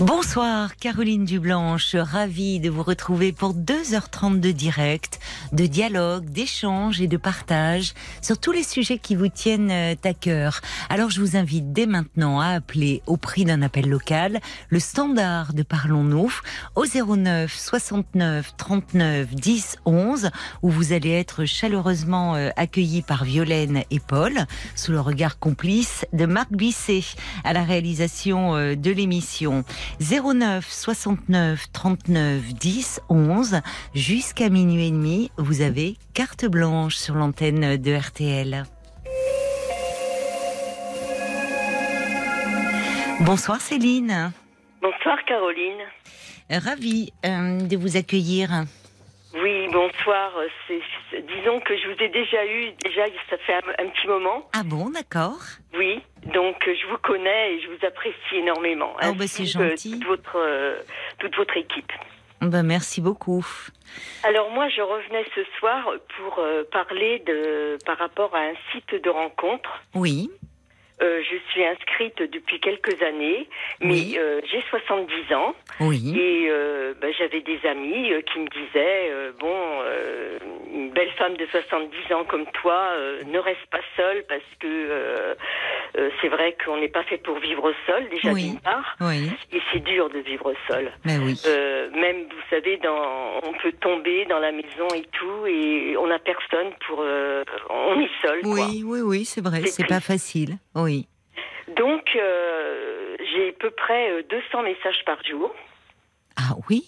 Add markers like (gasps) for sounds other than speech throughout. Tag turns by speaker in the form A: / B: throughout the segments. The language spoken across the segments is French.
A: Bonsoir Caroline Dublanche, ravie de vous retrouver pour 2h30 de direct, de dialogue, d'échange et de partage sur tous les sujets qui vous tiennent euh, à cœur. Alors je vous invite dès maintenant à appeler au prix d'un appel local le standard de Parlons-nous au 09 69 39 10 11 où vous allez être chaleureusement euh, accueillis par Violaine et Paul sous le regard complice de Marc Bisset à la réalisation euh, de l'émission. 09 69 39 10 11 jusqu'à minuit et demi. Vous avez carte blanche sur l'antenne de RTL. Bonsoir Céline.
B: Bonsoir Caroline.
A: Ravie euh, de vous accueillir.
B: Oui, bonsoir. C'est- disons que je vous ai déjà eu, déjà ça fait un, un petit moment.
A: Ah bon, d'accord.
B: Oui, donc euh, je vous connais et je vous apprécie énormément.
A: Oh, bah, c'est gentil.
B: Toute votre, euh, toute votre équipe.
A: Ben, merci beaucoup.
B: Alors moi, je revenais ce soir pour euh, parler de par rapport à un site de rencontre.
A: Oui,
B: Euh, je suis inscrite depuis quelques années, mais
A: Oui.
B: euh, j'ai 70 ans.
A: oui.
B: Et euh, bah, j'avais des amis euh, qui me disaient bon, une belle femme de 70 ans comme toi ne reste pas seule parce que c'est vrai qu'on n'est pas fait pour vivre seul déjà
A: Oui.
B: d'une part,
A: Oui,
B: et c'est dur de vivre seul.
A: oui.
B: Euh, même vous savez, dans, on peut tomber dans la maison et tout, et on n'a personne pour, on est seul. quoi.
A: Oui, oui, oui, c'est vrai,
B: C'est
A: pas facile. Oui.
B: Donc euh, j'ai à peu près euh, 200 messages par jour.
A: Ah oui.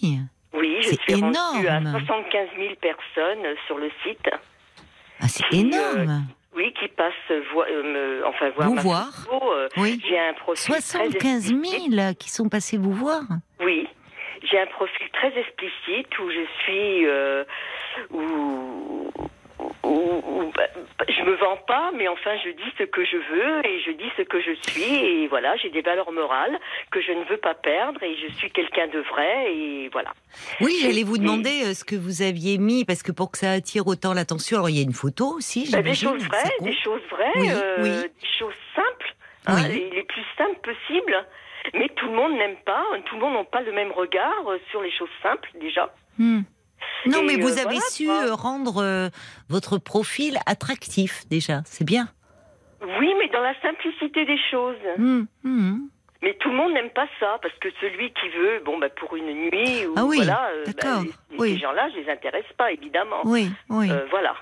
B: Oui, je
A: C'est
B: suis rendue à
A: énorme.
B: 75 000 personnes euh, sur le site.
A: Ah, c'est
B: euh,
A: énorme.
B: Oui, qui passent voir, euh, me- enfin voir
A: Vous
B: ma
A: voir.
B: photo, euh,
A: Oui.
B: J'ai un profil
A: 75
B: très explicite.
A: 000 qui sont passés vous voir.
B: Oui, j'ai un profil très explicite où je suis euh, où, où- bah, je me vends pas, mais enfin je dis ce que je veux et je dis ce que je suis et voilà, j'ai des valeurs morales que je ne veux pas perdre et je suis quelqu'un de vrai et voilà.
A: Oui, j'allais vous demander euh, ce que vous aviez mis, parce que pour que ça attire autant l'attention, alors il y a une photo aussi,
B: Bah, des choses vraies, des choses vraies,
A: Oui,
B: euh,
A: oui.
B: des choses simples, hein,
A: Oui.
B: les, les plus simples possibles. Mais tout le monde n'aime pas, tout le monde n'a pas le même regard euh, sur les choses simples déjà.
A: Hmm. Non,
B: Et,
A: mais vous
B: euh,
A: avez
B: voilà,
A: su
B: quoi.
A: euh, rendre euh, votre profil attractif déjà, c'est bien.
B: Oui, mais dans la simplicité des choses.
A: Hmm, hmm.
B: Mais tout le monde n'aime pas ça, parce que celui qui veut, bon, bah, pour une nuit, ou
A: Ah oui,
B: voilà,
A: d'accord,
B: les-
A: oui.
B: ces gens-là, je les intéresse pas, évidemment.
A: Oui, oui.
B: Euh, voilà.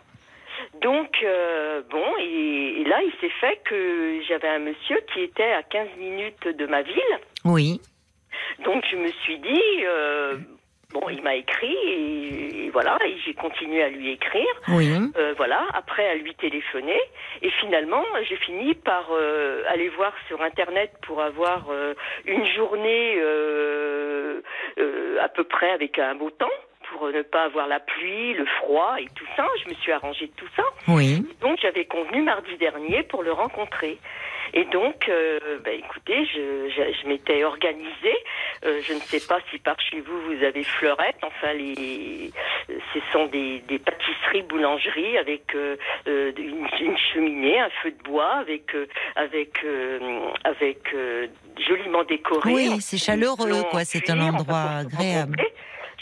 B: Donc, euh, bon, et, et là, il s'est fait que j'avais un monsieur qui était à 15 minutes de ma ville.
A: Oui,
B: Donc, je me suis dit, euh, bon, il m'a écrit, et, et voilà, et j'ai continué à lui écrire.
A: oui.
B: Euh, voilà, après à lui téléphoner. Et finalement, j'ai fini par euh, aller voir sur Internet pour avoir euh, une journée euh, euh, à peu près avec un beau temps, pour ne pas avoir la pluie, le froid et tout ça. Je me suis arrangée de tout ça.
A: Oui.
B: Donc j'avais convenu mardi dernier pour le rencontrer. Et donc, euh, bah, écoutez, je, je, je m'étais organisée. Euh, je ne sais pas si par chez vous vous avez fleurette. Enfin, les, ce sont des, des pâtisseries, boulangeries avec euh, euh, une, une cheminée, un feu de bois, avec avec avec joliment décoré.
A: Oui, c'est chaleureux, quoi, c'est un endroit agréable.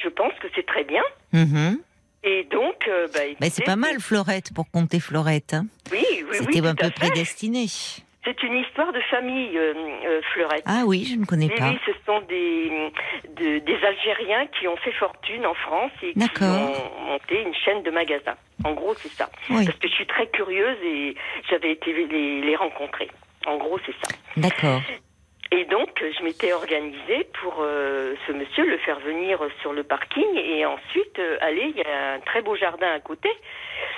B: Je pense que c'est très bien.
A: Mhm.
B: Et donc, euh, bah,
A: Mais c'est pas mal, Fleurette, pour compter Fleurette. hein.
B: Oui, oui, oui,
A: C'était un peu prédestiné.
B: C'est une histoire de famille, euh, euh, Fleurette.
A: Ah oui, je ne connais pas.
B: oui, ce sont des, de- des Algériens qui ont fait fortune en France et qui ont monté une chaîne de magasins. En gros, c'est ça.
A: Oui,
B: Parce que je suis très curieuse et j'avais été les, les rencontrer. En gros, c'est ça.
A: d'accord.
B: Et donc, je m'étais organisée pour euh, ce monsieur le faire venir sur le parking et ensuite euh, aller. Il y a un très beau jardin à côté.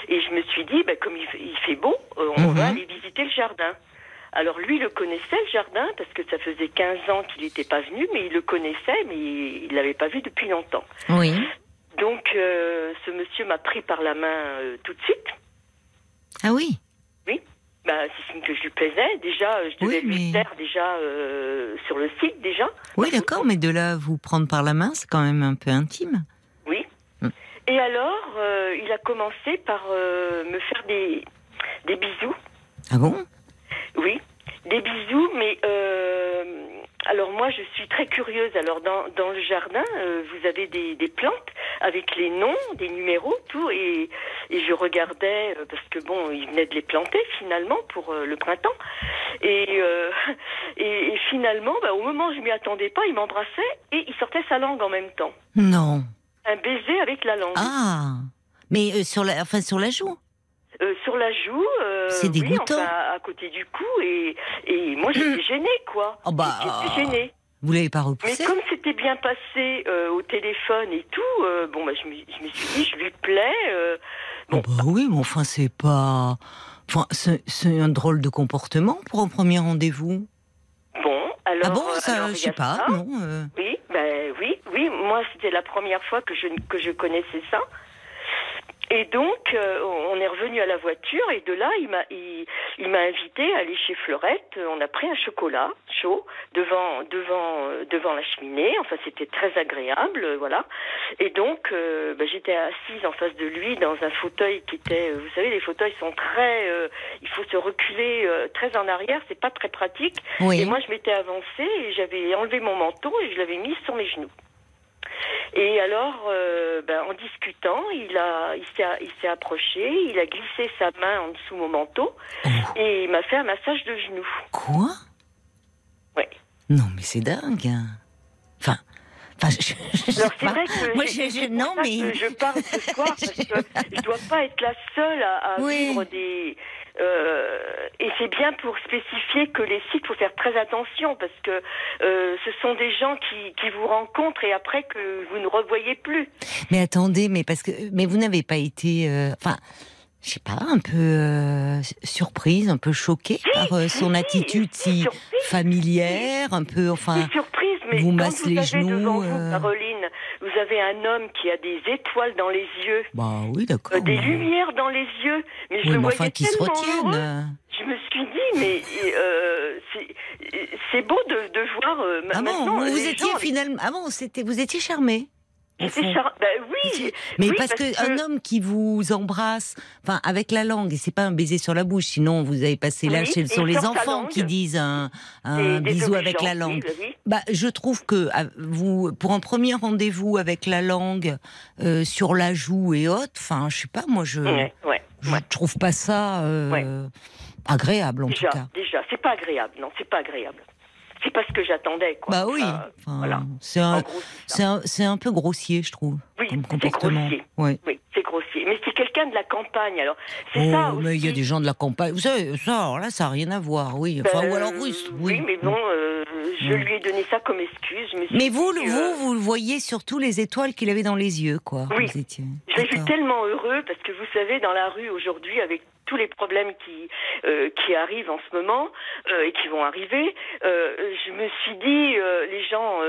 B: Et je me suis dit, bah, comme il, fait- il fait beau, euh, on
A: Mhm.
B: va aller visiter le jardin. Alors lui, le connaissait le jardin parce que ça faisait 15 ans qu'il n'était pas venu, mais il le connaissait, mais il l'avait pas vu depuis longtemps.
A: Oui,
B: Donc, euh, ce monsieur m'a pris par la main tout de suite.
A: ah oui?
B: Oui. Bah, c'est signe que je lui plaisais. Déjà, euh, je devais
A: Oui,
B: lui
A: mais-
B: faire déjà euh, sur le site déjà.
A: Oui, d'accord, mais de là vous prendre par la main, c'est quand même un peu intime.
B: Oui.
A: Hmm.
B: Et alors, euh, il a commencé par euh, me faire des, des bisous.
A: Ah bon?
B: Oui, des bisous, mais euh, alors moi je suis très curieuse. Alors dans, dans le jardin, euh, vous avez des, des plantes avec les noms, des numéros, tout, et, et je regardais euh, parce que bon, il venait de les planter finalement pour euh, le printemps, et, euh, et, et finalement, bah, au moment où je m'y attendais pas, il m'embrassait et il sortait sa langue en même temps,
A: Non.
B: un baiser avec la langue.
A: Ah Mais euh, sur, la, enfin, sur la joue
B: Euh, sur la joue, euh,
A: C'est
B: oui, enfin, à côté du cou, et, et moi (clears throat) j'étais gênée, quoi.
A: Oh bah,
B: J'étais gênée.
A: Vous l'avez pas
B: Mais
A: repoussé
B: comme c'était bien passé euh, au téléphone et tout, euh, bon, bah, je, me, je me suis dit, je lui plais. euh,
A: Oh bah oui, mais enfin, c'est pas. Enfin, c'est un drôle de comportement pour un premier rendez-vous.
B: bon, alors.
A: ah bon,
B: euh,
A: ça,
B: alors,
A: je sais pas,
B: ça.
A: non euh,
B: Oui, ben oui, oui. Moi, c'était la première fois que je, que je connaissais ça. Et donc, euh, on est revenu à la voiture et de là, il m'a il, il m'a invité à aller chez Fleurette. On a pris un chocolat chaud devant devant euh, devant la cheminée. Enfin, c'était très agréable, euh, voilà. Et donc, euh, ben, j'étais assise en face de lui dans un fauteuil qui était, vous savez, les fauteuils sont très, euh, il faut se reculer euh, très en arrière. C'est pas très pratique.
A: Oui.
B: Et moi, je m'étais avancée et j'avais enlevé mon manteau et je l'avais mis sur mes genoux. Et alors, euh, ben, en discutant, il a, il s'est, il s'est approché, il a glissé sa main en dessous mon manteau
A: Oh,
B: et il m'a fait un massage de genoux.
A: quoi?
B: Ouais.
A: Non, mais c'est dingue. hein. Enfin. Enfin, je, je sais
B: Alors c'est vrai que
A: Moi, je- je- non, mais
B: je parle ce soir parce que je dois pas être la seule à, à
A: Oui.
B: vivre des et c'est bien pour spécifier que les sites faut faire très attention parce que euh, ce sont des gens qui, qui vous rencontrent et après que vous ne revoyez plus.
A: Mais attendez, mais parce que mais vous n'avez pas été, euh, enfin, je sais pas, un peu euh, surprise, un peu choquée par euh, son
B: si,
A: attitude si
B: surprise.
A: familière, un peu, enfin.
B: C'est surprise, mais
A: vous masse
B: vous
A: les
B: avez
A: genoux,
B: devant
A: euh.
B: vous, Caroline, vous avez un homme qui a des étoiles dans les yeux,
A: Bah oui, d'accord.
B: des
A: mais-
B: lumières dans les yeux, mais je
A: Oui,
B: le
A: mais
B: voyais
A: enfin, qu'ils se retiennent.
B: Je me suis dit, mais euh, c'est- beau de, de voir
A: Ah
B: maintenant.
A: bon, vous, étiez
B: gens,
A: finalement, ah bon, c'était, vous étiez charmé.
B: Char- Ben oui,
A: Mais
B: oui,
A: parce,
B: parce
A: que, un homme qui vous embrasse, enfin avec la langue, et c'est pas un baiser sur la bouche, sinon vous avez passé l'âge,
B: Oui,
A: ce sont les enfants qui disent un, un
B: des- des
A: bisou avec la langue. Bah, je trouve que ah, vous, pour un premier rendez-vous avec la langue euh, sur la joue et autres, enfin, je sais pas, moi je,
B: Ouais, ouais,
A: je
B: ouais.
A: trouve pas ça euh, agréable en
B: Déjà,
A: tout cas.
B: déjà, c'est pas agréable, non, c'est pas agréable. C'est pas ce que j'attendais, quoi.
A: Bah oui,
B: Enfin,
A: enfin,
B: voilà.
A: c'est un, un, c'est un peu grossier, je trouve,
B: Oui,
A: comme comportement.
B: grossier.
A: Ouais.
B: Oui, c'est grossier. Mais c'est quelqu'un de la campagne, alors. C'est
A: Oh,
B: ça
A: mais il y a des gens de la campagne. Vous savez, ça, alors là, ça n'a rien à voir, oui. Enfin,
B: Ben,
A: ou alors russe, oui.
B: mais bon, euh, je lui ai donné ça comme excuse.
A: Mais vous, le-
B: euh,
A: vous, vous le voyez surtout les étoiles qu'il avait dans les yeux, quoi.
B: Oui.
A: Vous
B: Je l'ai vu tellement heureux parce que vous savez, dans la rue aujourd'hui, avec tous les problèmes qui euh, qui arrivent en ce moment euh, et qui vont arriver, euh, je me suis dit, les gens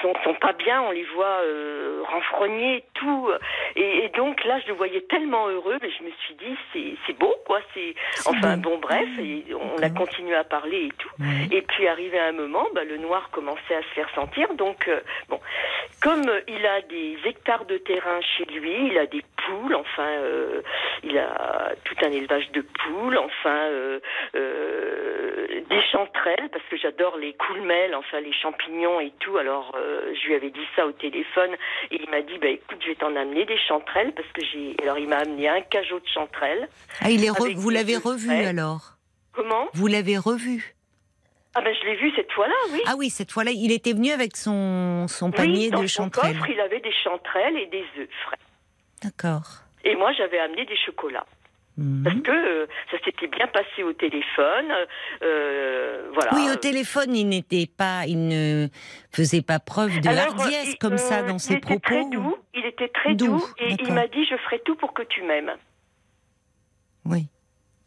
B: sont, sont pas bien, on les voit renfrogner, tout. Et, et donc là, je le voyais tellement heureux, mais je me suis dit, c'est c'est beau, quoi. C'est enfin bon, bref, et on a continué à parler et tout. Et puis arrivé un moment, bah, le noir commençait à se faire sentir. Donc bon, comme il a des hectares de terrain chez lui, il a des poules, enfin, il a tout un élevage de poules, enfin, euh, euh, des chanterelles, parce que j'adore les coulmelles, enfin les champignons et tout. Alors euh, je lui avais dit ça au téléphone et il m'a dit, bah écoute, je vais t'en amener des chanterelles parce que j'ai. Alors il m'a amené un cajot de chanterelles.
A: Ah, il est re- vous l'avez revu alors?
B: Comment?
A: Vous l'avez revu?
B: Ah ben je l'ai vu cette fois-là, oui.
A: Ah oui, cette fois-là, il était venu avec son, son panier
B: oui, dans
A: de
B: son
A: chanterelles.
B: coffre, il avait des chanterelles et des œufs frais.
A: D'accord.
B: Et moi, j'avais amené des chocolats.
A: Mhm.
B: Parce que euh, ça s'était bien passé au téléphone. euh, voilà.
A: Oui, au téléphone, il n'était pas, il ne faisait pas preuve de
B: Alors,
A: hardiesse
B: il-
A: comme ça
B: euh,
A: dans ses propos.
B: Très doux, il était très
A: Doux,
B: doux, et il m'a dit Je ferai tout pour que tu m'aimes.
A: Oui.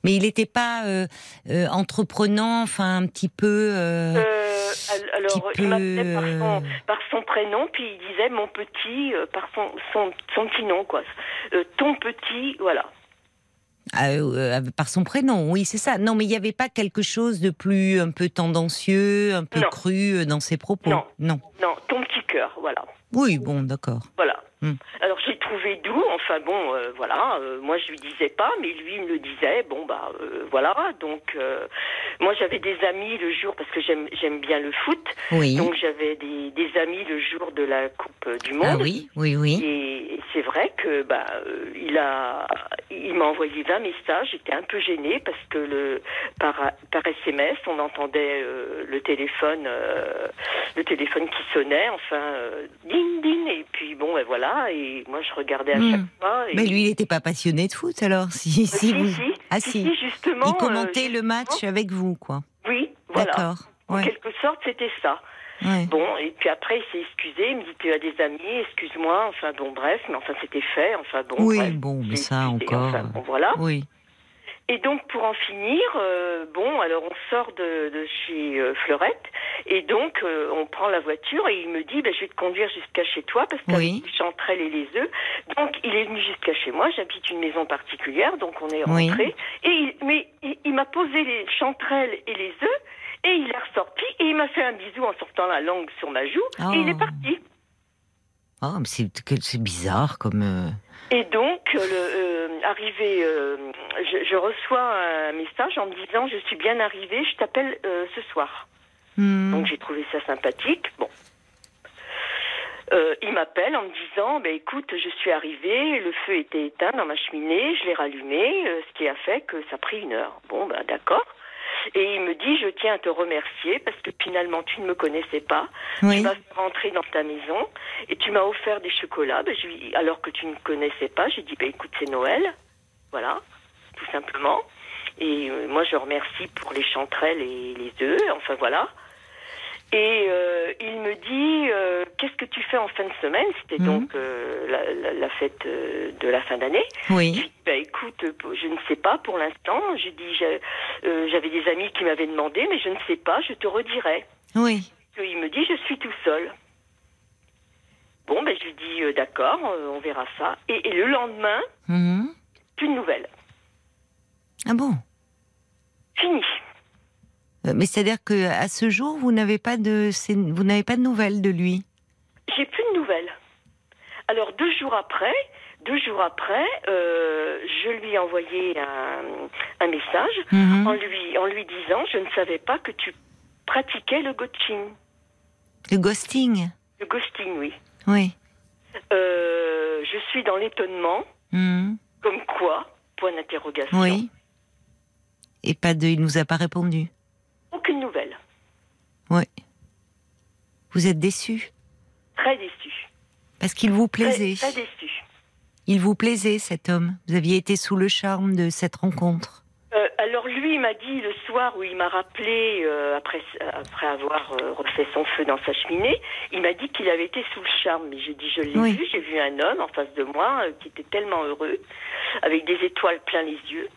A: Mais il n'était pas euh, euh, entreprenant, enfin un petit peu. euh,
B: Euh, al- alors,
A: petit
B: il m'appelait par
A: euh,
B: par son prénom, puis il disait mon petit, euh, par son, son, son petit nom, quoi. Euh, ton petit, voilà.
A: Ah, euh, par son prénom, oui, c'est ça. Non, mais il n'y avait pas quelque chose de plus un peu tendancieux, un peu
B: Non.
A: cru euh, dans ses propos?
B: Non.
A: non.
B: Non, ton petit cœur, voilà.
A: Oui, bon, d'accord.
B: Voilà.
A: Hmm.
B: Alors j'ai trouvé doux, enfin bon, euh, voilà, euh, moi je lui disais pas, mais lui il me le disait, bon bah euh, voilà, donc moi j'avais des amis le jour, parce que j'aime j'aime bien le foot,
A: Oui.
B: donc j'avais des, des amis le jour de la Coupe du Monde.
A: ah oui, oui, oui.
B: Et c'est vrai que bah il a il m'a envoyé 20 messages, j'étais un peu gênée parce que le par par SMS, on entendait le téléphone le téléphone qui sonnait, enfin ding ding et puis bon et voilà et moi je regardais à
A: Hmm.
B: chaque fois et
A: Mais lui, il n'était pas passionné de foot alors si, si,
B: si,
A: vous...
B: si,
A: Ah
B: si, justement
A: Il commentait
B: euh,
A: le match avec vous, quoi.
B: Oui, voilà.
A: D'accord.
B: En
A: Ouais,
B: quelque sorte, c'était ça.
A: ouais.
B: Bon, et puis après, il s'est excusé, il me dit tu as des amis, excuse-moi, enfin bon, bref, mais enfin c'était fait, enfin bon.
A: Oui,
B: bref,
A: bon, mais ça
B: excusé,
A: encore.
B: enfin, bon, voilà.
A: Oui.
B: Et donc pour en finir, euh, bon, alors on sort de, de chez euh, Fleurette et donc euh, on prend la voiture et il me dit, ben, je vais te conduire jusqu'à chez toi parce qu'avec
A: Oui.
B: les chanterelles et les œufs. Donc il est venu jusqu'à chez moi. J'habite une maison particulière, donc on est
A: Oui.
B: rentré. Et il, mais il, il m'a posé les chanterelles et les œufs et il est ressorti et il m'a fait un bisou en sortant la langue sur ma joue et il est
A: Oh.
B: parti.
A: Oh, mais c'est que- bizarre comme.
B: Et donc, le, euh, arrivé, euh, je, je reçois un message en me disant je suis bien arrivé, je t'appelle euh, ce soir.
A: hmm.
B: Donc j'ai trouvé ça sympathique. Bon. Euh, il m'appelle en me disant bah, écoute, je suis arrivé, le feu était éteint dans ma cheminée, je l'ai rallumé, ce qui a fait que ça a pris une heure. Bon, ben d'accord. Et il me dit je tiens à te remercier parce que finalement tu ne me connaissais pas.
A: Oui.
B: Tu m'as fait rentrer dans ta maison et tu m'as offert des chocolats. Ben, je lui- alors que tu ne connaissais pas, j'ai dit bah, écoute, c'est Noël. Voilà, tout simplement. Et euh, moi, je remercie pour les chanterelles et les œufs. Enfin, voilà. Et euh, il me dit euh, Qu'est-ce que tu fais en fin de semaine? C'était
A: Mhm.
B: donc euh, la, la- la fête de la fin d'année.
A: Oui.
B: J'ai dit, bah, écoute, je ne sais pas pour l'instant. J'ai dit J'avais des amis qui m'avaient demandé, mais je ne sais pas, je te redirai.
A: Oui.
B: Et il me dit Je suis tout seul. Bon, ben, je lui dis D'accord, on verra ça. Et, et le lendemain,
A: Mhm.
B: plus de nouvelles.
A: Ah bon?
B: Fini.
A: Euh, Mais c'est-à-dire que à ce jour, vous n'avez pas de, vous n'avez pas de nouvelles de lui?
B: J'ai plus de nouvelles. Alors deux jours après, deux jours après, euh, je lui ai envoyé un, un message
A: Mhm.
B: en lui en lui disant je ne savais pas que tu pratiquais le ghosting.
A: Le ghosting?
B: Le ghosting, oui.
A: Oui.
B: Euh, je suis dans l'étonnement,
A: Mhm.
B: comme quoi? Point d'interrogation.
A: Oui. Et pas de, il nous a pas répondu.
B: Aucune nouvelle.
A: Oui. Vous êtes déçu
B: Très déçu.
A: parce qu'il vous
B: Très,
A: plaisait.
B: très déçu.
A: Il vous plaisait cet homme. Vous aviez été sous le charme de cette rencontre.
B: Euh, alors lui, il m'a dit le soir où il m'a rappelé euh, après après avoir euh, refait son feu dans sa cheminée, il m'a dit qu'il avait été sous le charme. Mais j'ai dit je l'ai
A: Oui.
B: vu, j'ai vu un homme en face de moi qui était tellement heureux, avec des étoiles plein les yeux.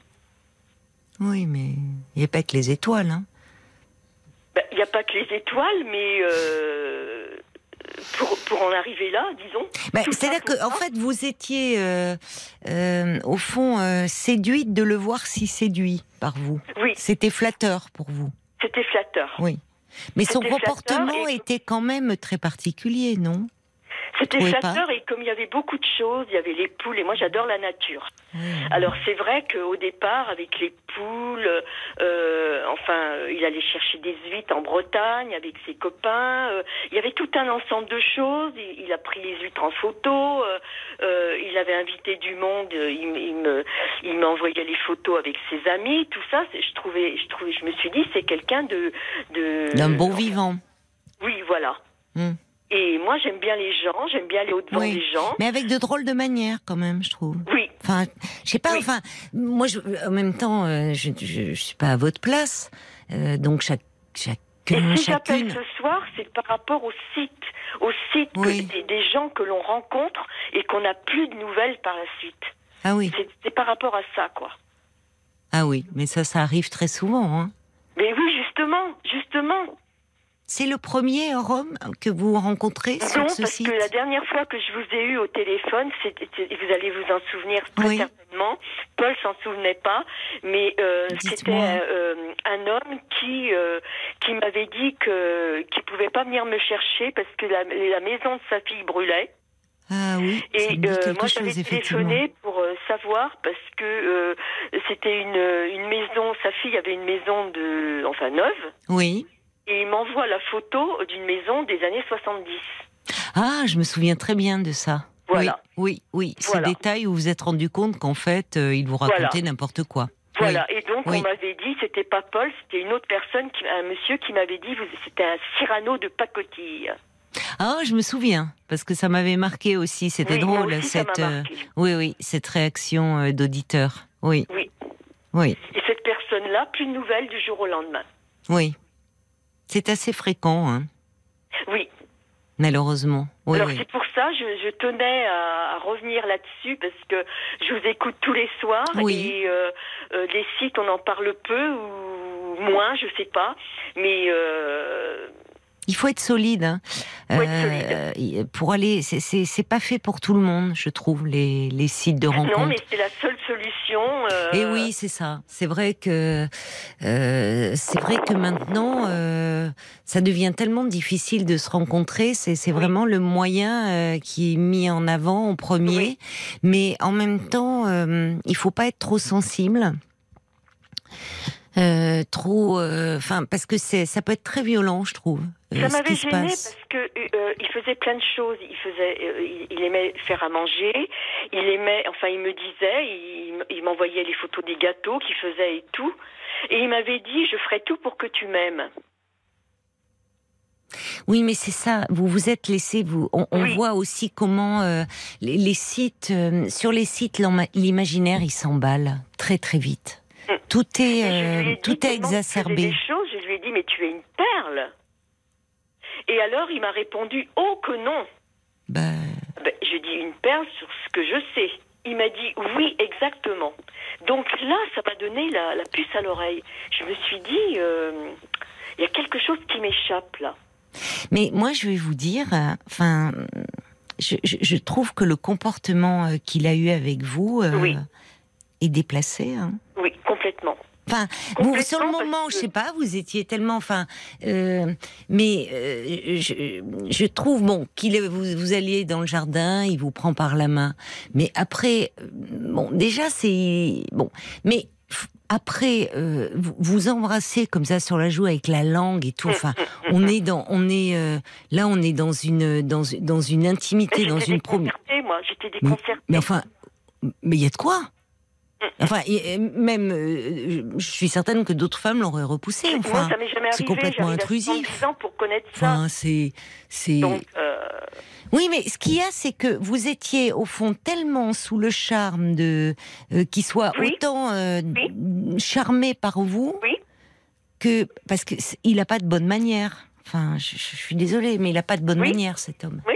A: Oui, mais il n'y a pas que les étoiles. Hein.
B: Ben, Il n'y a pas que les étoiles, mais euh, pour pour en arriver là, disons. Ça
A: C'est-à-dire qu'en
B: ça.
A: fait, vous étiez, euh, euh, au fond, séduite de le voir si séduit par vous.
B: Oui,
A: C'était flatteur pour vous.
B: c'était flatteur.
A: Oui. Mais son comportement
B: et-
A: était quand même très particulier, non?
B: C'était flatteur et comme il y avait beaucoup de choses, il y avait les poules et moi j'adore la nature. Alors c'est vrai qu'au départ avec les poules, euh, enfin il allait chercher des huîtres en Bretagne avec ses copains. euh, il y avait tout un ensemble de choses. Il, il a pris les huîtres en photo. euh, il avait invité du monde. il, il me, il m'envoyait les photos avec ses amis. Tout ça, je trouvais, je trouvais, je me suis dit c'est quelqu'un de, de
A: D'un bon vivant.
B: Oui, voilà.
A: Hmm.
B: Et moi j'aime bien les gens, j'aime bien aller au-devant
A: Oui.
B: des gens.
A: Mais avec de drôles de manières, quand même, je trouve.
B: Oui,
A: Enfin, je sais pas,
B: Oui.
A: enfin, moi, je, en même temps, euh, je, je, je suis pas à votre place. Euh, donc, chaque,
B: Et
A: chacun,
B: si j'appelle ce soir, c'est par rapport au site, au site
A: Oui.
B: des, des gens que l'on rencontre et qu'on n'a plus de nouvelles par la suite.
A: Ah oui,
B: C'est- C'est par rapport à ça, quoi.
A: ah oui, mais ça, ça arrive très souvent. Hein.
B: Mais oui, justement, justement.
A: C'est le premier homme que vous rencontrez sur
B: Non,
A: ce
B: parce
A: site
B: que la dernière fois que je vous ai eu au téléphone, vous allez vous en souvenir très
A: Oui.
B: certainement. Paul s'en souvenait pas, mais euh, c'était euh, un homme qui euh, qui m'avait dit que qu'il pouvait pas venir me chercher parce que la, la maison de sa fille brûlait.
A: Ah oui,
B: Et euh, moi j'avais téléphoné pour euh, savoir parce que euh, c'était une une maison, sa fille avait une maison de enfin neuve
A: Oui.
B: Et il m'envoie la photo d'une maison des années 70.
A: Ah, je me souviens très bien de ça.
B: Voilà.
A: Oui, oui, oui. Ce
B: Voilà.
A: détail où vous vous êtes rendu compte qu'en fait, euh, il vous
B: Voilà.
A: racontait n'importe quoi.
B: Voilà, et donc
A: Oui.
B: on m'avait dit, c'était pas Paul, c'était une autre personne, qui, un monsieur qui m'avait dit, c'était un Cyrano de pacotille.
A: Ah, je me souviens, parce que ça m'avait marqué aussi. C'était
B: Oui,
A: drôle,
B: aussi,
A: cette, euh, oui, oui, cette réaction euh, d'auditeur. Oui,
B: Oui.
A: oui,
B: Et cette personne-là, plus de nouvelles du jour au lendemain.
A: oui. C'est assez fréquent, hein,
B: Oui.
A: malheureusement. Oui,
B: Alors
A: oui.
B: c'est pour ça, je, je tenais à, à revenir là-dessus parce que je vous écoute tous les soirs
A: Oui.
B: et euh, euh, les sites, on en parle peu ou moins, je sais pas, mais euh,
A: Il faut être solide. Hein.
B: Faut être
A: Euh, pour aller, c'est- pas fait pour tout le monde, je trouve, les, les sites de rencontres.
B: non, mais c'est la seule solution. euh,
A: Et oui, c'est ça. C'est vrai que euh, c'est vrai que maintenant, euh, ça devient tellement difficile de se rencontrer. C'est vraiment le moyen euh, qui est mis en avant en premier.
B: Oui.
A: Mais en même temps, euh, il faut pas être trop sensible. Euh, trop, euh, enfin, parce que c'est, ça peut être très violent, je trouve. euh,
B: Ça m'avait gêné parce que euh, il faisait plein de choses. Il faisait, euh, il, aimait faire à manger. Il aimait, enfin, il me disait, il, il m'envoyait les photos des gâteaux qu'il faisait et tout. Et il m'avait dit, je ferai tout pour que tu m'aimes.
A: Oui, mais c'est ça. Vous vous êtes laissé. Vous, on, on
B: Oui.
A: voit aussi comment euh, les, les sites, euh, sur les sites, l'imaginaire, il s'emballe très très vite. Tout est, euh, tout est exacerbé.
B: Des choses, je lui ai dit, mais tu es une perle. Et alors, il m'a répondu, oh que non.
A: Bah,
B: Ben, je dis une perle sur ce que je sais. Il m'a dit oui, exactement. Donc là, ça m'a donné la, la puce à l'oreille. Je me suis dit, euh, il y a quelque chose qui m'échappe là.
A: mais moi, je vais vous dire, euh, enfin, je, je- je trouve que le comportement euh, qu'il a eu avec vous
B: Oui.
A: est déplacé. hein.
B: Oui.
A: Enfin, vous, sur le moment,
B: parce
A: je sais
B: que-
A: pas, vous étiez tellement, enfin, euh, mais euh, je, je trouve bon qu'il vous, vous alliez dans le jardin, il vous prend par la main, mais après, euh, bon, déjà c'est bon, mais après, euh, vous, vous embrassez comme ça sur la joue avec la langue et tout. Enfin, (laughs) on est dans, on est euh, là, on est dans une, dans, dans une intimité,
B: Mais
A: dans une
B: déconcertée, moi, j'étais
A: Mais,
B: déconcertée.
A: mais enfin, mais il y a de quoi? Enfin, et- et même, euh, je suis certaine que d'autres femmes l'auraient repoussé.
B: moi,
A: Enfin,
B: ça m'est jamais
A: c'est complètement
B: à
A: intrusif.
B: 70 ans pour connaître ça.
A: enfin, c'est, c'est.
B: Euh,
A: Oui, mais ce qu'il y a, c'est que vous étiez au fond tellement sous le charme de euh, qu'il soit
B: Oui.
A: autant euh, charmé par vous
B: Oui.
A: que parce que il a pas de bonne manière. Enfin, je, je suis désolée, mais il a pas de bonne manière cet homme.
B: oui.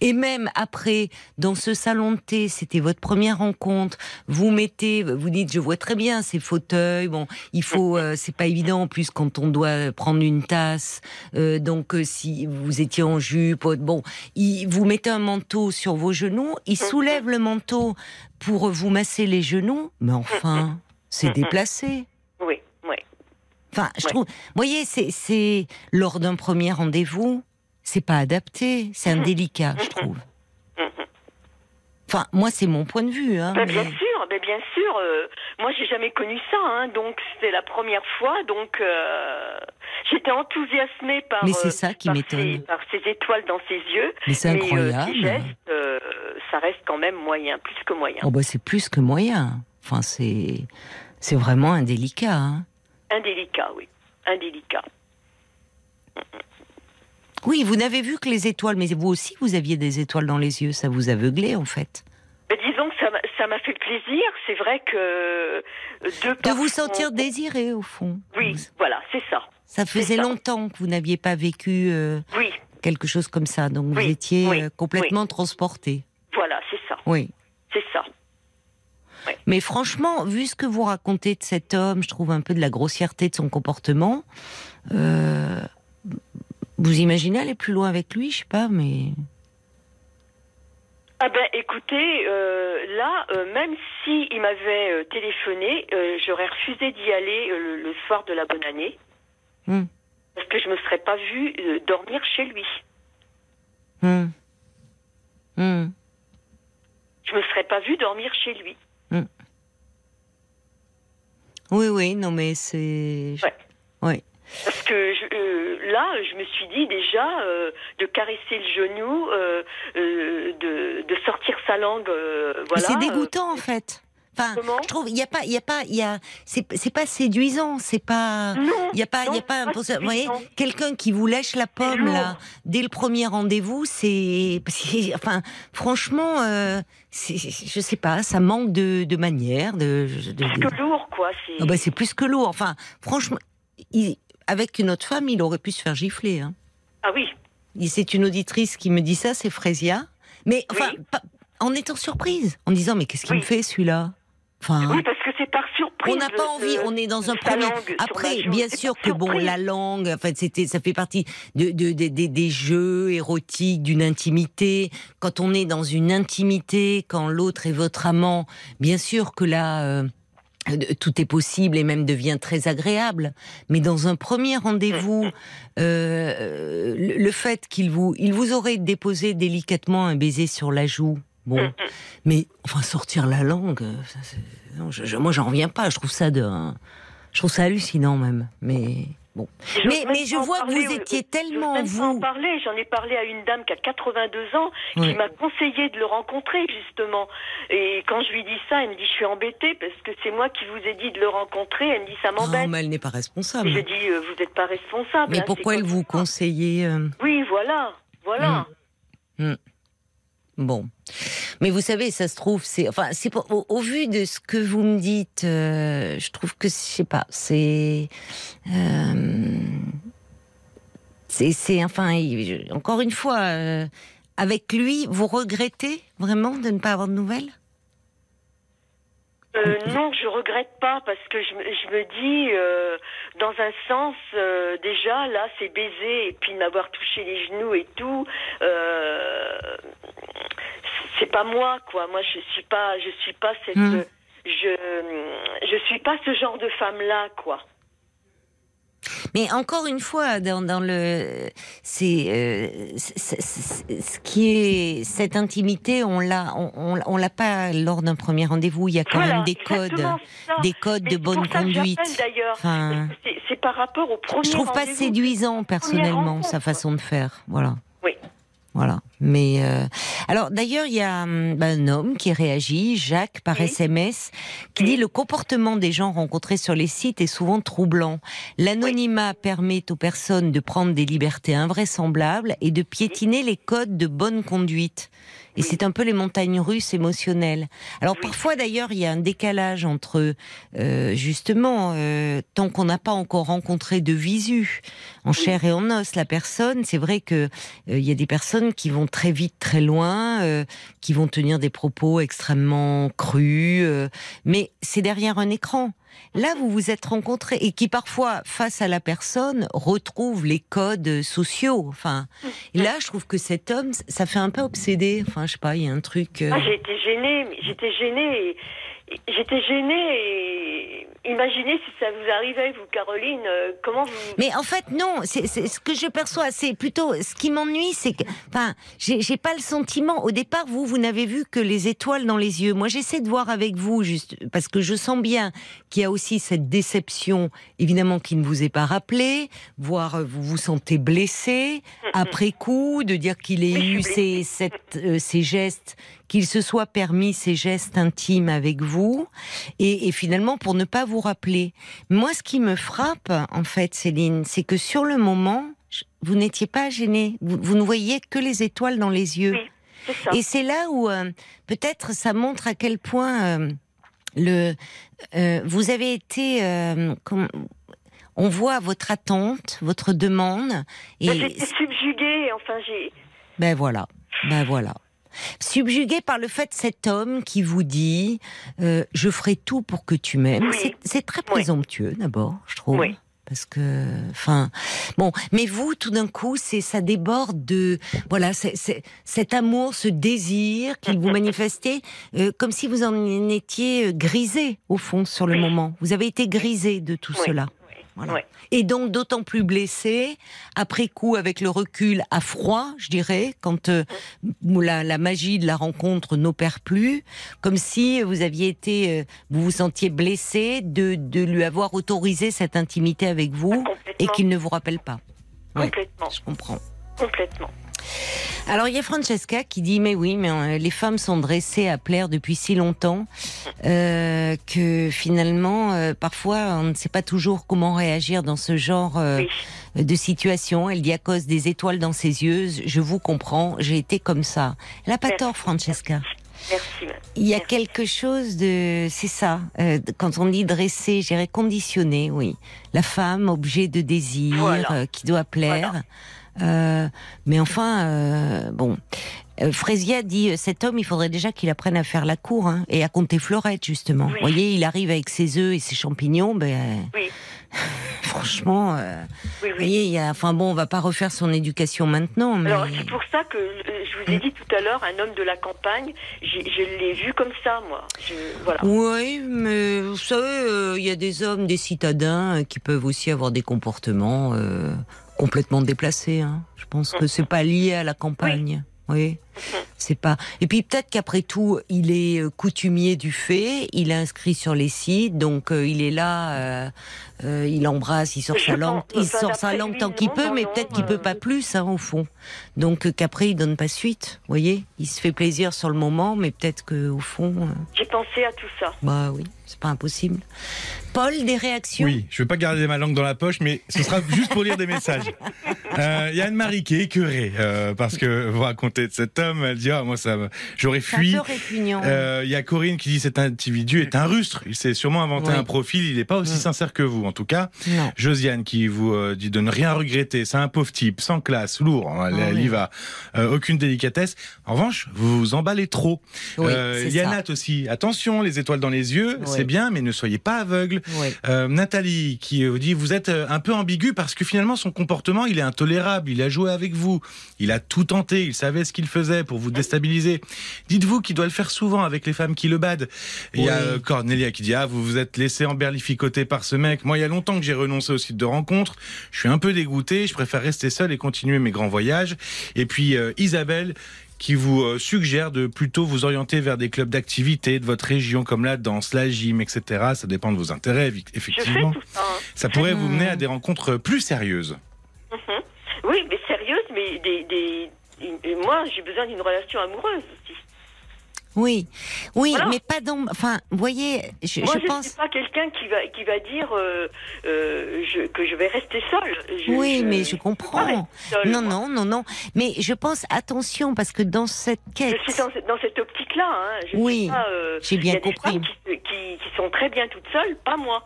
A: Et même après, dans ce salon de thé, c'était votre première rencontre. Vous mettez, vous dites, je vois très bien ces fauteuils. Bon, il faut, euh, c'est pas évident en plus quand on doit prendre une tasse. Euh, donc, euh, si vous étiez en jupe, bon, il, vous mettez un manteau sur vos genoux. Il soulève le manteau pour vous masser les genoux. Mais enfin, c'est déplacé.
B: Oui, oui.
A: Enfin, je trouve, vous voyez, c'est lors d'un premier rendez-vous, c'est pas adapté, c'est indélicat, je trouve. Enfin, moi, c'est mon point de vue. Hein,
B: Ben,
A: mais-
B: Bien sûr, ben, bien sûr. euh, moi, j'ai jamais connu ça, hein, donc c'était la première fois. Donc, euh, j'étais enthousiasmée par,
A: Mais c'est
B: euh,
A: ça qui m'étonne.
B: ces- par ces étoiles dans ses yeux.
A: Mais c'est
B: Mais, euh,
A: incroyable.
B: gestes, euh, ça reste quand même moyen, plus que moyen.
A: Oh bah, c'est plus que moyen. Enfin, c'est, c'est vraiment indélicat. Hein.
B: Indélicat, oui. Indélicat.
A: Oui, vous n'avez vu que les étoiles, mais vous aussi, vous aviez des étoiles dans les yeux. Ça vous aveuglait, en fait.
B: Ben, disons que ça m'a- fait plaisir. C'est vrai que euh, de,
A: vous sentir désiré, au fond.
B: Oui,
A: Vous-
B: voilà, c'est ça.
A: Ça faisait
B: ça.
A: longtemps que vous n'aviez pas vécu euh,
B: Oui,
A: quelque chose comme ça. Donc, vous étiez
B: oui,
A: euh, complètement transporté.
B: voilà, c'est ça.
A: Oui.
B: C'est ça.
A: Mais franchement, vu ce que vous racontez de cet homme, je trouve un peu de la grossièreté de son comportement. euh, Vous imaginez aller plus loin avec lui, je sais pas, mais.
B: Ah ben écoutez, euh, là, euh, même si il m'avait euh, téléphoné, j'aurais refusé d'y aller le, le soir de la bonne année.
A: Hmm.
B: Parce que je me serais pas vue dormir chez lui.
A: Hmm. Hmm.
B: Je me serais pas vue dormir chez lui.
A: Oui, oui, non, mais c'est.
B: Ouais.
A: Oui.
B: Parce que je- euh, là, je me suis dit déjà euh, de caresser le genou, euh, de, de sortir sa langue, voilà.
A: c'est dégoûtant, en fait. Enfin,
B: Comment
A: je trouve, il y a pas, il y a pas, il y a, c'est, c'est pas séduisant, c'est pas, il y a pas, il y a
B: non,
A: pas,
B: pas
A: pour vous voyez, quelqu'un qui vous lèche la pomme là, dès le premier rendez-vous, c'est, enfin, franchement, euh, je sais pas, ça manque de, de manière, de, de-
B: plus que lourd, quoi. C'est
A: Ah bah, c'est plus que lourd. Enfin, franchement, il- avec une autre femme, il aurait pu se faire gifler. Hein.
B: ah oui,
A: C'est une auditrice qui me dit ça, c'est Frésia. Mais enfin,
B: Oui.
A: pas- en étant surprise, en disant mais qu'est-ce qu'il
B: Oui.
A: me fait celui-là? Enfin,
B: oui, parce que c'est par surprise.
A: on n'a pas envie, on est dans un premier. Après, bien sûr que bon, la langue, en fait, c'était, ça fait partie de, de- de- de- des jeux érotiques, d'une intimité. Quand on est dans une intimité, quand l'autre est votre amant, bien sûr que là. euh, tout est possible et même devient très agréable. Mais dans un premier rendez-vous, euh, le, fait qu'il vous, il vous aurait déposé délicatement un baiser sur la joue, bon, mais enfin sortir la langue, ça, c'est- non, je, je- moi j'en reviens pas. Je trouve ça de, je trouve ça hallucinant même. Mais bon, mais mais je
B: en
A: vois que vous
B: euh,
A: étiez tellement
B: en
A: vous.
B: parler. J'en ai parlé à une dame qui a 82 ans, qui m'a conseillé de le rencontrer justement. Et quand je lui dis ça, elle me dit je suis embêtée parce que c'est moi qui vous ai dit de le rencontrer. Elle me dit ça
A: Non,
B: m'embête.
A: mais elle n'est pas responsable.
B: Et je dis euh, vous n'êtes pas responsable.
A: Mais
B: hein,
A: pourquoi elle vous conseillait euh,
B: Oui, voilà, voilà.
A: Bon, mais vous savez, ça se trouve, c'est enfin, c'est au, vu de ce que vous me dites, euh, je trouve que je sais pas, c'est, euh, c'est, enfin, encore une fois, euh, avec lui, vous regrettez vraiment de ne pas avoir de nouvelles?
B: Non, je regrette pas parce que je, me- dis, dans un sens, déjà là, c'est baiser et puis m'avoir touché les genoux et tout. C'est pas moi, quoi. Moi, je suis pas, je suis pas cette,
A: Hmm.
B: je, je suis pas ce genre de femme là, quoi.
A: Mais encore une fois, dans, dans le, c'est, euh, c'est- ce qui est cette intimité, on l'a, on, on, on l'a pas lors d'un premier rendez-vous. Il y a quand
B: Voilà,
A: même des codes,
B: ça.
A: des codes
B: Mais
A: de bonne
B: pour ça que
A: conduite.
B: d'ailleurs.
A: Enfin,
B: C'est- par rapport au premier.
A: je trouve pas séduisant personnellement sa façon de faire. Voilà.
B: Oui.
A: Voilà. Mais euh, alors d'ailleurs, il y a hum, bah, un homme qui réagit, Jacques, par
B: Oui.
A: SMS, qui
B: Oui.
A: dit le comportement des gens rencontrés sur les sites est souvent troublant. L'anonymat permet aux personnes de prendre des libertés invraisemblables et de piétiner les codes de bonne conduite. Et c'est un peu les montagnes russes émotionnelles. Alors parfois d'ailleurs, il y a un décalage entre euh, justement euh, tant qu'on n'a pas encore rencontré de visu en chair et en os la personne, c'est vrai que euh, il y a des personnes qui vont très vite, très loin, euh, qui vont tenir des propos extrêmement crus, euh, mais c'est derrière un écran. Là, vous vous êtes rencontrés et qui parfois, face à la personne, retrouvent les codes sociaux. Enfin, là, je trouve que cet homme, ça fait un peu obsédé. Enfin, je sais pas, il y a un truc. euh,
B: Ah, j'ai été gênée, j'étais gênée. et- J'étais gênée et imaginez si ça vous arrivait, vous, Caroline, euh, comment vous.
A: Mais en fait, non. C'est ce que je perçois. C'est plutôt ce qui m'ennuie, c'est que, enfin, j'ai pas le sentiment. Au départ, vous, vous n'avez vu que les étoiles dans les yeux. Moi, j'essaie de voir avec vous, juste parce que je sens bien qu'il y a aussi cette déception, évidemment, qui ne vous est pas rappelée. Voire, euh, vous vous sentez blessé après coup, de dire qu'il ait
B: Oui,
A: eu ces, cette, euh, ces gestes, qu'il se soit permis ces gestes intimes avec vous, et, et finalement pour ne pas vous rappeler. Moi, ce qui me frappe, en fait, Céline, c'est que sur le moment, vous n'étiez pas gênée. Vous, vous ne voyiez que les étoiles dans les yeux.
B: Oui, c'est ça.
A: Et c'est là où euh, peut-être ça montre à quel point euh, le euh, vous avez été comme- on voit votre attente, votre demande et
B: J'étais subjuguée, enfin, j'ai.
A: ben voilà, ben voilà. Subjugué par le fait cet homme qui vous dit euh, je ferai tout pour que tu m'aimes.
B: Oui.
A: C'est- très
B: Oui.
A: présomptueux d'abord, je trouve.
B: Oui.
A: parce que, enfin, bon, mais vous, tout d'un coup, c'est ça déborde de, voilà, cet amour, ce désir qu'il vous (laughs) manifestait, euh, comme si vous en étiez euh, grisé au fond sur le moment. Vous avez été grisé de tout cela. Voilà. Et donc d'autant plus blessé, après coup, avec le recul, à froid, je dirais, quand euh, la, la magie de la rencontre n'opère plus, comme si vous aviez été, euh, vous vous sentiez blessé de, de lui avoir autorisé cette intimité avec vous et
B: Complètement.
A: qu'il ne vous rappelle pas. Ouais.
B: Complètement.
A: Je comprends.
B: Complètement.
A: Alors il y a Francesca qui dit mais oui mais euh, les femmes sont dressées à plaire depuis si longtemps euh, que finalement euh, parfois on ne sait pas toujours comment réagir dans ce genre euh,
B: Oui.
A: de situation. Elle dit à cause des étoiles dans ses yeux, je vous comprends, j'ai été comme ça. Elle a pas
B: Merci.
A: tort Francesca.
B: Merci.
A: Il y a
B: Merci.
A: quelque chose de, c'est ça, euh, quand on dit dressé, j'irais conditionné, oui. La femme, objet de désir,
B: Voilà.
A: euh, qui doit plaire. Euh, mais enfin, euh, bon. Euh, Frésia dit, euh, cet homme, il faudrait déjà qu'il apprenne à faire la cour hein, et à compter fleurette, justement.
B: Oui.
A: Vous voyez, il arrive avec ses œufs et ses champignons, ben,
B: Oui. (laughs)
A: franchement, euh,
B: Oui,
A: vous voyez, il y a, enfin bon, on va pas refaire son éducation maintenant, mais...
B: Alors c'est pour ça que je vous ai dit tout à l'heure, un homme de la campagne, je l'ai vu comme ça, moi. Je, voilà.
A: Oui, mais vous savez, euh, il y a des hommes, des citadins euh, qui peuvent aussi avoir des comportements euh, complètement déplacés. hein. Je pense que c'est pas lié à la campagne. Oui. (laughs) C'est pas. Et puis peut-être qu'après tout, il est euh, coutumier du fait. Il est inscrit sur les sites, donc euh, il est là. euh, euh, il embrasse, il sort
B: Je
A: sa langue, il sort sa langue tant qu'il peut, mais peut-être qu'il peut pas plus, hein, au fond. Donc euh, qu'après il donne pas suite. Vous voyez, il se fait plaisir sur le moment, mais peut-être que au fond. euh,
B: J'ai pensé à tout ça.
A: bah oui, c'est pas impossible. Paul, des réactions?
C: Oui, je vais pas garder ma langue dans la poche, mais ce sera juste pour lire des messages. (laughs) Euh, Il y a Anne-Marie qui est écœurée euh, parce que vous racontez de cet homme. Elle dit ah moi ça, me- j'aurais fui.
A: répugnant.
C: Euh, Il y a Corinne qui dit cet individu est un rustre. Il s'est sûrement inventé
A: Oui.
C: un profil. Il n'est pas aussi
A: Mm.
C: sincère que vous, en tout cas.
A: non.
C: Josiane qui vous euh, dit de ne rien regretter. C'est un pauvre type, sans classe, lourd. hein, Elle,
A: Ah oui.
C: y va. Euh, aucune délicatesse. En revanche, vous vous emballez trop.
A: Oui,
C: Euh,
A: c'est
C: il y a
A: ça.
C: Nat aussi. Attention, les étoiles dans les yeux, c'est bien, mais ne soyez pas. Euh, Nathalie qui vous dit vous êtes un peu ambigu parce que finalement son comportement il est intolérable, il a joué avec vous, il a tout tenté, il savait ce qu'il faisait pour vous déstabiliser. Dites-vous qu'il doit le faire souvent avec les femmes qui le badent. Il y a euh, Cornelia qui dit ah vous vous êtes laissé emberlificoter par ce mec. Moi il y a longtemps que j'ai renoncé au site de rencontre, je suis un peu dégoûté, je préfère rester seul et continuer mes grands voyages. Et puis euh, Isabelle qui vous euh, suggère de plutôt vous orienter vers des clubs d'activité de votre région comme la danse, la gym, etc. Ça dépend de vos intérêts, effectivement.
B: ça. hein.
C: Ça pourrait vous
A: Hmm.
C: mener à des rencontres plus sérieuses.
B: Mhm. Oui, mais sérieuse, mais des, des, une- moi, j'ai besoin d'une relation amoureuse.
A: Oui, oui,
B: Voilà.
A: mais pas dans. Enfin, vous voyez, je,
B: moi,
A: je
B: je ne
A: pense.
B: suis pas quelqu'un qui va, qui va dire euh, euh, je- que je vais rester seule. Je-
A: Oui, mais je comprends.
B: seule,
A: Non, non, non, non. Mais je pense, attention, parce que dans cette quête.
B: Je suis dans, cette- dans cette optique-là. Hein.
A: Oui,
B: euh,
A: j'ai bien
B: y a des
A: compris.
B: femmes Qui, qui, qui sont très bien toutes seules, pas moi.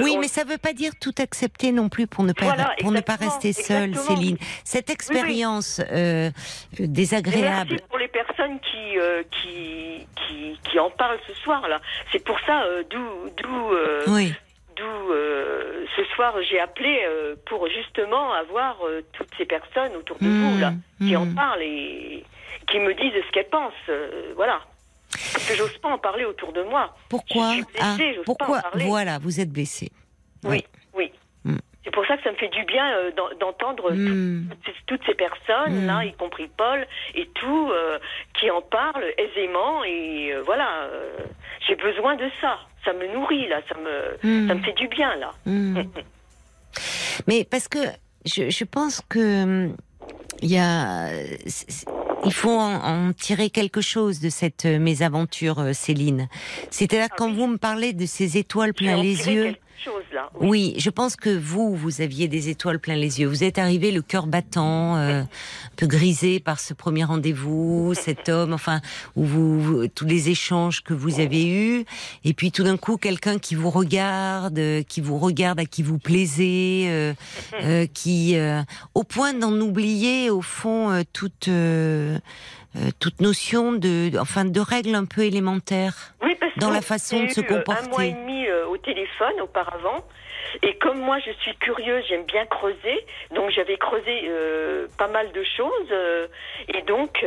A: Oui,
B: on-
A: mais ça ne veut pas dire tout accepter non plus pour ne pas,
B: Voilà,
A: pour ne pas rester seule,
B: exactement.
A: Céline. Cette expérience désagréable.
B: Merci pour les personnes qui, euh, qui, qui, qui en parlent ce soir-là. C'est pour ça, euh, d'où euh,
A: Oui,
B: euh, ce soir j'ai appelé euh, pour justement avoir toutes ces personnes autour de
A: Mmh,
B: vous là qui en
A: mmh.
B: parlent et qui me disent ce qu'elles pensent. voilà. Parce que j'ose pas en parler autour de moi.
A: pourquoi
B: Je suis blessée,
A: Ah, Pourquoi. Voilà, vous êtes blessée.
B: Oui, oui. C'est pour ça que ça me fait du bien euh, d'en- d'entendre tout-
A: Hmm.
B: toutes, ces- personnes, là, y compris Paul et tout, euh, qui en parlent aisément. Et euh, voilà, euh, j'ai besoin de ça. Ça me nourrit, là. Ça me,
A: Hmm.
B: ça me fait du bien, là.
A: Hmm. (laughs) Mais parce que je, je pense que hum, il y a, il faut en, en tirer quelque chose de cette euh, mésaventure, euh, Céline. C'est-à-dire
B: Ah
A: quand
B: oui.
A: vous me parlez de ces étoiles plein les yeux.
B: quelque Oui.
A: Oui, je pense que vous, vous aviez des étoiles plein les yeux. Vous êtes arrivé le cœur battant, euh, un peu grisé par ce premier rendez-vous, (laughs) cet homme, enfin, où vous, vous- tous les échanges que vous avez eus, et puis tout d'un coup, quelqu'un qui vous regarde, euh, qui vous regarde, à qui vous plaisez, euh, (laughs) euh, qui, euh, au point d'en oublier au fond euh, toute. Euh, toute notion de, enfin, de règles un peu élémentaires.
B: Oui, parce
A: Dans la façon de se
B: eu, euh, Un mois
A: comporter.
B: et demi euh, au téléphone auparavant. Et comme moi, je suis curieuse, j'aime bien creuser. Donc, j'avais creusé euh, pas mal de choses. et donc,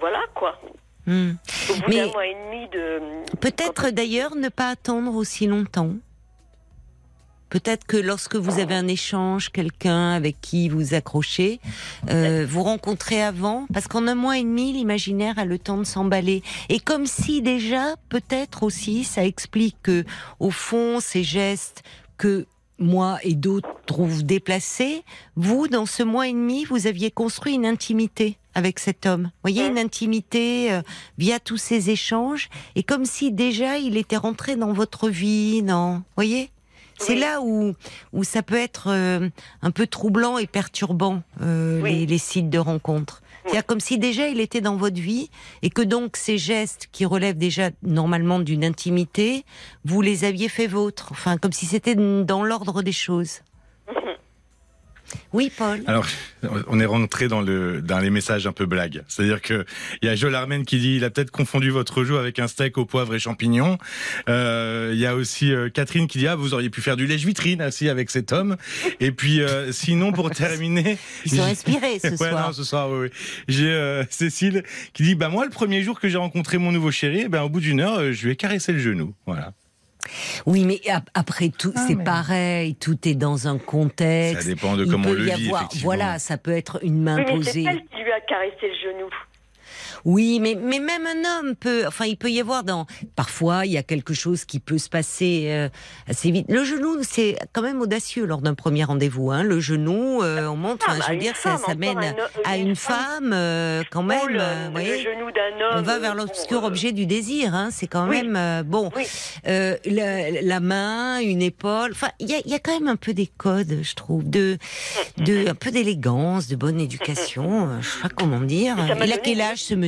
B: voilà, quoi. Au bout
A: Mais-
B: d'un mois et demi de...
A: Peut-être d'ailleurs ne pas attendre aussi longtemps. Peut-être que lorsque vous avez un échange, quelqu'un avec qui vous accrochez, euh, vous rencontrez avant, parce qu'en un mois et demi, l'imaginaire a le temps de s'emballer. Et comme si déjà, peut-être aussi, ça explique que, au fond, ces gestes que moi et d'autres trouvent déplacés, vous, dans ce mois et demi, vous aviez construit une intimité avec cet homme. Vous voyez, une intimité euh, via tous ces échanges, et comme si déjà il était rentré dans votre vie, dans, vous voyez? C'est
B: Oui.
A: là où, où ça peut être euh, un peu troublant et perturbant, euh,
B: Oui.
A: les, les sites de rencontres. C'est-à-dire comme si déjà il était dans votre vie et que donc ces gestes qui relèvent déjà normalement d'une intimité, vous les aviez fait vôtres. Enfin, comme si c'était dans l'ordre des choses. Oui, Paul.
C: Alors, on est rentré dans le dans les messages un peu blagues. C'est-à-dire que il y a Joel Armen qui dit il a peut-être confondu votre jeu avec un steak au poivre et champignons. Euh, Il y a aussi euh, Catherine qui dit ah vous auriez pu faire du lèche-vitrine aussi avec cet homme. Et puis euh, sinon pour (laughs) terminer,
A: Ils sont inspirés ce (laughs)
C: ouais,
A: soir.
C: non, ce soir, oui, oui. J'ai euh, Cécile qui dit bah moi le premier jour que j'ai rencontré mon nouveau chéri, eh ben au bout d'une heure, je lui ai caressé le genou. Voilà.
A: Oui, mais ap- après tout,
C: Ah,
A: c'est
C: mais-
A: pareil. Tout est dans un contexte.
C: Ça dépend de
A: Il
C: comment on le vit,
A: avoir, voilà, ça peut être une main
B: Oui, mais c'est
A: posée.
B: elle qui lui a caressé le genou.
A: Oui, mais, mais même un homme peut, enfin, il peut y avoir dans, parfois, il y a quelque chose qui peut se passer euh, assez vite. Le genou, c'est quand même audacieux lors d'un premier rendez-vous, hein. Le genou, euh, on monte,
B: Ah,
A: enfin,
B: bah,
A: je veux dire, ça,
B: femme,
A: ça
B: encore
A: mène
B: un
A: à
B: une
A: une
B: femme.
A: femme, euh, quand même,
B: Oh, le,
A: vous
B: le genou d'un homme.
A: On va vers l'obscur objet du désir, hein. C'est quand
B: oui.
A: même bon.
B: Oui.
A: La, la main, une épaule. Enfin, il y a, il y a quand même un peu des codes, je trouve, de, de un peu d'élégance, de bonne éducation. Je sais pas comment dire. Il a quel âge ce monsieur?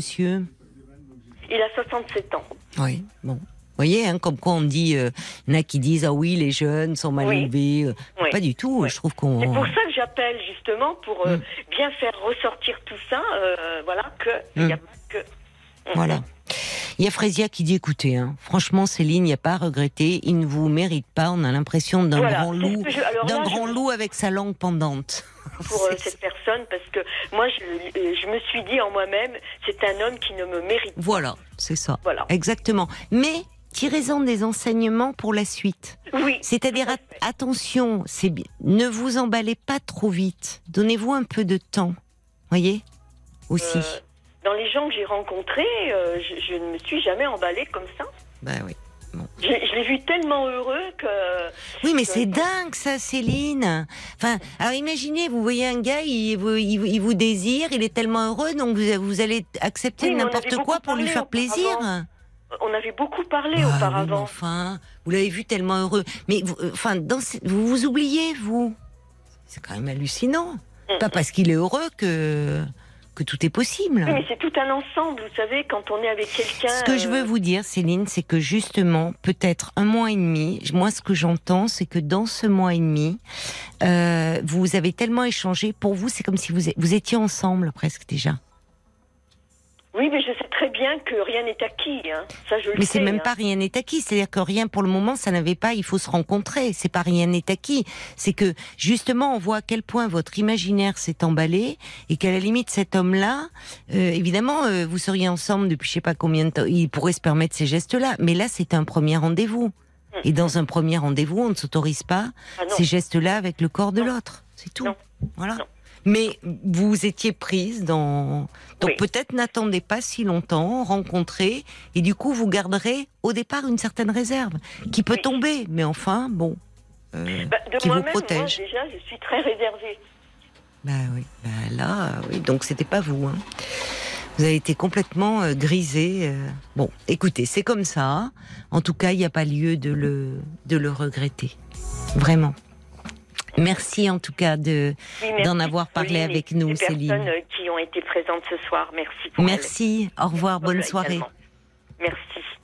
B: Il a 67 ans.
A: Oui, bon. Vous voyez, hein, comme quoi on dit, euh, il y en a qui disent ah oui les jeunes sont mal
B: Oui.
A: élevés. euh,
B: Oui.
A: Pas du tout.
B: Oui.
A: Je trouve qu'on.
B: C'est pour ça que j'appelle justement pour euh,
A: Mm.
B: bien faire ressortir tout ça. euh, voilà que
A: Mm.
B: y a pas que.
A: Voilà. Il y a Frésia qui dit écoutez, hein, franchement Céline, il n'y a pas à regretter, il ne vous mérite pas. On a l'impression d'un
B: Voilà,
A: grand loup, d'un grand
B: je-
A: loup avec sa langue pendante. (laughs)
B: pour euh, cette personne parce que moi je, euh, je me suis dit en moi-même c'est un homme qui ne me mérite pas.
A: Voilà, c'est ça.
B: Voilà.
A: Exactement. Mais tirez-en des enseignements pour la suite.
B: Oui.
A: C'est-à-dire, attention, c'est ne vous emballez pas trop vite. Donnez-vous un peu de temps. Voyez Aussi.
B: Euh, dans les gens que j'ai rencontrés, euh, je, je ne me suis jamais emballée comme ça.
A: Bah oui.
B: Je, je l'ai vu tellement heureux que
A: Oui, mais c'est dingue ça, Céline. Enfin, alors imaginez, vous voyez un gars, il vous, il, vous- il vous désire, il est tellement heureux, donc vous, vous allez accepter
B: Oui,
A: n'importe quoi pour lui faire plaisir.
B: auparavant. on avait beaucoup parlé
A: Ah oui, mais
B: auparavant.
A: enfin, vous l'avez vu tellement heureux. Mais vous, euh, enfin, dans ce- vous vous oubliez, vous. C'est quand même hallucinant.
B: Mm.
A: Pas parce qu'il est heureux que que tout est possible.
B: Oui, mais c'est tout un ensemble, vous savez, quand on est avec quelqu'un.
A: Ce que je veux
B: euh,
A: vous dire, Céline, c'est que justement, peut-être un mois et demi, moi ce que j'entends, c'est que dans ce mois et demi, euh, vous avez tellement échangé, pour vous, c'est comme si vous, vous étiez ensemble presque déjà.
B: Oui, mais je sais bien que rien n'est acquis. Hein. Ça, je le
A: Mais c'est même
B: hein.
A: pas rien n'est acquis, c'est-à-dire que rien pour le moment, ça n'avait pas, il faut se rencontrer, c'est pas rien n'est acquis. C'est que justement, on voit à quel point votre imaginaire s'est emballé et qu'à la limite, cet homme-là, euh, évidemment, euh, vous seriez ensemble depuis je sais pas combien de temps, il pourrait se permettre ces gestes-là, mais là, c'est un premier rendez-vous. Et dans un premier rendez-vous, on ne s'autorise pas
B: Ah
A: ces gestes-là avec le corps de l'autre. C'est tout.
B: Non.
A: Voilà.
B: Non.
A: Mais vous étiez prise dans. Donc
B: Oui.
A: peut-être n'attendez pas si longtemps, rencontrer, et du coup vous garderez au départ une certaine réserve qui peut
B: Oui.
A: tomber. Mais enfin, bon. euh,
B: Bah, de
A: qui vous
B: moi-même, moi,
A: protège.
B: déjà, je suis très réservée.
A: bah oui. Bah là, oui. Donc c'était pas vous. Hein. Vous avez été complètement euh, grisé. euh. Bon, écoutez, c'est comme ça. En tout cas, il n'y a pas lieu de le, de le regretter. Vraiment. Merci en tout cas de,
B: Oui,
A: d'en avoir parlé
B: et
A: avec nous,
B: les
A: Céline.
B: personnes euh, qui ont été présentes ce soir. Merci pour
A: Merci. Au revoir. Bonne soirée.
B: également. Merci.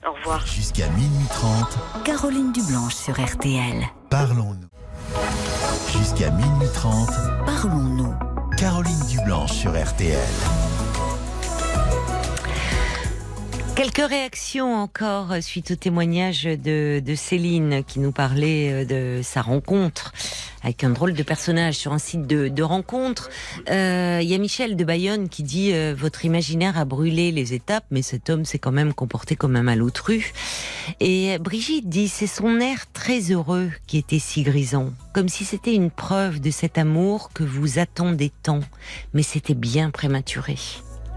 B: Au revoir.
D: Jusqu'à minuit 30,
E: Caroline Dublanche sur RTL.
D: parlons-nous. Jusqu'à minuit 30,
E: Parlons-nous.
D: Caroline Dublanche sur RTL.
A: Quelques réactions encore suite au témoignage de, de Céline qui nous parlait euh, de sa rencontre avec un drôle de personnage sur un site de, de rencontre. Euh, Il y a Michel de Bayonne qui dit euh, votre imaginaire a brûlé les étapes, mais cet homme s'est quand même comporté comme un malotru. Et Brigitte dit c'est son air très heureux qui était si grisant, comme si c'était une preuve de cet amour que vous attendez tant, mais c'était bien prématuré.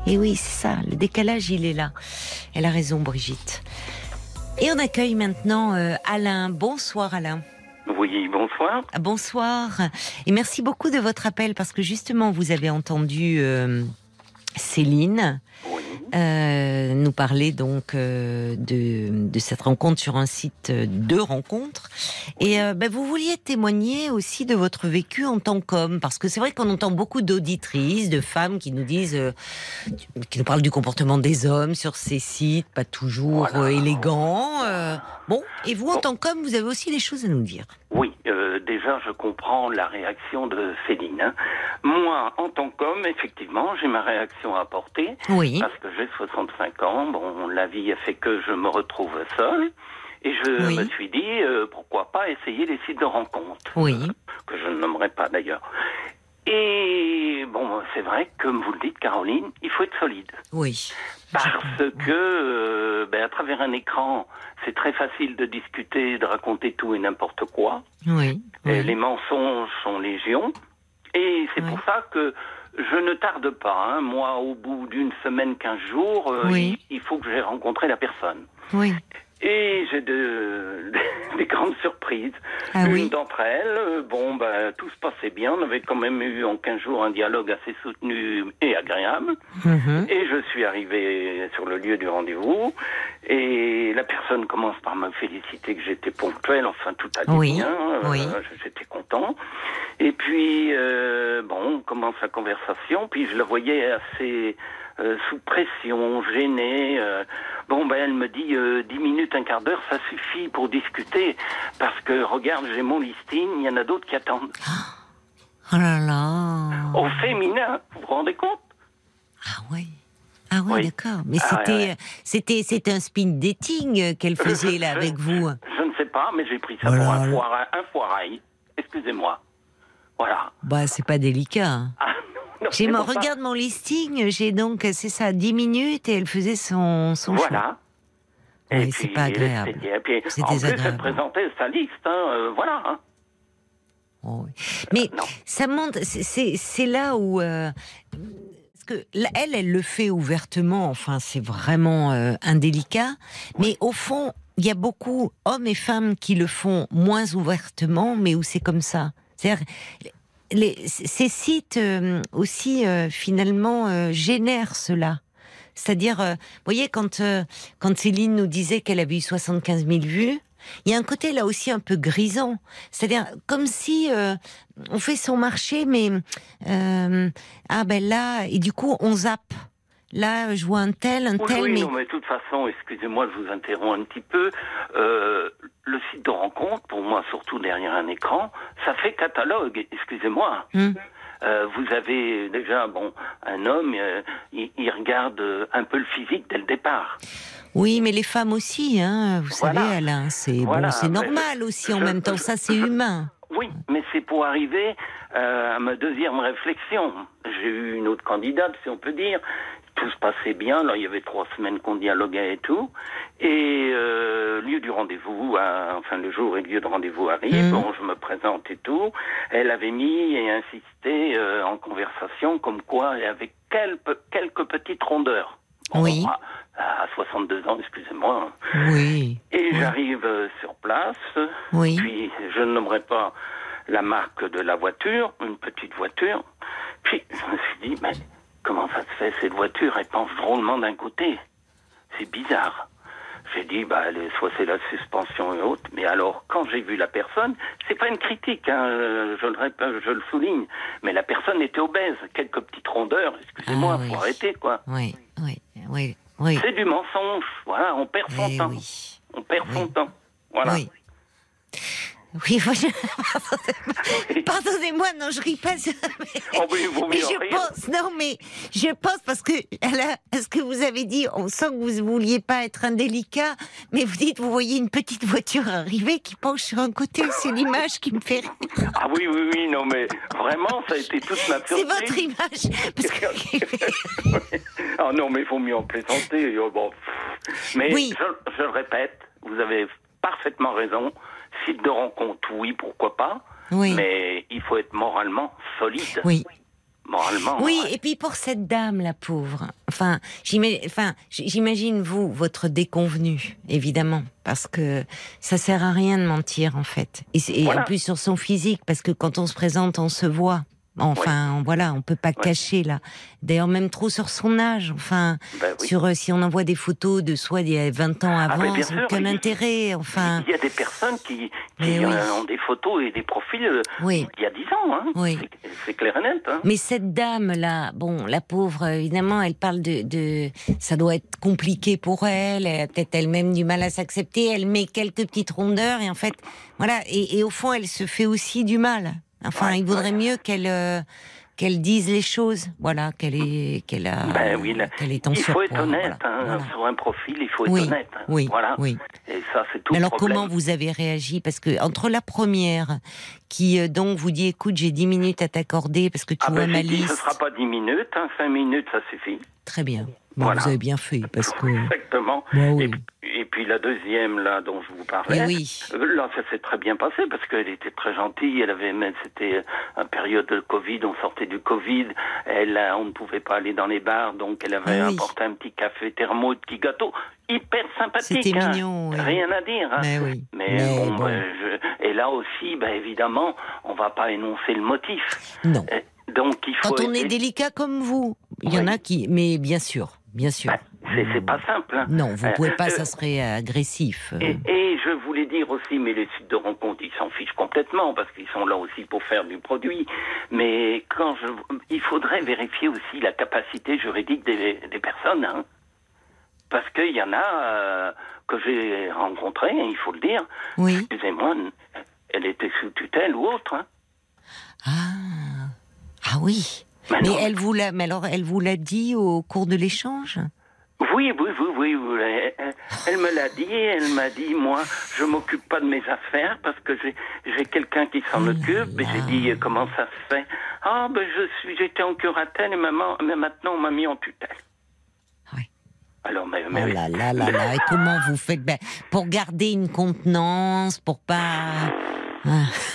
A: Et oui, c'est ça, le décalage, il est là. Elle a raison, Brigitte. Et on accueille maintenant euh, Alain. Bonsoir, Alain.
F: Oui, bonsoir.
A: Bonsoir. Et merci beaucoup de votre appel parce que justement, vous avez entendu euh, Céline
F: Oui.
A: Euh, nous parler donc euh, de, de cette rencontre sur un site de rencontres. Et euh, ben, vous vouliez témoigner aussi de votre vécu en tant qu'homme, parce que c'est vrai qu'on entend beaucoup d'auditrices, de femmes qui nous disent, euh, qui nous parlent du comportement des hommes sur ces sites, pas toujours
F: Voilà.
A: euh, élégants. euh. bon, et vous en tant qu'homme, vous avez aussi des choses à nous dire.
F: Oui, euh, déjà, je comprends la réaction de Céline. hein. Moi, en tant qu'homme, effectivement, j'ai ma réaction à apporter.
A: Oui.
F: Parce que j'ai 65 ans, bon, la vie a fait que je me retrouve seul. Et je
A: Oui.
F: me suis dit, euh, pourquoi pas essayer les sites de rencontres.
A: Oui.
F: Que je ne nommerai pas d'ailleurs. Et bon, c'est vrai, comme vous le dites, Caroline, il faut être solide.
A: Oui.
F: Parce que, euh, ben, à travers un écran, c'est très facile de discuter, de raconter tout et n'importe quoi.
A: Oui.
F: Les mensonges sont légion. Et c'est
A: Oui.
F: pour ça que je ne tarde pas. hein. Moi, au bout d'une semaine, quinze jours, euh, il faut que j'ai rencontré la personne.
A: Oui.
F: Et j'ai de, (laughs) des grandes surprises.
A: Ah
F: Une
A: oui.
F: d'entre elles, euh, bon, ben, tout se passait bien. On avait quand même eu en 15 jours un dialogue assez soutenu et agréable.
A: Mhm.
F: Et je suis arrivé sur le lieu du rendez-vous. Et la personne commence par me féliciter que j'étais ponctuel. Enfin, tout allait
A: Oui,
F: bien. euh. J'étais content. Et puis, euh, bon, on commence la conversation. Puis je la voyais assez euh, sous pression, gênée. euh. bon, ben, elle me dit euh, 10 minutes, un quart d'heure, ça suffit pour discuter. Parce que, regarde, j'ai mon listing, il y en a d'autres qui attendent. (gasps)
A: Oh là là.
F: Au féminin, vous vous rendez compte?
A: Ah oui. Ah oui,
F: Oui.
A: d'accord. Mais
F: Ah
A: c'était,
F: ouais.
A: c'était, c'était un spin dating qu'elle faisait là avec vous.
F: Je ne sais pas, mais j'ai pris ça
A: Oh
F: pour un foirail. Un foirail. Excusez-moi. Voilà.
A: Bah, c'est pas délicat. hein.
F: Ah,
A: J'ai mon, regarde mon listing, j'ai donc, c'est ça, 10 minutes et elle faisait son, son choix.
F: Voilà.
A: Oui, c'est pas agréable.
F: Et puis, en plus, elle présentait sa liste. Hein, euh, voilà. hein.
A: Oh, oui. Mais
F: non.
A: ça montre, c'est- là où. euh, parce que elle, elle le fait ouvertement, enfin, c'est vraiment euh, indélicat. Mais au fond, il y a beaucoup hommes et femmes qui le font moins ouvertement, mais où c'est comme ça. C'est-à-dire, les- ces sites euh, aussi, euh, finalement, euh, génèrent cela. C'est-à-dire, euh, vous voyez, quand, euh, quand Céline nous disait qu'elle avait eu 75 000 vues, il y a un côté là aussi un peu grisant. C'est-à-dire, comme si euh, on fait son marché, mais ah ben là, et du coup, on zappe. Là, je vois un tel, un
F: Oui,
A: tel,
F: oui,
A: mais
F: non, mais de toute façon, excusez-moi, je vous interromps un petit peu. Euh, le site de rencontre, pour moi, surtout derrière un écran, ça fait catalogue. Excusez-moi.
A: Hmm.
F: Euh, vous avez déjà, bon, un homme, euh, il, il regarde un peu le physique dès le départ.
A: oui, mais les femmes aussi, hein, vous
F: Voilà.
A: savez, Alain, c'est
F: Voilà,
A: bon, c'est normal aussi en
F: je-
A: même temps.
F: je-
A: Ça, c'est humain.
F: Oui, mais c'est pour arriver euh, à ma deuxième réflexion. J'ai eu une autre candidate, si on peut dire. Tout se passait bien. Là, il y avait trois semaines qu'on dialoguait et tout. Et euh, lieu du rendez-vous, euh, enfin le jour et le lieu de rendez-vous arrive.
A: Mhm.
F: Bon, je me présente et tout. Elle avait mis et insisté euh, en conversation comme quoi avait quelques, quelques petites rondeurs.
A: Oui.
F: à- À 62 ans, excusez-moi.
A: Oui,
F: Et
A: Oui.
F: j'arrive euh, sur place.
A: oui.
F: Puis, je ne nommerai pas la marque de la voiture, une petite voiture. Puis, je me suis dit, mais comment ça se fait, cette voiture, elle penche drôlement d'un côté? C'est bizarre. J'ai dit, bah, soit c'est la suspension et autres, mais alors, quand j'ai vu la personne, c'est pas une critique, hein, euh, je, le répète, je le souligne, mais la personne était obèse, quelques petites rondeurs, excusez-moi,
A: Ah oui.
F: faut arrêter, quoi.
A: Oui, oui, oui, oui.
F: C'est du mensonge, voilà, on perd son
A: Eh
F: temps.
A: oui.
F: On perd son temps. Voilà.
A: Oui. (laughs) Pardonnez-moi, non, je ris pas. mais-
F: Oh oui,
A: Mais je
F: rire.
A: pense, non, mais je pense parce que là, ce que vous avez dit, on sent que vous vouliez pas être indélicat, mais vous dites, vous voyez une petite voiture arriver qui penche sur un côté, c'est l'image qui me fait rire.
F: Ah oui, oui, oui, non, mais vraiment, ça a été toute ma
A: C'est votre image. Parce que... (laughs)
F: Ah non, mais il vaut mieux en plaisanter. Oh, bon. Mais
A: Oui.
F: je, je le répète, vous avez parfaitement raison. Site de rencontre, oui, pourquoi pas.
A: Oui.
F: Mais il faut être moralement solide.
A: Oui.
F: Moralement.
A: Oui,
F: ouais.
A: et puis pour cette dame, la pauvre, enfin, j'imagine vous, votre déconvenu, évidemment, parce que ça sert à rien de mentir, en fait. Et, c'est- et
F: Voilà.
A: en plus sur son physique, parce que quand on se présente, on se voit. Enfin, voilà, on peut pas cacher là. D'ailleurs, même trop sur son âge. Enfin,
F: Ben oui.
A: sur euh, si on envoie des photos de soi d'il y a 20 ans
F: Ah,
A: avant, c'est
F: sûr,
A: aucun intérêt. Enfin,
F: Il y a des personnes qui, qui
A: oui.
F: euh, ont des photos et des profils euh,
A: Oui.
F: il y a 10 ans. Hein.
A: Oui.
F: C'est- clair et net. Hein.
A: Mais cette dame-là, bon, la pauvre, évidemment, elle parle de, de, ça doit être compliqué pour elle. Elle a peut-être elle-même du mal à s'accepter. Elle met quelques petites rondeurs et en fait, voilà. Et, et au fond, elle se fait aussi du mal. Enfin,
F: Ouais,
A: il vaudrait mieux qu'elle euh, qu'elle dise les choses. Voilà, qu'elle est qu'elle a
F: Ben oui, là,
A: qu'elle est en
F: il faut
A: surpoids,
F: être honnête.
A: voilà,
F: hein,
A: voilà.
F: Sur un profil, il faut être
A: Oui,
F: honnête. hein.
A: oui,
F: voilà.
A: oui.
F: Et ça, c'est tout
A: Mais alors comment vous avez réagi? Parce que entre la première, qui euh, donc vous dit écoute j'ai 10 minutes à t'accorder parce que tu
F: Ah
A: vois
F: ben,
A: ma
F: j'ai dit,
A: liste.
F: ce sera pas 10 minutes, hein, 5 minutes, ça suffit.
A: Très bien. Bon,
F: Voilà.
A: vous avez bien fait parce que.
F: Exactement.
A: Bah oui.
F: et, puis- et puis la deuxième, là, dont je vous parlais,
A: Eh oui.
F: euh, là, ça s'est très bien passé parce qu'elle était très gentille. Elle avait même, c'était une période de Covid, on sortait du Covid. Elle, on ne pouvait pas aller dans les bars, donc elle avait
A: Ah oui.
F: apporté un petit café thermo, un petit gâteau. Hyper sympathique.
A: C'était
F: hein.
A: mignon, oui.
F: Rien à dire. hein.
A: Mais oui.
F: Mais,
A: Mais
F: bon,
A: bon.
F: ben, je- et là aussi, ben, évidemment, on va pas énoncer le motif.
A: Non.
F: Euh, Donc il faut.
A: Quand on est délicat comme vous, il y en a qui. Mais bien sûr, bien sûr.
F: Ben, c'est pas simple. hein.
A: Non, vous
F: Euh,
A: pouvez pas,
F: euh,
A: ça serait agressif.
F: Et, et je voulais dire aussi, mais les sites de rencontres, ils s'en fichent complètement parce qu'ils sont là aussi pour faire du produit. Mais quand je, il faudrait vérifier aussi la capacité juridique des, des personnes, hein. parce qu'il y en a euh, que j'ai rencontrés, il faut le dire.
A: Oui.
F: Excusez-moi, elle était sous tutelle ou autre. hein.
A: Ah. Ah oui.
F: Mais
A: elle vous l'a, mais alors elle vous l'a dit au cours de l'échange?
F: Oui, oui, oui, oui. oui. Elle, me l'a dit. Elle m'a dit, moi, je m'occupe pas de mes affaires parce que j'ai quelqu'un qui s'en
A: Oh
F: occupe. Et j'ai dit, comment ça se fait? Ah, ben je suis, j'étais en curatelle et maman, mais maintenant on m'a mis en tutelle. Alors, mais, mais
A: Oh là là là là. Et comment vous faites? Ben, pour garder une contenance, pour pas. Ah,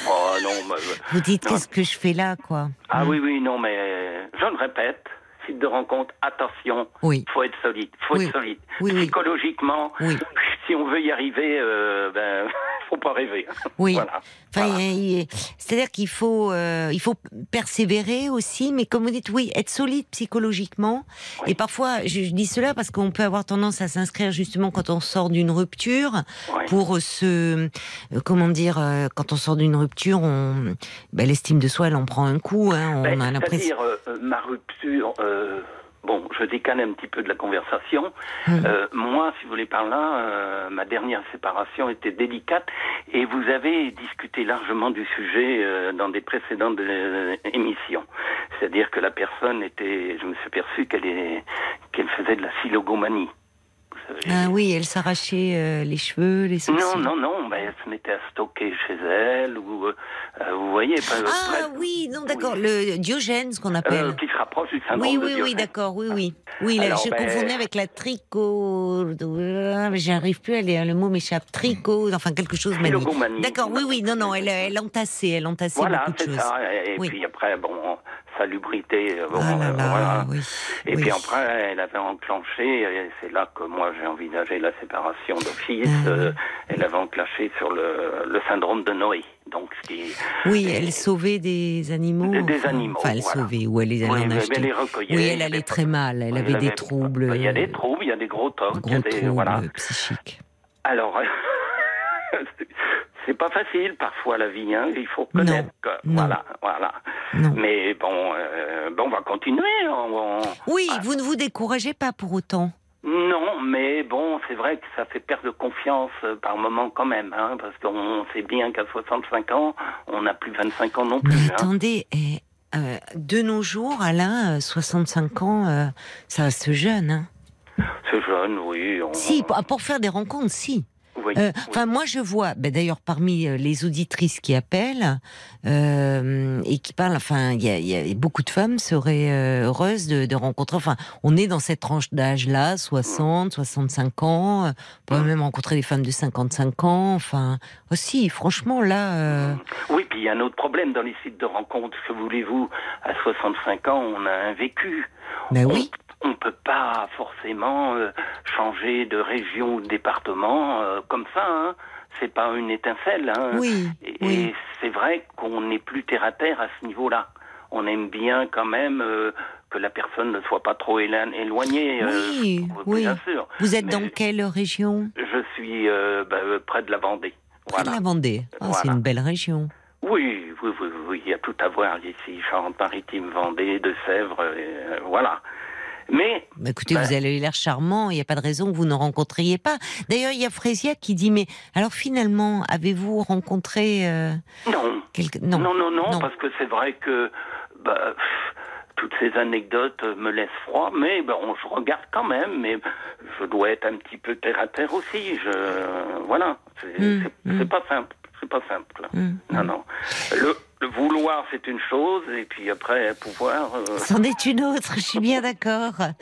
F: oh non, mais-
A: Vous dites qu'est-ce que je fais là, quoi?
F: Ah
A: Hmm.
F: oui, oui, non, mais euh, je le répète. De rencontre, attention,
A: Oui.
F: faut être solide, faut
A: Oui.
F: être solide.
A: Oui.
F: Psychologiquement, (laughs) si on veut y arriver, euh, ben, (laughs) faut pas rêver.
A: Oui.
F: Voilà.
A: Enfin,
F: Voilà.
A: il- il- c'est-à-dire qu'il faut, euh, il faut persévérer aussi, mais comme vous dites, oui, être solide psychologiquement. Et parfois, je, je dis cela parce qu'on peut avoir tendance à s'inscrire justement quand on sort d'une rupture pour se, euh, comment dire, euh, quand on sort d'une rupture, on, ben, l'estime de soi, elle en prend un coup. Hein, on
F: Ben,
A: a l'impression.
F: Ma rupture, euh, bon, je décale un petit peu de la conversation.
A: Hum.
F: Euh, moi, si vous voulez par là, euh, ma dernière séparation était délicate et vous avez discuté largement du sujet euh, dans des précédentes euh, émissions. C'est-à-dire que la personne était, je me suis perçu qu'elle faisait de la silogomanie.
A: Ah oui, elle s'arrachait euh, les cheveux, les sourcils.
F: non, non, non, ben, elle se mettait à stocker chez elle, ou, euh, euh, vous voyez, pas,
A: Ah
F: près-
A: oui, non, d'accord,
F: Oui.
A: le Diogène, ce qu'on
F: Euh,
A: appelle.
F: qui se rapproche du syndrome
A: Oui,
F: de
A: oui, oui, d'accord, oui, oui. Oui, là,
F: Alors,
A: je
F: ben-
A: confondais avec la tricot. J'arrive plus à aller, le mot m'échappe. Tricot, enfin quelque chose. D'accord, oui, oui, non, non, elle, elle entassait, elle entassait
F: Voilà,
A: beaucoup de choses.
F: ça. Et, et
A: Oui.
F: puis après, bon, salubrité, euh, bon,
A: Ah là
F: euh,
A: là,
F: voilà.
A: oui.
F: Et
A: oui.
F: puis après, elle avait enclenché, et c'est là que moi j'ai envisagé la séparation d'office,
A: Ah.
F: euh, elle avait enclenché sur le, le syndrome de Noé. Donc, ce qui,
A: Oui, elle sauvait des animaux.
F: Des- animaux,
A: Enfin, elle
F: voilà.
A: sauvait, ou elle les elle
F: Oui,
A: en
F: les recueillait,
A: Oui, elle allait très mal, elle avait
F: elle
A: des troubles.
F: Il y a des troubles, il y a des gros tocs, il y
A: Gros
F: a des,
A: troubles
F: voilà.
A: psychiques.
F: Alors, (laughs) c'est pas facile parfois la vie, hein, il faut connaître. que-. Voilà, voilà.
A: Non.
F: Mais bon, euh, bon, on va continuer. on- on-
A: Oui, vous ne vous découragez pas pour autant.
F: Non, mais bon, c'est vrai que ça fait perdre confiance euh, par moment quand même, hein, parce qu'on sait bien qu'à 65 ans, on n'a plus 25 ans non plus.
A: Mais
F: hein.
A: attendez, eh, euh, de nos jours, Alain, euh, 65 ans, euh, ça reste jeune. Hein.
F: C'est jeune, oui. on-
A: Si, pour, pour faire des rencontres, si. Euh,
F: oui.
A: Enfin, moi, je vois, ben, d'ailleurs, parmi euh, les auditrices qui appellent euh, et qui parlent, enfin, il y, y a beaucoup de femmes seraient euh, heureuses de, de rencontrer. Enfin, on est dans cette tranche d'âge-là, 60, 65 ans. On pourrait même rencontrer des femmes de 55 ans. Enfin, aussi, franchement, là. euh,
F: Oui, puis il y a un autre problème dans les sites de rencontres. Que voulez-vous? À 65 ans, on a un vécu.
A: ben
F: On-
A: oui.
F: On ne peut pas forcément euh, changer de région ou de département euh, comme ça. Hein. C'est pas une étincelle. Hein.
A: Oui,
F: Et,
A: oui.
F: et c'est vrai qu'on n'est plus terre à terre à ce niveau-là. On aime bien quand même euh, que la personne ne soit pas trop éloignée.
A: Oui, oui.
F: Bien sûr.
A: Vous êtes
F: Mais
A: dans quelle région?
F: Je suis bah, euh, près de la Vendée.
A: Près de la Vendée. Ah, C'est une belle région.
F: Oui, oui, oui, oui, il y a tout à voir ici. Charente-Maritime, Vendée, de Sèvres, euh, voilà. Mais
A: Bah, écoutez,
F: Ben-
A: vous avez l'air charmant, il n'y a pas de raison que vous ne rencontriez pas. D'ailleurs, il y a Frésia qui dit, mais alors finalement, avez-vous rencontré euh,
F: non, non, non, non,
A: non.
F: parce que c'est vrai que bah, pff, toutes ces anecdotes me laissent froid, mais bah, on se regarde quand même. Mais je dois être un petit peu terre à terre aussi. Je, voilà, c'est
A: Mm,
F: c'est-
A: mm.
F: c'est pas simple. C'est pas simple.
A: Mm,
F: Non, non. Le, le vouloir, c'est une chose, et puis après, pouvoir. euh,
A: C'en est une autre, je suis bien d'accord. (laughs)
F: voilà.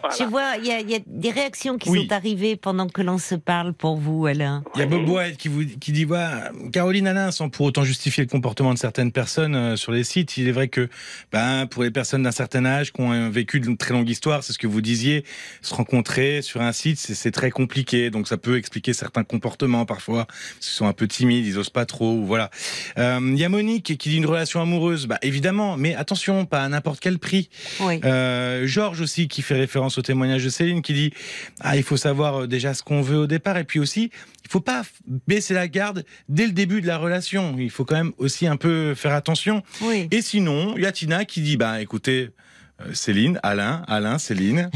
F: voilà.
A: Je vois, il y, a- il y a des réactions qui
C: Oui.
A: sont arrivées pendant que l'on se parle pour vous, Alain.
C: Il y a Bob White qui, vous, qui dit voilà, Caroline Alain, sans pour autant justifier le comportement de certaines personnes euh, sur les sites, il est vrai que ben, pour les personnes d'un certain âge qui ont un vécu d'une très longue histoire, c'est ce que vous disiez, se rencontrer sur un site, c'est très compliqué. Donc ça peut expliquer certains comportements parfois, parce qu'ils sont un peu timides, ils osent pas trop. Voilà. Euh, Il y a Monique qui dit une relation amoureuse. Bah évidemment, mais attention, pas à n'importe quel prix.
A: Oui.
C: Euh, Georges aussi qui fait référence au témoignage de Céline qui dit ah il faut savoir euh, déjà ce qu'on veut au départ et puis aussi il faut pas baisser la garde dès le début de la relation il faut quand même aussi un peu faire attention
A: Oui.
C: et sinon il y a Tina qui dit bah écoutez euh, Céline Alain Alain Céline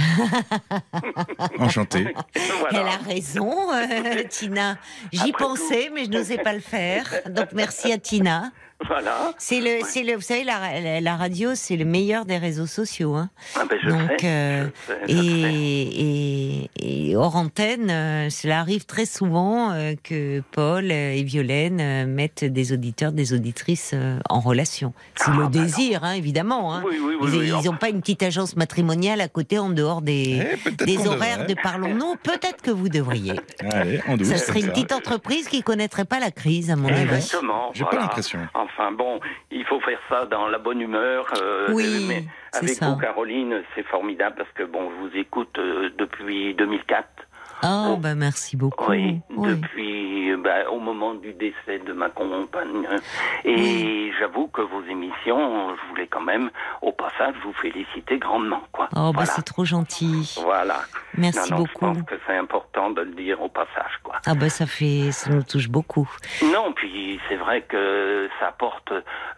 C: (laughs) enchanté
F: Voilà.
A: Elle a raison, euh, Tina. J'y pensais, mais je n'osais pas le faire. Donc merci à Tina. (laughs)
F: Voilà.
A: C'est le, c'est le, vous savez, la, la- la radio, c'est le meilleur des réseaux sociaux. Hein.
F: Ah ben, je
A: Donc,
F: sais,
A: euh,
F: je sais, je sais.
A: Et, et, et hors antenne, euh, cela arrive très souvent euh, que Paul et Violaine euh, mettent des auditeurs, des auditrices euh, en relation. C'est
F: Ah,
A: le
F: bah
A: désir, hein, évidemment. hein.
F: Oui, oui, oui,
A: ils
F: oui,
A: n'ont
F: enfin.
A: pas une petite agence matrimoniale à côté en dehors des,
C: Eh,
A: des horaires
C: devrait.
A: de Parlons-nous. Peut-être que vous devriez.
C: allez en douce
A: Ça serait une petite entreprise qui connaîtrait pas la crise, à mon
C: Eh
A: avis.
C: ben,
F: Exactement.
C: j'ai pas
F: voilà.
C: l'impression
F: Enfin bon, il faut faire ça dans la bonne humeur. euh,
A: Oui,
F: mais avec
A: ça.
F: vous, Caroline, c'est formidable parce que bon, je vous écoute euh, depuis 2004.
A: Oh, bah merci beaucoup.
F: Oui,
A: Oui.
F: depuis bah, au moment du décès de ma compagne. Et
A: Oui.
F: j'avoue que vos émissions, je voulais quand même, au passage, vous féliciter grandement, quoi.
A: Oh, bah
F: voilà.
A: c'est trop gentil.
F: Voilà.
A: Merci
F: non, non,
A: beaucoup.
F: Je pense que c'est important de le dire au passage, quoi.
A: Ah bah ça fait, ça nous touche beaucoup.
F: Non, puis c'est vrai que ça apporte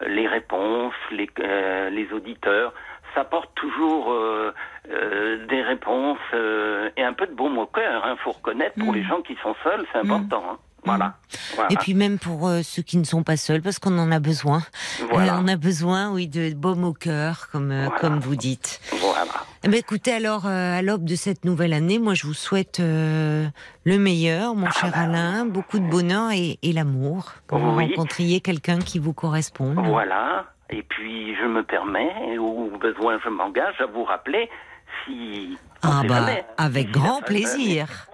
F: les réponses, les, euh, les auditeurs, ça apporte toujours euh, euh, des réponses euh, et un peu de baume au cœur. Il faut reconnaître, pour
A: Mm.
F: les gens qui sont seuls, c'est important. hein. Voilà. voilà.
A: Et puis même pour euh, ceux qui ne sont pas seuls, parce qu'on en a besoin.
F: Voilà.
A: Euh, on a besoin, oui, de baume au cœur, comme euh,
F: Voilà.
A: comme vous dites.
F: Voilà.
A: Eh ben, écoutez, alors à l'aube de cette nouvelle année, moi je vous souhaite le meilleur, mon cher
F: bah,
A: Alain, beaucoup de bonheur et, et l'amour. Que vous
F: Oui.
A: rencontriez quelqu'un qui vous corresponde.
F: Voilà. Et puis je me permets, au besoin je m'engage à vous rappeler si.
A: Ah bah
F: jamais.
A: avec
F: Si
A: grand
F: la-
A: plaisir. (laughs)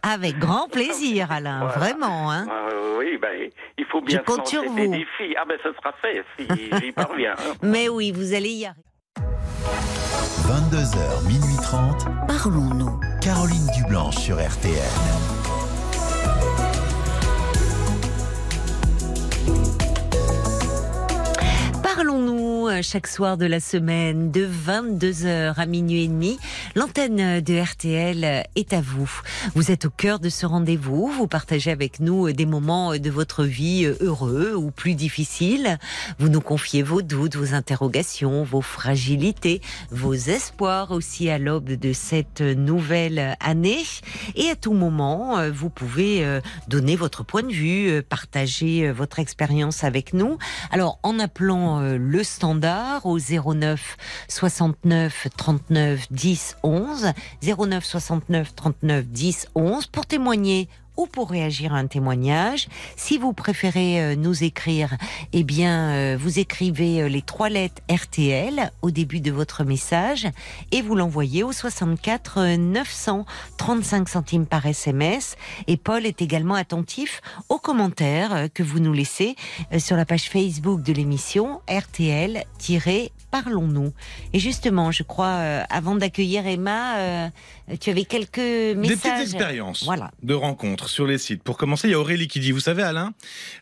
A: Avec grand plaisir, Alain,
F: Voilà.
A: vraiment. Hein.
F: Euh, oui, ben, il faut bien
A: Je compte sur
F: des
A: vous.
F: défis. Ah ben ce sera fait si j'y parviens. hein. (laughs)
A: Mais oui, vous allez y arriver.
D: 22h, minuit 30.
E: Parlons-nous.
D: Caroline Dublanche sur RTN.
A: Parlons-nous, euh, chaque soir de la semaine de 22h à minuit et demi. L'antenne de RTL est à vous. Vous êtes au cœur de ce rendez-vous. Vous partagez avec nous des moments de votre vie heureux ou plus difficiles. Vous nous confiez vos doutes, vos interrogations, vos fragilités, vos espoirs aussi à l'aube de cette nouvelle année. Et à tout moment, euh, vous pouvez euh, donner votre point de vue, euh, partager votre expérience avec nous. Alors, en appelant le au 09 69 39 10 11, 09 69 39 10 11 pour témoigner ou pour réagir à un témoignage. Si vous préférez euh, nous écrire, eh bien, euh, vous écrivez euh, les trois lettres RTL au début de votre message et vous l'envoyez au 64 900 35 centimes par SMS. Et Paul est également attentif aux commentaires que vous nous laissez sur la page Facebook de l'émission RTL parlons-nous. Et justement, je crois, euh, avant d'accueillir Emma, euh, tu avais quelques messages.
C: Des petites expériences voilà. de rencontres sur les sites. Pour commencer, il y a Aurélie qui dit, vous savez Alain,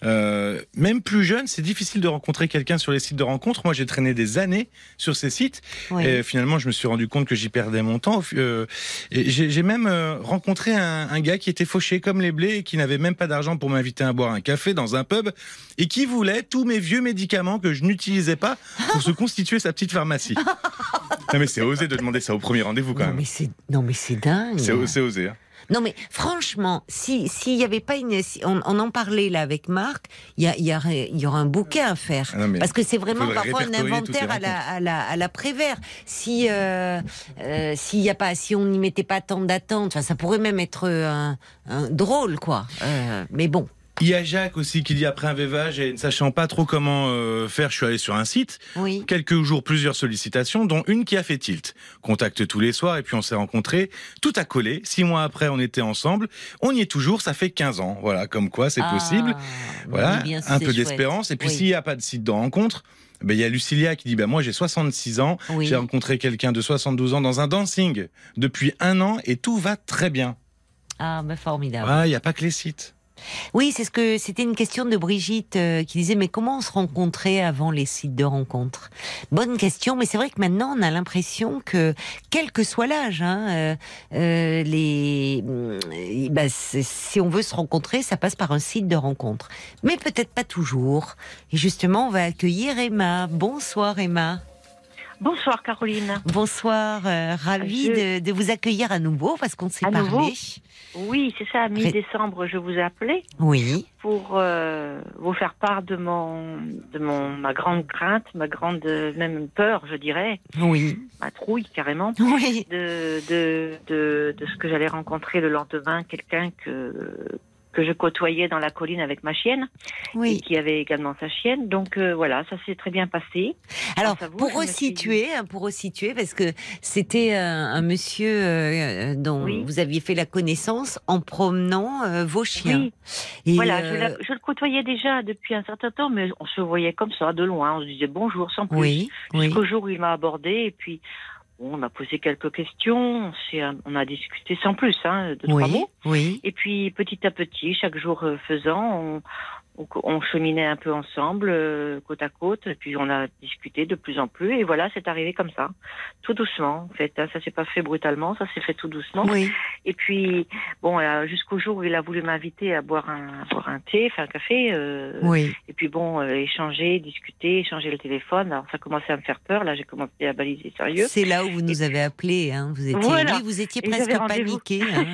C: euh, même plus jeune, c'est difficile de rencontrer quelqu'un sur les sites de rencontres. Moi, j'ai traîné des années sur ces sites. Et finalement, je me suis rendu compte que j'y perdais mon temps. j'ai même rencontré un, un, gars qui était fauché comme les blés et qui n'avait même pas d'argent pour m'inviter à boire un café dans un pub et qui voulait tous mes vieux médicaments que je n'utilisais pas pour se constituer sa petite pharmacie. (laughs) non mais c'est osé de demander ça au premier rendez-vous quand même.
A: Mais non mais c'est dingue.
C: C'est osé. Hein.
A: Non mais franchement, si s'il n'y avait pas une, on, en parlait là avec Marc, il y, y, y, aura un bouquet à faire ah parce que c'est vraiment parfois un inventaire à la, à la, à la Prévert. Si euh, euh, s'il y a pas, si on n'y mettait pas tant d'attente, ça pourrait même être un, drôle quoi. Euh, mais bon.
C: Il y a Jacques aussi qui dit après un vévage et ne sachant pas trop comment euh, faire, je suis allé sur un site.
A: Oui.
C: Quelques jours, plusieurs sollicitations, dont une qui a fait tilt. Contact tous les soirs et puis on s'est rencontrés. Tout a collé. Six mois après, on était ensemble. On y est toujours. Ça fait 15 ans. Voilà, comme quoi c'est ah, possible. Voilà, un peu d'espérance. Et puis s'il n'y a pas de site de rencontre, ben, il y a Lucilia qui dit ben moi j'ai 66 ans, j'ai rencontré quelqu'un de 72 ans dans un dancing depuis un an et tout va très bien.
A: Ah, mais formidable.
C: Il n'y a pas que les sites.
A: Oui, c'est ce que c'était une question de Brigitte euh, qui disait mais comment on se rencontrait avant les sites de rencontres? Bonne question, mais c'est vrai que maintenant on a l'impression que quel que soit l'âge, hein, euh, euh les, bah, si on veut se rencontrer, ça passe par un site de rencontre, mais peut-être pas toujours. Et justement, on va accueillir Emma. Bonsoir Emma.
G: Bonsoir Caroline.
A: Bonsoir, euh, ravie de, vous accueillir à nouveau parce qu'on s'est parlé.
G: Oui, c'est ça, mi-décembre, je vous ai appelé.
A: Oui.
G: Pour euh, vous faire part de mon, de mon, ma grande crainte, ma grande, même peur, je dirais.
A: Oui.
G: Ma trouille, carrément.
A: Oui.
G: De, de, de, de ce que j'allais rencontrer le lendemain, quelqu'un que, que je côtoyais dans la colline avec ma chienne,
A: oui.
G: et qui avait également sa chienne. Donc euh, voilà, ça s'est très bien passé.
A: Alors pour resituer, hein, pour resituer, parce que c'était un, monsieur euh, dont vous aviez fait la connaissance en promenant euh, vos chiens.
G: Oui. voilà, je, le côtoyais déjà depuis un certain temps, mais on se voyait comme ça de loin. On se disait bonjour sans plus.
A: Oui.
G: Jusqu'au jour où il m'a abordé et puis on a posé quelques questions, on a discuté sans plus, hein, de trois mots.
A: Oui.
G: Et puis petit à petit, chaque jour euh, faisant, on, on, cheminait un peu ensemble, euh, côte à côte, et puis on a discuté de plus en plus, et voilà, c'est arrivé comme ça, tout doucement, en fait. Hein, ça s'est pas fait brutalement, ça s'est fait tout doucement.
A: Oui.
G: Et puis, bon, euh, jusqu'au jour où il a voulu m'inviter à boire un, boire un thé, faire un café. Euh,
A: oui.
G: Et puis bon, échanger, discuter, échanger le téléphone. Alors ça commençait à me faire peur. Là, j'ai commencé à baliser sérieux.
A: C'est là où vous nous avez appelé. Hein. Vous étiez, vous étiez presque paniqué. Hein.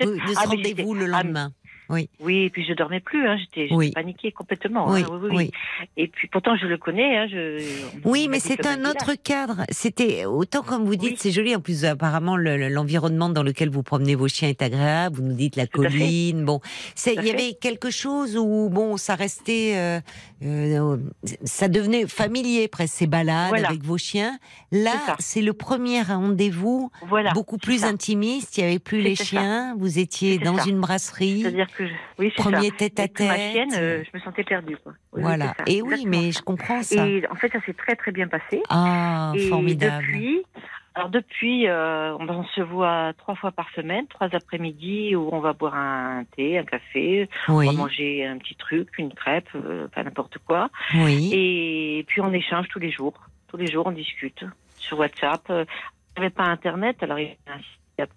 A: de ce ah, rendez-vous le lendemain. Oui.
G: Oui, et puis je dormais plus, hein, j'étais paniquée complètement.
A: Hein,
G: oui, oui, Et puis pourtant je le connais. Hein, je,
A: oui, mais c'est un autre cadre. C'était autant comme vous dites, c'est joli. En plus, apparemment, l'environnement dans lequel vous promenez vos chiens est agréable. Vous nous dites la colline. Bon, il y avait quelque chose où bon, ça restait, euh, euh, ça devenait familier presque ces balades avec vos chiens. Là, c'est le premier rendez-vous, beaucoup plus intimiste. Il n'y avait plus les chiens. Vous étiez dans une brasserie
G: oui,
A: Premier tête à tête.
G: Ma chienne, euh, je me sentais perdue. Quoi.
A: voilà. et oui, mais je comprends ça.
G: Et en fait, ça s'est très très bien passé.
A: Ah,
G: et
A: formidable.
G: Depuis, alors depuis, euh, on se voit trois fois par semaine, trois après-midi où on va boire un thé, un café, on va manger un petit truc, une crêpe, euh, pas n'importe quoi.
A: Oui.
G: Et puis on échange tous les jours. Tous les jours, on discute sur WhatsApp. Euh, Je n'avais pas Internet, alors il y a un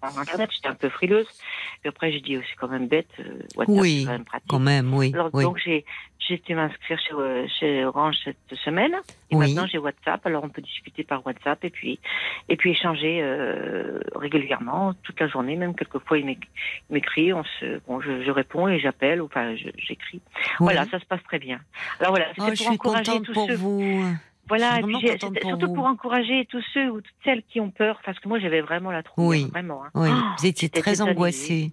G: par Internet, j'étais un peu frileuse. Et après, j'ai dit, oh, c'est quand même bête, euh, WhatsApp,
A: Oui,
G: c'est quand même pratique.
A: Quand même, oui.
G: Alors,
A: oui.
G: donc, j'ai, j'ai été m'inscrire chez, euh, chez Orange cette semaine. Et
A: Oui.
G: maintenant, j'ai WhatsApp. Alors, on peut discuter par WhatsApp et puis, et puis échanger euh, régulièrement, toute la journée. Même quelquefois, il m'éc- il m'écrit. On se, bon, je, je réponds et j'appelle. Enfin, j'écris. Voilà, ça se passe très bien. Alors voilà, c'était
A: Oh,
G: pour
A: je suis
G: encourager tous
A: pour
G: ceux.
A: vous.
G: Voilà, et puis
A: pour
G: surtout pour encourager tous ceux ou toutes celles qui ont peur, parce que moi j'avais vraiment la trouille,
A: Oui.
G: vraiment. hein.
A: Oui,
G: Oh,
A: vous étiez très angoissée.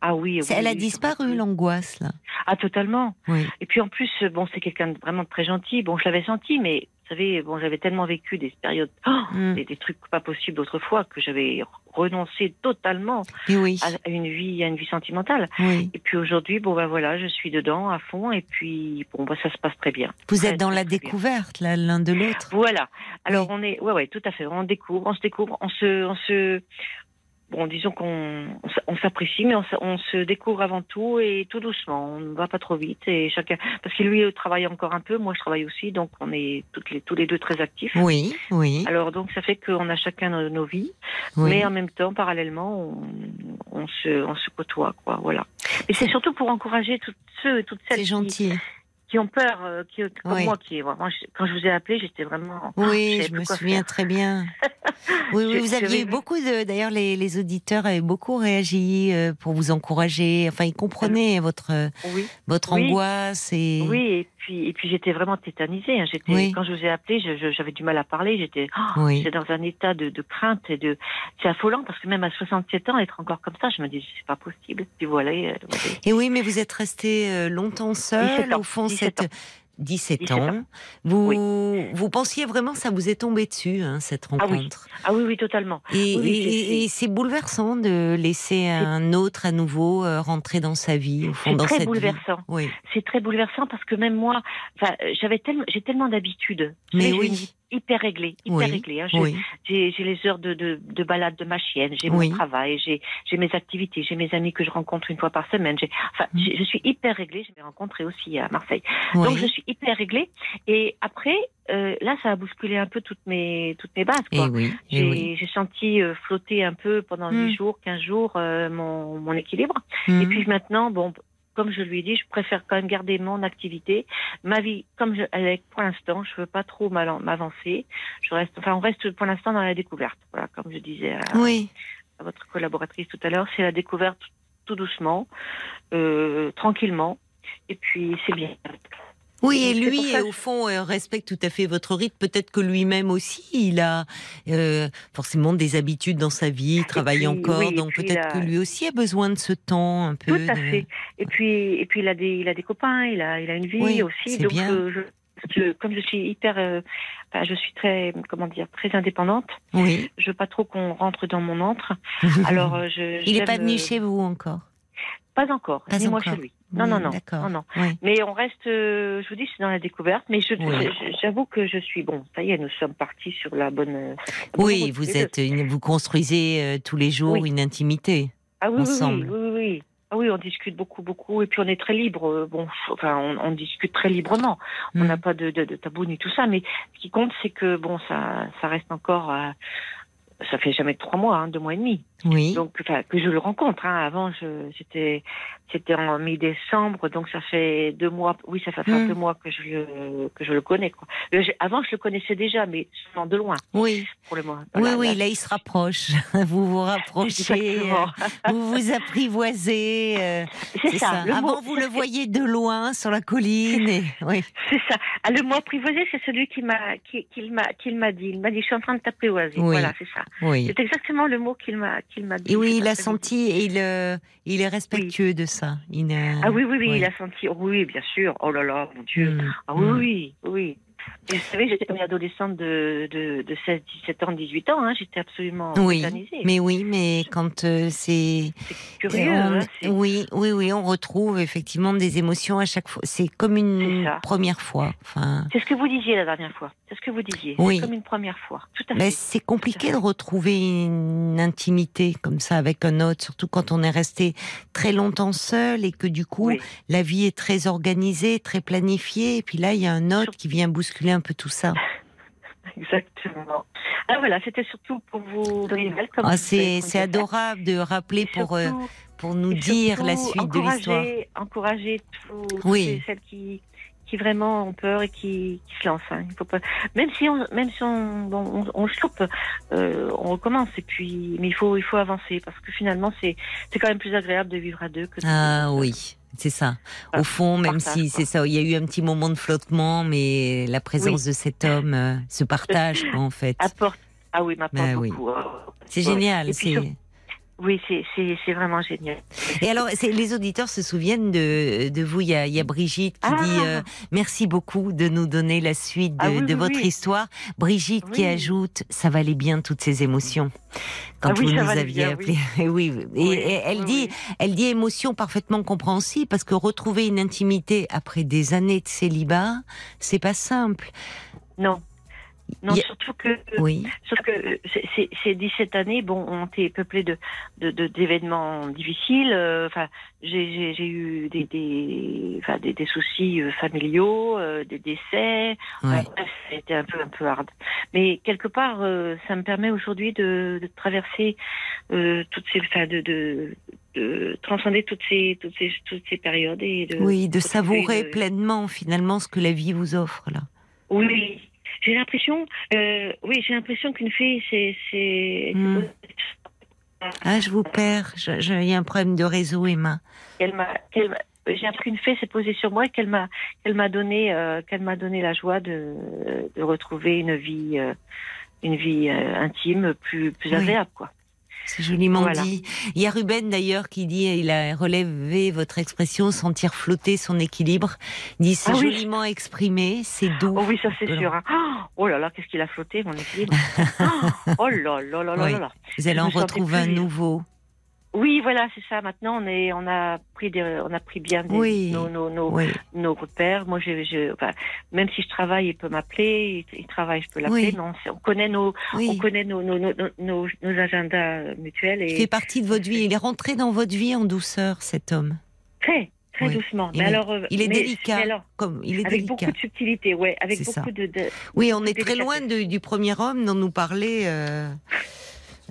G: Ah oui, oui,
A: Elle a disparu, l'angoisse, là.
G: Ah totalement.
A: Oui.
G: Et puis en plus, bon, c'est quelqu'un de vraiment très gentil. Bon, je l'avais senti, mais vous savez, bon, j'avais tellement vécu des périodes, oh,
A: Mm.
G: des, des trucs pas possibles autrefois que j'avais renoncé totalement
A: oui,
G: à, une vie, à une vie sentimentale.
A: oui.
G: Et puis aujourd'hui, bon bah voilà, je suis dedans à fond, et puis bon bah ça se passe très bien.
A: Vous êtes dans la découverte, là, l'un de l'autre.
G: Voilà. Alors on est, ouais ouais, tout à fait. On découvre, on se découvre, on se, on se, bon, disons qu'on, on s'apprécie, mais on, se- on se découvre avant tout et tout doucement. On ne va pas trop vite et chacun, parce que lui travaille encore un peu, moi je travaille aussi, donc on est toutes les, tous les deux très actifs.
A: Oui, oui,
G: Alors donc ça fait qu'on a chacun nos, nos vies,
A: oui.
G: mais en même temps, parallèlement, on, on se, on se côtoie, quoi. Voilà. Et c'est surtout pour encourager toutes ceux et toutes celles
A: C'est gentil.
G: qui ont peur, euh, qui, comme
A: Oui.
G: moi, qui vraiment, quand je vous ai appelé, j'étais vraiment.
A: Oui, (laughs) je me souviens
G: faire.
A: très bien. (laughs) Oui, oui,
G: Je-
A: vous aviez eu beaucoup de. D'ailleurs, les, les auditeurs avaient beaucoup réagi euh, pour vous encourager. Enfin, ils comprenaient votre
G: Oui.
A: votre angoisse et.
G: Oui, et puis, et puis j'étais vraiment tétanisée. hein. J'étais. Quand je vous ai appelé, j'avais du mal à parler. J'étais, oh, dans un état de, de crainte et de. C'est affolant parce que même à 67 ans, être encore comme ça, je me dis, c'est pas possible. Puis voilà. euh.
A: Et oui, mais vous êtes resté euh, longtemps seul.
G: 17 ans,
A: Au fond,
G: 17
A: cette 17,
G: 17
A: ans.
G: ans.
A: Vous vous pensiez vraiment ça vous est tombé dessus hein, cette
G: Ah oui.
A: rencontre?
G: Ah oui, oui, totalement.
A: Et,
G: Oui,
A: et-
G: c'est-
A: et c'est bouleversant de laisser un autre à nouveau euh, rentrer dans sa vie, au fond, dans
G: très
A: cette vie.
G: bouleversant.
A: Oui,
G: C'est très bouleversant parce que même moi, j'avais tellement, j'ai tellement d'habitudes.
A: Mais oui,
G: hyper réglée, hyper
A: oui,
G: réglée. hein. J'ai-
A: oui,
G: les heures de, de, de balade de ma chienne, j'ai
A: Oui.
G: mon travail, j'ai mes activités, j'ai mes amis que je rencontre une fois par semaine. Enfin,
A: Mm.
G: je suis hyper réglée. Je vais rencontrer aussi à Marseille. Donc je suis hyper réglée. Et après, euh, là, ça a bousculé un peu toutes mes toutes mes bases. Quoi.
A: oui, et
G: J'ai
A: oui.
G: j'ai senti euh, flotter un peu pendant
A: Mm.
G: 8 jours, 15 jours euh, mon, mon équilibre. Et
A: Mhm.
G: puis maintenant, bon, comme je lui ai dit, je préfère quand même garder mon activité, ma vie comme je, elle est pour l'instant. Je veux pas trop m'avancer. Je reste, enfin, on reste pour l'instant dans la découverte. Voilà, comme je disais à,
A: oui.
G: à votre collaboratrice tout à l'heure, c'est la découverte tout doucement, euh, tranquillement. Et puis c'est bien.
A: Oui, et lui, au fond, euh, respecte tout à fait votre rythme. Peut-être que lui-même aussi, il a euh, forcément des habitudes dans sa vie, il travaille
G: puis,
A: encore,
G: oui,
A: donc peut-être
G: a-
A: que lui aussi a besoin de ce temps un peu.
G: Tout à
A: de-
G: fait. Et puis, et puis il a des, il a des copains, il a, il a une vie
A: Oui,
G: aussi.
A: c'est
G: Donc,
A: bien.
G: euh, je, je- comme je suis hyper, euh, je suis très, comment dire, très indépendante.
A: Oui.
G: Je veux pas trop qu'on rentre dans mon antre. (laughs) Alors, euh, je.
A: il n'est pas venu chez vous encore?
G: Pas encore. Ni moi chez lui. Non,
A: Oui,
G: non, non.
A: D'accord.
G: Non, non.
A: Oui.
G: Mais on reste, euh, je vous dis, c'est dans la découverte. Mais
A: Oui.
G: j'avoue que je suis bon. Ça y est, nous sommes partis sur la bonne. euh, la
A: Oui, vous êtes, une- vous construisez euh, tous les jours
G: Oui.
A: une intimité.
G: Ah oui, oui, oui,
A: ensemble.
G: oui, oui. Ah oui, on discute beaucoup, beaucoup, et puis on est très libre. Bon, enfin, on, on discute très librement. On
A: Mm.
G: n'a pas de, de, de tabou ni tout ça, mais ce qui compte, c'est que bon, ça, ça reste encore. euh, ça fait jamais trois mois, hein, deux mois et demi.
A: Oui.
G: Donc, que je le rencontre. Hein. Avant, c'était, c'était en mi-décembre, donc ça fait deux mois. Oui, ça fait
A: Mm.
G: deux mois que je le, que je le connais. Quoi. Euh, Avant, je le connaissais déjà, mais seulement de loin,
A: Oui.
G: pour le moment.
A: Oui,
G: Voilà,
A: oui,
G: là,
A: là, il se rapproche. (laughs) Vous vous rapprochez, euh, (laughs) vous vous apprivoisez. euh,
G: C'est ça.
A: Avant,
G: mot-
A: vous le voyez de loin sur la colline. Et... Oui.
G: C'est ça. Ah, le mot apprivoisé, c'est celui qui m'a, qui, m'a, qu'il m'a dit. Il m'a dit, je suis en train de t'apprivoiser.
A: Oui.
G: Voilà, c'est ça.
A: Oui.
G: C'est exactement le mot qu'il m'a, qu'il m'a dit.
A: Et oui, il a senti et il, euh, il est respectueux de ça. Il n'a-
G: Ah oui, oui, oui,
A: Oui.
G: il a senti. oh oui, bien sûr. Oh là là, mon Dieu.
A: Mm,
G: Ah oui,
A: mm.
G: oui, oui. Et vous savez, j'étais une adolescente de, de, de 16, 17 ans, 18 ans. Hein, j'étais absolument
A: Oui, mais oui, mais quand euh, c'est
G: curieux.
A: on-
G: hein,
A: oui, oui, oui, on retrouve effectivement des émotions à chaque fois. C'est comme une première fois. Enfin,
G: C'est ce que vous disiez la dernière fois. C'est ce que vous disiez.
A: Oui.
G: C'est comme une première fois. Tout à
A: mais c'est compliqué de retrouver une intimité comme ça avec un autre, surtout quand on est resté très longtemps seul et que du coup
G: Oui.
A: la vie est très organisée, très planifiée. Et puis là, il y a un autre qui vient bousculer un peu tout ça. (laughs)
G: exactement. Ah voilà, c'était surtout pour vous donner
A: Ah, c'est c'est adorable de rappeler pour, euh, pour nous dire la suite de l'histoire.
G: encourager- toutes
A: Oui.
G: les- celles qui, qui vraiment ont peur et qui, qui se lancent. hein. Il faut pas, même si on, même si on, bon, on, on se loupe, euh, on recommence. Et puis, mais il faut, il faut avancer parce que finalement, c'est, c'est quand même plus agréable de vivre à deux que de
A: Ah oui, c'est ça.
G: Ah,
A: Au fond, même
G: partage,
A: si c'est ça, il y a eu un petit moment de flottement, mais la présence de cet homme euh, se partage quoi, en fait.
G: Apporte. Ah oui, m'apporte
A: oui.
G: beaucoup. hein.
A: C'est génial. C'est-
G: Oui, c'est, vraiment génial.
A: Et alors, les auditeurs se souviennent de, de vous. Il y, a, il y a Brigitte qui
G: Ah.
A: dit euh, merci beaucoup de nous donner la suite de,
G: Ah oui,
A: de
G: oui,
A: votre
G: oui. histoire.
A: Brigitte qui ajoute ça valait bien toutes ces émotions quand
G: Ah
A: vous nous aviez
G: bien,
A: appelé. (laughs) oui. Et,
G: Oui,
A: et elle dit elle dit émotion parfaitement compréhensible parce que retrouver une intimité après des années de célibat, c'est pas simple.
G: Non. Non, surtout que
A: Oui.
G: Sauf que euh, c'est- ces 17 années, bon, ont été peuplées de de- de- d'événements difficiles. euh, Enfin, j'ai eu des des, enfin, des, des soucis euh, familiaux, euh, des décès.
A: Ouais.
G: Été un peu un peu hard. Mais quelque part, euh, ça me permet aujourd'hui de, de traverser euh, toutes ces, enfin, de, de de transcender toutes ces toutes ces toutes ces périodes et de
A: Oui, de savourer pleinement finalement ce que la vie vous offre là.
G: Oui, j'ai l'impression, euh, oui, j'ai l'impression qu'une fille, c'est, c'est,
A: Hmm. Ah, je vous perds. Il y a un problème de réseau, Emma.
G: m'a, j'ai l'impression qu'une fée s'est posée sur moi et qu'elle m'a, qu'elle m'a donné, euh, qu'elle m'a donné la joie de, de retrouver une vie, euh, une vie euh, intime plus, plus
A: Oui.
G: agréable, quoi.
A: C'est joliment
G: Voilà.
A: dit. Il y a Ruben d'ailleurs qui dit, il a relevé votre expression, sentir flotter son équilibre. Il dit, c'est
G: Ah oui.
A: joliment exprimé, c'est doux.
G: Oh oui, ça c'est sûr. hein. Ah, Oh là là, qu'est-ce qu'il a flotté, mon équilibre. Ah, (laughs) oh là là là là
A: Oui.
G: là là.
A: Vous allez en retrouver un nouveau.
G: Oui, voilà, c'est ça. Maintenant, on est, on a pris des, on a pris bien des,
A: Oui.
G: nos, nos, nos,
A: Oui,
G: nos repères. Moi, je, je, enfin, même si je travaille, il peut m'appeler. Il, il travaille, je peux l'appeler.
A: Oui.
G: On, connaît nos, on connaît agendas mutuels
A: Il fait partie de votre vie. Il est rentré dans votre vie en douceur, cet homme.
G: très, très
A: Oui.
G: doucement.
A: Il
G: mais
A: est-
G: alors, euh,
A: Il est
G: mais-
A: délicat.
G: mais alors,
A: Comme il est
G: avec
A: délicat.
G: beaucoup de subtilité, ouais, avec beaucoup de, de,
A: Oui, on est très loin de- du premier homme dont nous parlait, euh,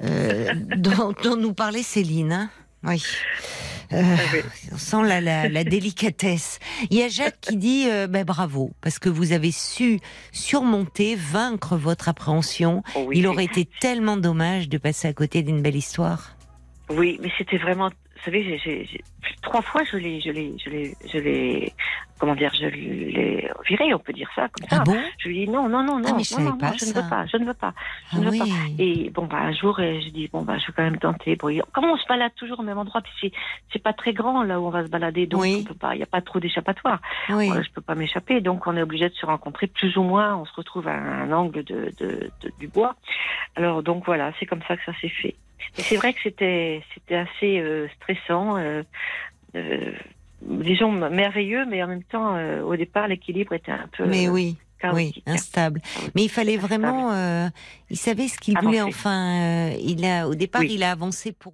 A: euh, dont, dont nous parlait Céline. hein. oui. Euh,
G: Ah
A: on sent la, la, la délicatesse. Il y a Jacques qui dit euh, ben, bravo, parce que vous avez su surmonter, vaincre votre appréhension.
G: Oh oui,
A: Il aurait été tellement dommage de passer à côté d'une belle histoire.
G: Oui, mais c'était vraiment. Vous savez, j'ai- trois fois je l'ai, je l'ai, je l'ai, je l'ai. Comment dire, je l'ai viré, on peut dire ça comme ça.
A: Ah bon?
G: Je lui dis non, non, non, non,
A: Ah,
G: non, non,
A: pas
G: non, je ne
A: ça.
G: veux pas, je ne veux pas, je
A: Ah
G: ne veux
A: oui.
G: pas. Et bon, bah, un jour, euh, je dis bon, bah, je vais quand même tenter. Bon, comme on se balade toujours au même endroit, puis c'est, pas très grand là où on va se balader, donc
A: Oui.
G: on peut pas, il n'y a pas trop d'échappatoire.
A: Oui.
G: Voilà, je peux pas m'échapper, donc on est obligé de se rencontrer plus ou moins. On se retrouve à un angle de, de, de- du bois. Alors donc voilà, c'est comme ça que ça s'est fait. Et c'est vrai que c'était c'était assez euh, stressant, euh, euh, disons merveilleux, mais en même temps, au départ, l'équilibre était un peu
A: Mais oui. Oui, instable. Mais il fallait vraiment. il savait ce qu'il voulait. Enfin, il a au départ,
G: Oui.
A: il a avancé pour.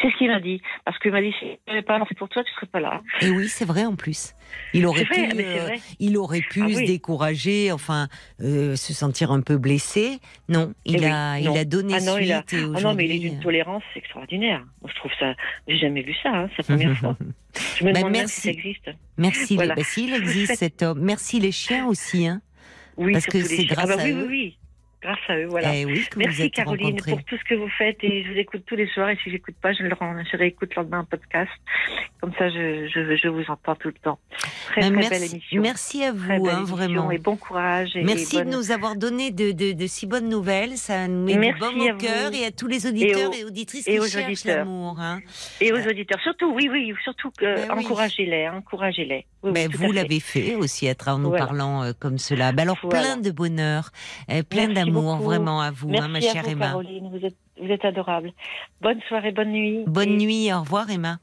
G: C'est ce qu'il m'a dit, parce qu'il m'a dit si je n'avais pas avancé pour toi, tu serais pas là.
A: Et oui, c'est vrai en plus. Il aurait
G: vrai,
A: pu. euh. Il aurait pu
G: Ah
A: se
G: oui.
A: décourager, enfin, euh, se sentir un peu blessé. Non, il
G: Eh oui,
A: a, il
G: non.
A: a donné
G: Ah non,
A: suite
G: il a-
A: et
G: Oh non, mais il est d'une tolérance extraordinaire. Moi, je trouve ça. J'ai jamais vu ça. Hein, c'est la première (laughs) fois. Je me
A: Bah,
G: demande
A: merci.
G: si ça existe.
A: Merci.
G: Voilà.
A: Les, bah, s'il existe cet homme. Merci les chiens aussi, hein.
G: Oui,
A: Parce que c'est
G: chiens.
A: grâce
G: ah bah
A: à
G: oui,
A: eux.
G: Oui, oui, grâce à eux, voilà.
A: Eh oui,
G: Merci Caroline
A: rencontrés.
G: pour tout ce que vous faites et je vous écoute tous les soirs et si j'écoute pas, je le rends, je réécoute lors d'un podcast. Comme ça, je, je, je vous entends tout le temps. Très, très
A: merci,
G: belle émission.
A: merci à vous, hein, vraiment.
G: Et bon courage. Et,
A: Merci
G: et bonne-
A: de nous avoir donné de, de, de si bonnes nouvelles. Ça nous met du baume au cœur et à tous les auditeurs et,
G: aux-
A: auditrices
G: et
A: qui
G: aux
A: cherchent
G: auditeurs.
A: l'amour. Hein.
G: Et aux auditeurs, surtout, oui, oui, surtout que
A: Ben oui.
G: encouragez-les, encouragez-les. Oui, oui,
A: Ben,
G: tout
A: vous
G: fait.
A: l'avez fait aussi à travers nous
G: Voilà.
A: parlant euh, comme cela. Ben, alors
G: Voilà.
A: plein de bonheur, euh, plein
G: Merci
A: d'amour
G: beaucoup.
A: vraiment à vous,
G: Merci
A: hein, ma
G: à
A: chère
G: vous,
A: Emma.
G: Caroline, vous êtes, vous êtes adorable. Bonne soirée, bonne nuit.
A: Bonne
G: Et-
A: nuit, au revoir Emma.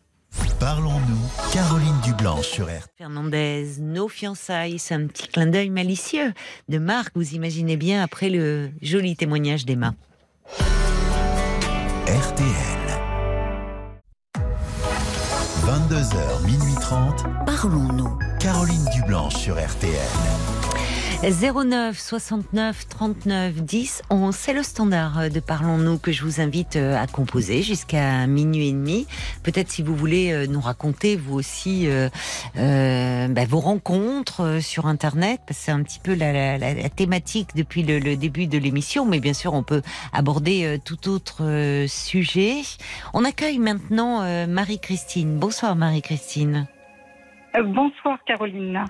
D: Parlons-nous, Caroline Dublanche sur RTL.
A: Fernandez, nos fiançailles, c'est un petit clin d'œil malicieux de Marc, vous imaginez bien, après le joli témoignage d'Emma.
D: RTL. 22h, minuit 30.
E: Parlons-nous.
D: Caroline Dublanche sur RTL.
A: 09 69 39 10 11, c'est le standard de Parlons-nous que je vous invite euh, à composer jusqu'à minuit et demi. Peut-être si vous voulez euh, nous raconter vous aussi euh, euh, bah, vos rencontres sur Internet, parce que c'est un petit peu la, la- la- thématique depuis le, le début de l'émission, mais bien sûr on peut aborder tout autre sujet. On accueille maintenant Marie-Christine. Bonsoir Marie-Christine.
H: Bonsoir Caroline.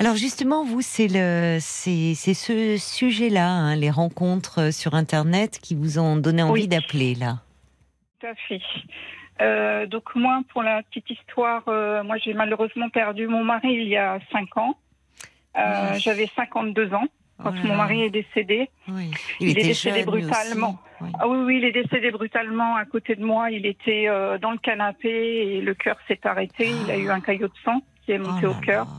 A: Alors justement, vous, c'est le, c'est, c'est ce sujet-là, hein, les rencontres euh, sur Internet, qui vous ont donné envie
H: Oui.
A: d'appeler là.
H: Tout à fait. Euh, donc moi, pour la petite histoire, euh, moi j'ai malheureusement perdu mon mari il y a cinq ans. Euh,
A: Oui.
H: J'avais 52 ans quand
A: Oh
H: mon mari est décédé.
A: Oui.
H: Il est décédé
A: jeune,
H: brutalement.
A: Oui.
H: Ah oui, oui, il est décédé brutalement à côté de moi. Il était dans le canapé et le cœur s'est arrêté. Il a eu un caillot de sang qui est
A: Oh
H: monté au
A: là
H: cœur.
A: là.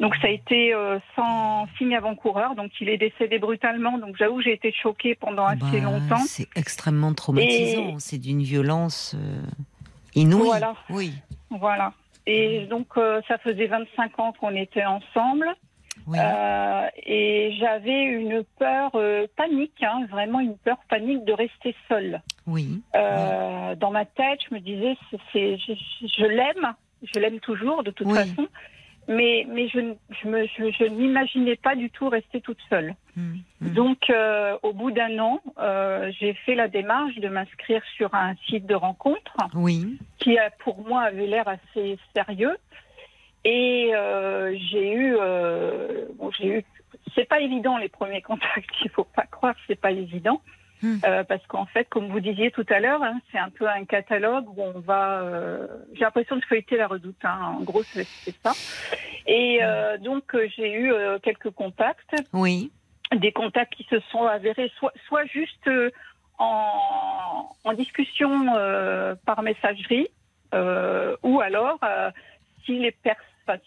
H: Donc ça a été euh, sans signe avant-coureur. Donc il est décédé brutalement. Donc j'avoue, j'ai été choquée pendant assez
A: Bah,
H: longtemps.
A: C'est extrêmement traumatisant.
H: Et-
A: C'est d'une violence euh, inouïe.
H: Voilà.
A: Oui.
H: Voilà. Et donc, euh, ça faisait 25 ans qu'on était ensemble.
A: Oui.
H: Et j'avais une peur panique, hein, vraiment une peur panique de rester seule.
A: oui.
H: Dans ma tête, je me disais, je, je l'aime, je l'aime toujours de toute
A: Oui.
H: façon, mais, mais je, ne- je, me- je- je n'imaginais pas du tout rester toute seule.
A: Mm, mm.
H: Donc, euh, au bout d'un an, euh, j'ai fait la démarche de m'inscrire sur un site de rencontre
A: Oui.
H: qui a, pour moi avait l'air assez sérieux. Et euh, j'ai eu, euh, bon, j'ai eu, c'est pas évident les premiers (laughs) contacts. Il faut pas croire, que c'est pas évident,
A: Hmm.
H: Euh, parce qu'en fait, comme vous disiez tout à l'heure, hein, c'est un peu un catalogue où on va. euh, j'ai l'impression de feuilleter la redoute. hein. En gros, c'est ça. Et euh, donc, j'ai eu quelques contacts
A: Oui.
H: des contacts qui se sont avérés soit, soit juste en, en discussion par messagerie, ou alors si, les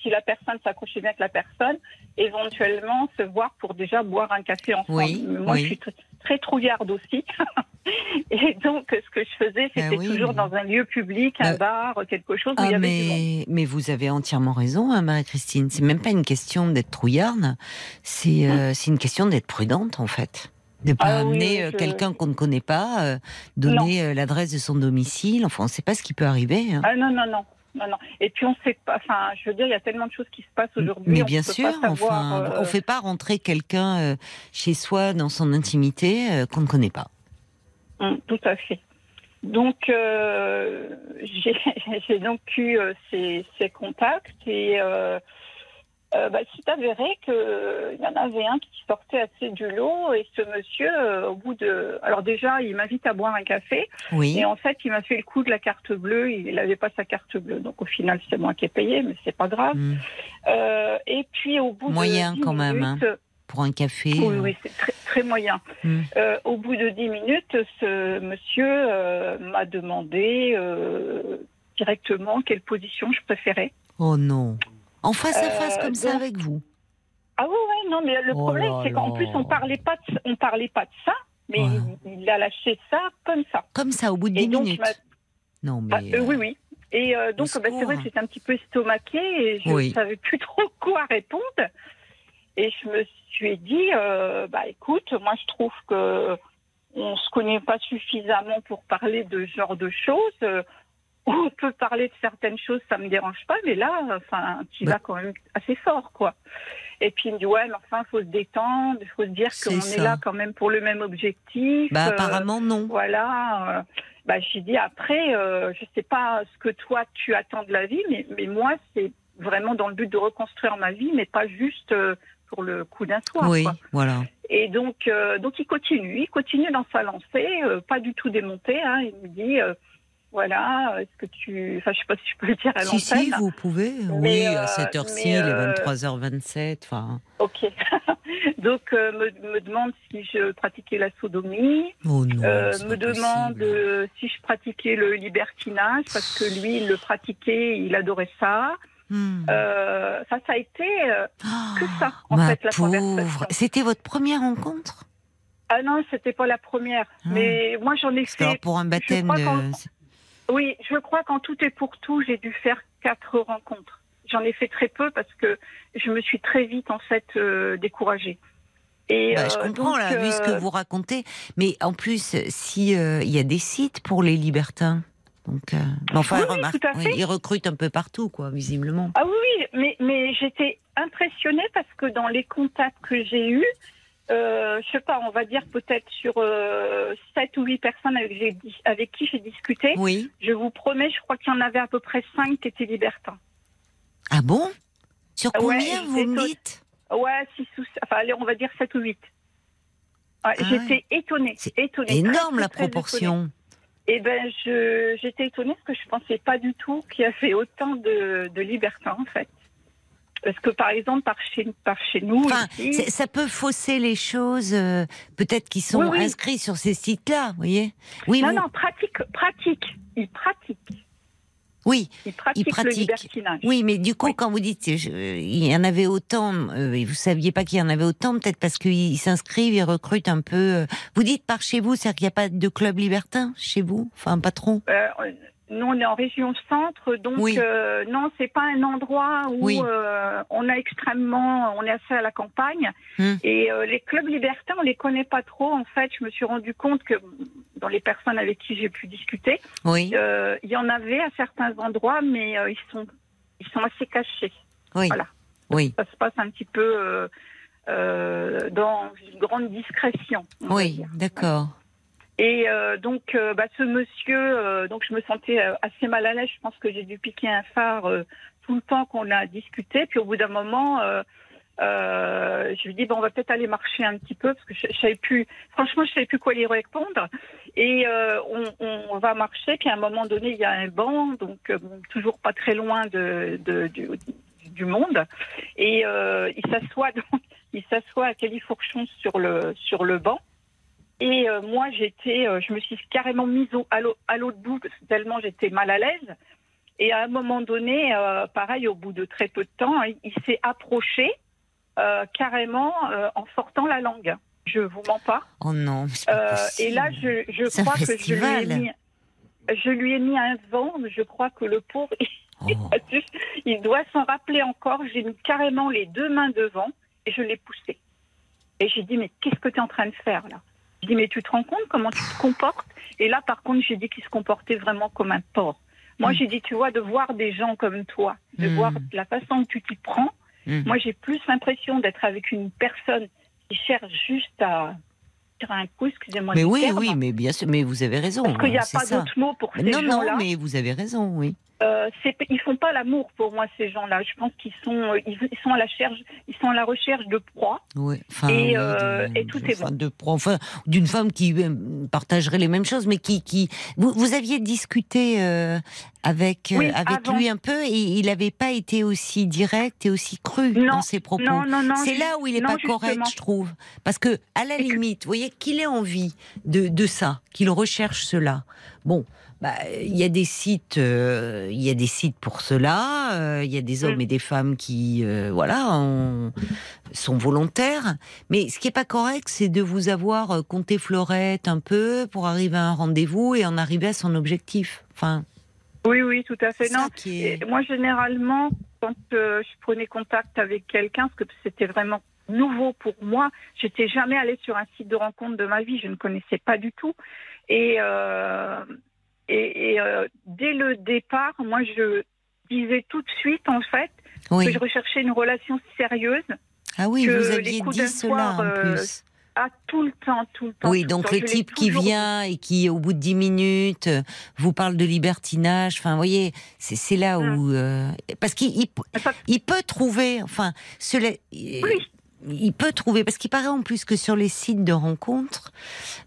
H: la personne s'accrochait bien avec la personne, éventuellement se voir pour déjà boire un café ensemble.
A: Oui,
H: Moi,
A: oui.
H: je suis très, trouillarde aussi. (laughs) Et donc, ce que je faisais, c'était
A: Ah oui,
H: toujours
A: mais-
H: dans un lieu public, un
A: Euh,
H: bar, quelque chose où il y
A: Ah,
H: avait du monde.
A: mais, vous avez entièrement raison, hein, Marie-Christine. C'est même pas une question d'être trouillarde, c'est euh, c'est une question d'être prudente, en fait. De pas
H: Ah oui,
A: amener
H: oui,
A: euh,
H: je-
A: quelqu'un qu'on ne connaît pas, euh, donner l'adresse de son domicile. Enfin, on ne sait pas ce qui peut arriver. hein.
H: Ah non, non, non. Non, non. Et puis on sait pas. Enfin, je veux dire, il y a tellement de choses qui se passent aujourd'hui.
A: Mais
H: on
A: bien sûr,
H: savoir,
A: enfin,
H: euh,
A: on fait pas rentrer quelqu'un euh, chez soi dans son intimité euh, qu'on ne connaît pas.
H: hum, tout à fait. Donc, euh, (laughs) j'ai donc eu ces, ces contacts et euh, euh, bah, c'est avéré qu'il y en avait un qui sortait assez du lot et ce monsieur, euh, au bout de... Alors déjà, il m'invite à boire un café
A: Oui.
H: et en fait, il m'a fait le coup de la carte bleue. Il n'avait pas sa carte bleue. Donc au final, c'est moi qui ai payé, mais c'est pas grave.
A: Hmm.
H: Euh, et puis au bout
A: Moyen,
H: de 10
A: quand même, hein. Pour un café.
H: oui,
A: euh,
H: oui, c'est très, très moyen.
A: Hmm.
H: Euh, au bout de 10 minutes, ce monsieur euh, m'a demandé euh, directement quelle position je préférais.
A: Oh non. En face à face
H: Euh,
A: comme ça avec vous.
H: Ah oui, oui, non, mais le
A: Oh
H: problème, c'est qu'en plus, on parlait pas de, on parlait pas de ça, mais il, il a lâché ça comme ça.
A: Comme ça, au bout de
H: Et
A: 10
H: donc,
A: minutes. Non, mais.
H: Ah, euh, oui, oui. Et euh, donc, bah, c'est vrai que j'étais un petit peu estomaquée et je ne
A: Oui.
H: savais plus (laughs) trop quoi répondre. Et je me suis dit, euh, bah écoute, moi je trouve que on se connaît pas suffisamment pour parler de ce genre de choses. On peut parler de certaines choses, ça me dérange pas, mais là, enfin, tu
A: Bah.
H: vas quand même assez fort, quoi. Et puis il me dit ouais, mais enfin, faut se détendre, il faut se dire qu'on est là quand même pour le même objectif.
A: Bah,
H: Euh,
A: apparemment, non.
H: voilà. euh, bah, j'ai dit après, euh, je sais pas ce que toi tu attends de la vie, mais, mais moi c'est vraiment dans le but de reconstruire ma vie, mais pas juste euh, pour le coup d'un soir.
A: oui,
H: quoi.
A: voilà.
H: Et donc, euh, donc il continue, il continue dans sa lancée, pas du tout démonté. Hein, il me dit, voilà, est-ce que tu, enfin je sais pas si je peux le dire à
A: Si,
H: l'antenne.
A: si, vous pouvez.
H: Mais,
A: oui,
H: euh,
A: à cette heure-ci, les
H: euh,
A: 23h27. Enfin,
H: Ok. (laughs) donc euh, me, me demande si je pratiquais la sodomie.
A: oh non.
H: Euh, me demande euh, si je pratiquais le libertinage parce que lui il le pratiquait, il adorait ça.
A: Hmm.
H: Euh, ça, ça a été euh,
A: Ah,
H: que ça en
A: ma
H: fait la
A: pauvre. C'était votre première rencontre?
H: Ah non, c'était pas la première,
A: Ah.
H: mais moi j'en ai fait.
A: pour un baptême de.
H: Oui, je crois qu'en tout et pour tout, j'ai dû faire quatre rencontres. j'en ai fait très peu parce que je me suis très vite en fait euh, découragée. Et,
A: Bah, je
H: euh,
A: comprends
H: donc,
A: là, vu ce que
H: euh,
A: vous racontez. Mais en plus, si il y a des sites pour les libertins, donc, euh, enfin,
H: Oui,
A: remarque, oui, ils recrutent un peu partout, quoi, visiblement.
H: Ah oui, oui, mais, mais j'étais impressionnée parce que dans les contacts que j'ai eus, euh, je sais pas, on va dire peut-être sur euh, 7 ou 8 personnes avec, qui j'ai discuté,
A: Oui.
H: je vous promets, je crois qu'il y en avait à peu près 5 qui étaient libertins.
A: Ah bon? Sur
H: ouais,
A: combien vous me dites?
H: Ouais, 6 ou enfin allez, on va dire 7 ou 8. Ouais,
A: Ah
H: j'étais étonnée,
A: C'est
H: étonnée.
A: Énorme la proportion.
H: Et ben, je, j'étais étonnée parce que je pensais pas du tout qu'il y avait autant de, de libertins, en fait. Parce que, par exemple, par chez, par chez nous,
A: Enfin,
H: ici-
A: ça peut fausser les choses, euh, peut-être qui sont
H: Oui, oui.
A: inscrits sur ces sites-là, vous voyez? Oui,
H: non,
A: vous-
H: non, pratique, pratique. Ils pratiquent.
A: oui,
H: Ils pratiquent, le libertinage.
A: oui, mais du coup,
H: Oui.
A: quand vous dites je- il y en avait autant, euh, et vous saviez pas qu'il y en avait autant, peut-être parce qu'ils s'inscrivent, ils recrutent un peu. euh, vous dites par chez vous, c'est-à-dire qu'il n'y a pas de club libertin chez vous? Enfin, pas trop?
H: Nous, on est en région centre, donc
A: Oui.
H: euh, non, c'est pas un endroit où
A: Oui.
H: euh, on a extrêmement, on est assez à la campagne.
A: Hmm.
H: Et euh, les clubs libertins, on les connaît pas trop. En fait, je me suis rendu compte que dans les personnes avec qui j'ai pu discuter,
A: Oui,
H: euh, il y en avait à certains endroits, mais ils sont, ils sont assez cachés.
A: oui,
H: voilà.
A: oui,
H: Ça se passe un petit peu dans une grande discrétion.
A: oui, d'accord.
H: Et euh, donc, euh, bah, ce monsieur, euh, donc je me sentais assez mal à l'aise. Je pense que j'ai dû piquer un phare tout le temps qu'on a discuté. Puis au bout d'un moment, je lui dis bon, on va peut-être aller marcher un petit peu parce que je, je savais plus. Franchement, je savais plus quoi lui répondre. Et on, va marcher. Puis à un moment donné, il y a un banc, donc toujours pas très loin de, du, du monde. Et il s'assoit, (laughs) il s'assoit à califourchon sur le sur le banc. Et euh, moi, j'étais, euh, je me suis carrément mise au, à l'au- à l'autre bout tellement j'étais mal à l'aise. Et à un moment donné, euh, pareil, au bout de très peu de temps, il, il s'est approché carrément en sortant la langue. Je vous mens pas.
A: Oh non, pas
H: et là, je, crois que je lui, ai mis, je lui ai mis un vent. mais Je crois que le pauvre,
A: Oh.
H: il doit s'en rappeler encore. J'ai mis carrément les deux mains devant et je l'ai poussé. Et j'ai dit, mais qu'est-ce que tu es en train de faire là? Je dis, mais tu te rends compte comment tu te comportes Et là, par contre, j'ai dit qu'il se comportait vraiment comme un porc. Moi,
A: Mm.
H: j'ai dit, tu vois, de voir des gens comme toi, de
A: Mm.
H: voir la façon que tu t'y prends,
A: Mm.
H: moi, j'ai plus l'impression d'être avec une personne qui cherche juste à tirer un coup, excusez-moi
A: Mais oui,
H: terme,
A: oui, mais bien sûr, mais vous avez raison.
H: parce qu'il n'y a pas d'autre mot pour ces
A: Non, non, mais vous avez raison, oui.
H: Euh, ils font pas l'amour pour moi ces gens-là. Je pense qu'ils sont euh, ils, ils sont à la recherche ils sont à la recherche de proie.
A: Oui, enfin,
H: Et, euh,
A: de-
H: et tout est bon.
A: de pro- enfin, d'une femme qui euh, partagerait les mêmes choses, mais qui, qui, vous, vous aviez discuté euh, avec
H: Oui,
A: avec
H: avant.
A: lui un peu, et il n'avait pas été aussi direct et aussi cru
H: Non,
A: dans ses propos.
H: Non non non.
A: C'est là où il n'est
H: non,
A: pas correct, je trouve. Parce que, à la limite, vous voyez, qu'il ait envie de, de ça, qu'il recherche cela. Bon, bah, il y a des sites, euh, il y a des sites pour cela. euh, Il y a des hommes
H: Mm.
A: et des femmes qui, euh, voilà, ont- sont volontaires. Mais ce qui est pas correct, c'est de vous avoir compté fleurette un peu pour arriver à un rendez-vous et en arriver à son objectif. Enfin,
H: Oui oui tout à fait non.
A: est.
H: Moi généralement quand je prenais contact avec quelqu'un parce que c'était vraiment nouveau pour moi, j'étais jamais allée sur un site de rencontre de ma vie, je ne connaissais pas du tout et euh, et, et, euh, dès le départ, moi je disais tout de suite en fait que je recherchais une relation sérieuse
A: Ah oui,
H: que
A: vous
H: les
A: aviez
H: coups
A: dit cela en
H: euh,
A: plus.
H: à tout le temps, tout le temps.
A: Oui, donc le type qui
H: toujours-
A: vient et qui, au bout de dix minutes, euh, vous parle de libertinage. Enfin, vous voyez, c'est là
H: Mm.
A: où euh, parce qu'il il,
H: Ça-
A: il peut trouver, enfin, cela,
H: Oui.
A: Il peut trouver parce qu'il paraît en plus que sur les sites de rencontres,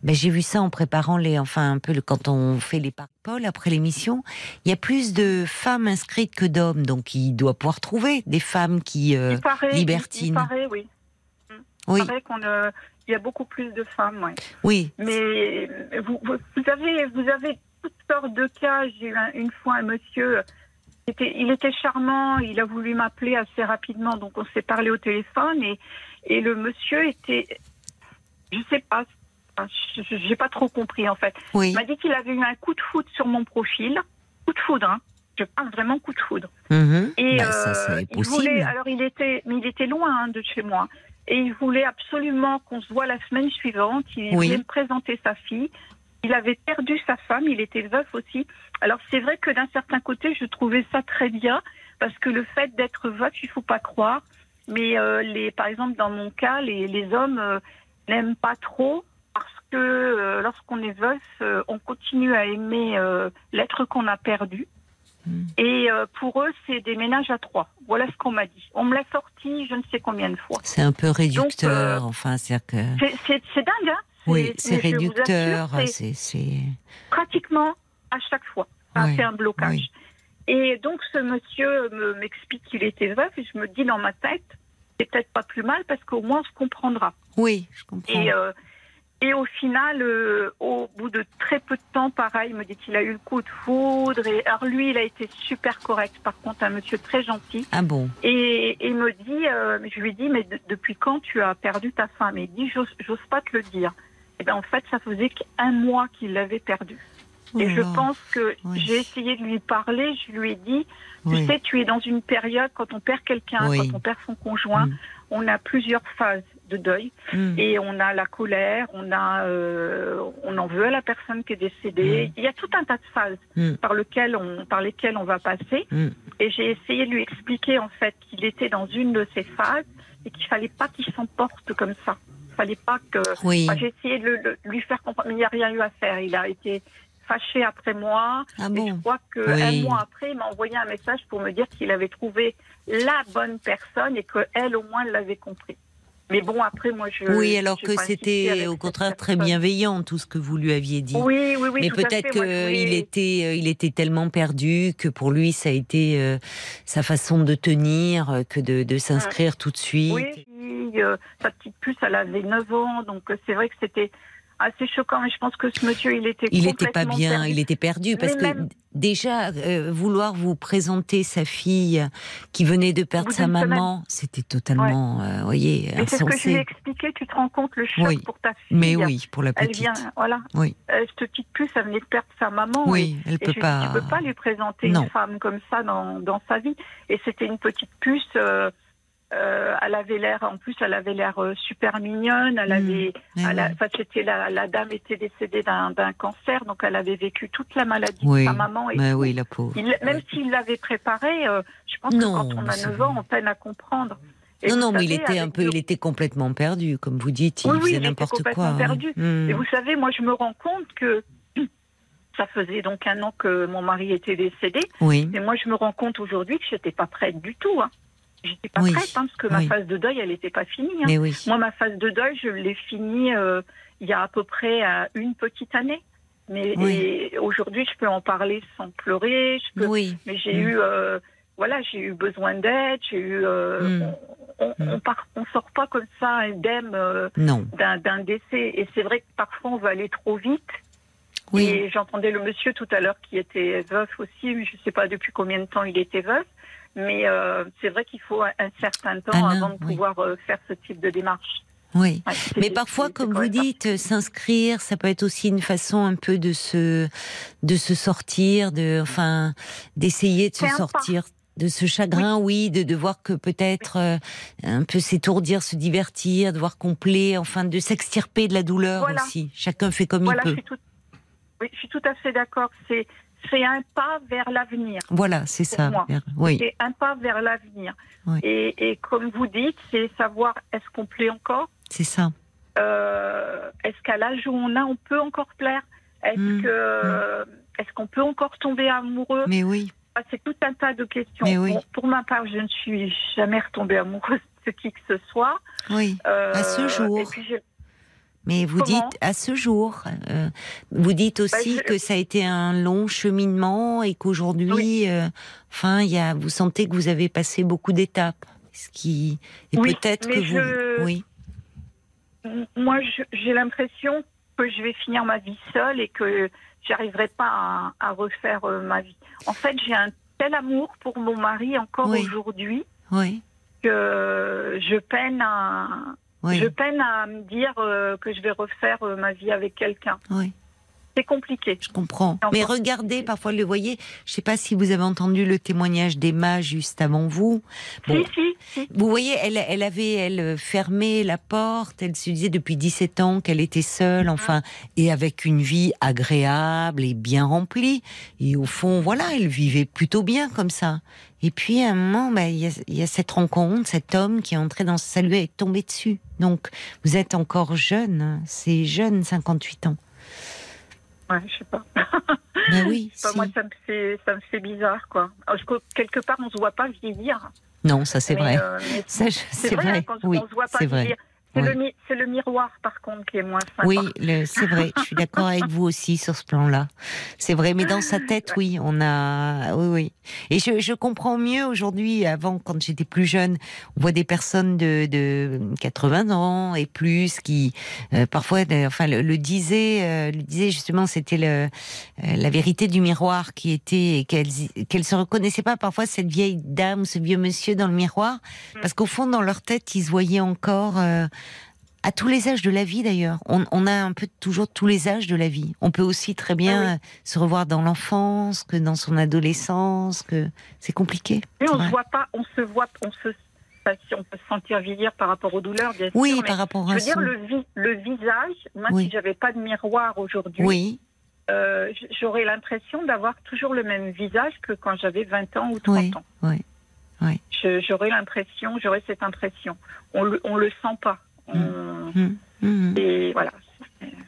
A: ben, j'ai vu ça en préparant les, enfin un peu le, quand on fait les paroles après l'émission, il y a plus de femmes inscrites que d'hommes, donc il doit pouvoir trouver des femmes qui, euh,
H: Il paraît, il-
A: libertine.
H: Il, paraît, oui.
A: oui,
H: Il paraît qu'on euh, il y a beaucoup plus de femmes, ouais.
A: oui,
H: Mais vous, vous, vous avez, vous avez toutes sortes de cas. J'ai eu un- une fois un monsieur, était, il était charmant, il a voulu m'appeler assez rapidement, donc on s'est parlé au téléphone et, et le monsieur était, je sais pas, j'ai pas trop compris en fait.
A: oui.
H: Il m'a dit qu'il avait eu un coup de foudre sur mon profil, coup de foudre, hein. je parle vraiment coup de foudre.
A: Mhm.
H: Et
A: Bah, ça,
H: euh, il voulait, alors il était, mais il était loin hein, de chez moi. Et il voulait absolument qu'on se voit la semaine suivante. Il
A: Oui.
H: voulait me présenter sa fille. Il avait perdu sa femme, il était veuf aussi. Alors c'est vrai que d'un certain côté, je trouvais ça très bien parce que le fait d'être veuf, il faut pas croire. Mais euh, les, par exemple, dans mon cas, les, les hommes euh, n'aiment pas trop parce que euh, lorsqu'on est veuf, on continue à aimer l'être qu'on a perdu.
A: Mm.
H: Et pour eux, c'est des ménages à trois. Voilà ce qu'on m'a dit. On me l'a sorti je ne sais combien de fois.
A: C'est un peu réducteur,
H: Donc,
A: enfin, c'est que.
H: C'est dingue, hein
A: Oui, c'est réducteur,
H: c'est
A: c'est. c'est-
H: pratiquement à chaque fois. Fait un blocage.
A: oui.
H: Et donc ce monsieur me- m'explique qu'il était veuf et je me dis dans ma tête, c'est peut-être pas plus mal parce qu'au moins on se comprendra.
A: Oui, je comprends.
H: Et, euh, et au final, euh, au bout de très peu de temps, pareil, il me dit qu'il a eu le coup de foudre. Et alors lui, il a été super correct. Par contre, un monsieur très gentil.
A: Ah bon?
H: Et, il me dit, euh, je lui dis, mais de- depuis quand tu as perdu ta femme? Et il dit, j'ose pas te le dire. Et ben en fait, ça faisait qu'un mois qu'il l'avait perdu. Et je
A: Oh là,
H: pense que
A: oui.
H: j'ai essayé de lui parler. Je lui ai dit, tu sais, tu es dans une période quand on perd quelqu'un,
A: Oui.
H: quand on perd son conjoint,
A: Mm.
H: on a plusieurs phases de deuil.
A: Mm.
H: Et on a la colère, on a, euh, on en veut à la personne qui est décédée. Il y a tout un tas de phases
A: Mm.
H: par lequel on, par lesquelles on va passer.
A: Mm.
H: Et j'ai essayé de lui expliquer en fait qu'il était dans une de ces phases et qu'il fallait pas qu'il s'emporte comme ça. Il fallait pas que.
A: Oui.
H: Enfin, j'ai essayé de lui faire comprendre, mais il n'y a rien eu à faire. Il a été fâché après moi.
A: Ah
H: Et je crois que
A: Oui.
H: un mois après, il m'a envoyé un message pour me dire qu'il avait trouvé la bonne personne et qu'elle, au moins, l'avait compris. Mais bon, après, moi, je.
A: Oui, alors que c'était au contraire très bienveillant tout ce que vous lui aviez dit.
H: Oui, oui, oui.
A: Mais peut-être qu'il était, euh, il était tellement perdu que pour lui, ça a été euh, sa façon de tenir euh, que de, de s'inscrire tout de suite.
H: Oui, euh, sa petite puce, elle avait 9 ans, donc euh, c'est vrai que c'était assez choquant. Mais je pense que ce monsieur, il était
A: Il n'était pas bien,
H: perdu.
A: il était perdu parce
H: Mais
A: que
H: même-
A: déjà euh, vouloir vous présenter sa fille qui venait de perdre sa maman, c'était totalement, euh, vous voyez,
H: Mais c'est ce que je lui ai
A: insensé.
H: expliqué. Tu te rends compte le choc
A: Oui.
H: pour ta fille.
A: Mais oui, pour la
H: Elle
A: petite.
H: vient, voilà.
A: Oui.
H: Euh, cette petite puce, elle venait de perdre sa maman.
A: Oui, elle
H: et, et
A: peut
H: dit,
A: pas.
H: Tu peux pas lui présenter
A: Non.
H: une femme comme ça dans, dans sa vie. Et c'était une petite puce. Euh, elle avait l'air, en plus, elle avait l'air euh, super mignonne. Elle
A: Mm.
H: avait, elle a-
A: oui.
H: enfin, c'était la, la dame était décédée d'un d'un cancer, donc elle avait vécu toute la maladie
A: Oui.
H: de sa maman. Et
A: oui, la pauvre.
H: Il- même s'il l'avait préparé, euh, je pense
A: Non,
H: que quand on a
A: c'est
H: 9 ans, on peine à comprendre. Et
A: Non, non, mais il était un peu,
H: le-
A: il était complètement perdu, comme vous dites, il
H: Oui,
A: faisait
H: il était
A: n'importe
H: complètement
A: quoi.
H: perdu.
A: Hmm.
H: Et vous savez, moi, je me rends compte que (clears throat) ça faisait donc un an que mon mari était décédé.
A: Oui,
H: Et moi, je me rends compte aujourd'hui que j'étais pas prête du tout. Hein. J'étais pas
A: Oui,
H: prête hein, parce que
A: oui.
H: ma phase de deuil, elle n'était pas finie. hein.
A: oui.
H: Moi, ma phase de deuil, je l'ai finie euh, il y a à peu près euh, une petite année. Mais aujourd'hui, je peux en parler sans pleurer. Je peux,
A: Oui,
H: mais j'ai
A: Mm.
H: eu, euh, voilà, j'ai eu besoin d'aide. J'ai eu,
A: Mm.
H: on, on,
A: Mm.
H: on, part- on sort pas comme ça indemne d'un d'un décès. Et c'est vrai que parfois, on va aller trop vite.
A: Oui,
H: Et j'entendais le monsieur tout à l'heure qui était veuf aussi, mais je ne sais pas depuis combien de temps il était veuf. Mais euh, c'est vrai qu'il faut un, certain temps
A: Alain,
H: avant de
A: oui.
H: pouvoir euh, faire ce type de démarche.
A: oui.
H: Ouais,
A: Mais parfois, comme vous dites, euh, s'inscrire, ça peut être aussi une façon un peu de se, de se sortir, de, enfin, d'essayer de se
H: pas.
A: sortir de ce chagrin, oui, de, de voir que peut-être euh, un peu s'étourdir, se divertir, de voir complet, enfin, de s'extirper de la douleur
H: Voilà.
A: aussi. Chacun fait comme
H: Voilà,
A: il
H: je
A: peut.
H: suis, tout... oui, je suis tout à fait d'accord. C'est c'est un pas vers l'avenir.
A: Voilà, c'est ça. Oui,
H: C'est un pas vers l'avenir.
A: Oui.
H: Et, et comme vous dites, c'est savoir est-ce qu'on plaît encore
A: c'est ça.
H: Euh, Est-ce qu'à l'âge où on a, on peut encore plaire Est-ce
A: Mm,
H: que est-ce qu'on peut encore tomber amoureux
A: Mais oui,
H: Ah, C'est tout un tas de questions.
A: Mais oui.
H: Bon, pour ma part, je ne suis jamais retombée amoureuse de qui que ce soit.
A: oui.
H: Euh,
A: À ce jour.
H: Et puis, je-
A: Mais vous
H: Comment
A: dites à ce jour, euh, vous dites aussi
H: Bah, je-
A: que ça a été un long cheminement et qu'aujourd'hui,
H: Oui.
A: euh, enfin, il y a, vous sentez que vous avez passé beaucoup d'étapes, ce qui et
H: Oui,
A: peut-être que vous, oui,
H: moi, j'ai l'impression que je vais finir ma vie seule et que j'arriverai pas à, à refaire euh, ma vie. En fait, j'ai un tel amour pour mon mari encore
A: Oui.
H: aujourd'hui
A: oui,
H: que je peine à,
A: oui,
H: je peine à me dire euh, que je vais refaire euh, ma vie avec quelqu'un.
A: oui.
H: C'est compliqué.
A: Je comprends. Mais regardez, parfois, le voyez. Je sais pas si vous avez entendu le témoignage d'Emma juste avant vous. Bon,
H: Si, si, si.
A: Vous voyez, elle, elle avait elle fermé la porte. Elle se disait depuis 17 ans qu'elle était seule, enfin, et avec une vie agréable et bien remplie. Et au fond, voilà, elle vivait plutôt bien comme ça. Et puis à un moment, bah, il y, y a cette rencontre, cet homme qui est entré dans sa lui est tombé dessus. Donc, vous êtes encore jeune. hein. C'est jeune, 58 ans.
H: Ouais, je sais pas. (laughs)
A: Ben oui.
H: Pas,
A: si.
H: Moi, ça me fait, ça me fait bizarre, quoi. Alors, je- quelque part, on se voit pas vieillir.
A: Non, ça c'est vrai.
H: euh,
A: Ça,
H: c'est vrai, hein, quand
A: Oui,
H: on se voit pas
A: c'est vrai.
H: C'est
A: Oui.
H: le, mi- c'est le miroir, par contre, qui est moins sympa.
A: Oui, c'est vrai. Je suis d'accord avec vous aussi sur ce plan-là. C'est vrai, mais dans sa (laughs) tête, oui, on a, oui, oui. Et je, je comprends mieux aujourd'hui. Avant, quand j'étais plus jeune, on voit des personnes de, de 80 ans et plus qui, euh, parfois, enfin, le, le disaient, euh, le disaient justement, c'était euh, la vérité du miroir qui était qu'elles, qu'elles se reconnaissaient pas parfois cette vieille dame ou ce vieux monsieur dans le miroir, parce qu'au fond, dans leur tête, ils se voyaient encore. À tous les âges de la vie d'ailleurs. On, on a un peu toujours tous les âges de la vie. On peut aussi très bien
H: Ah oui.
A: euh, se revoir dans l'enfance, que dans son adolescence, que c'est compliqué.
H: Mais on
A: vrai.
H: se voit pas, on se voit, on se, on peut se sentir vieillir par rapport aux douleurs, bien
A: Oui,
H: sûr. mais
A: par rapport
H: je
A: à
H: veux dire le, vi- le visage. Moi,
A: Oui.
H: si j'avais pas de miroir aujourd'hui,
A: Oui,
H: euh, j'aurais l'impression d'avoir toujours le même visage que quand j'avais 20 ans ou 30
A: oui,
H: ans.
A: oui.
H: Je- J'aurais l'impression, j'aurais cette impression. On le, on le sent pas.
A: Hum, hum,
H: Et voilà,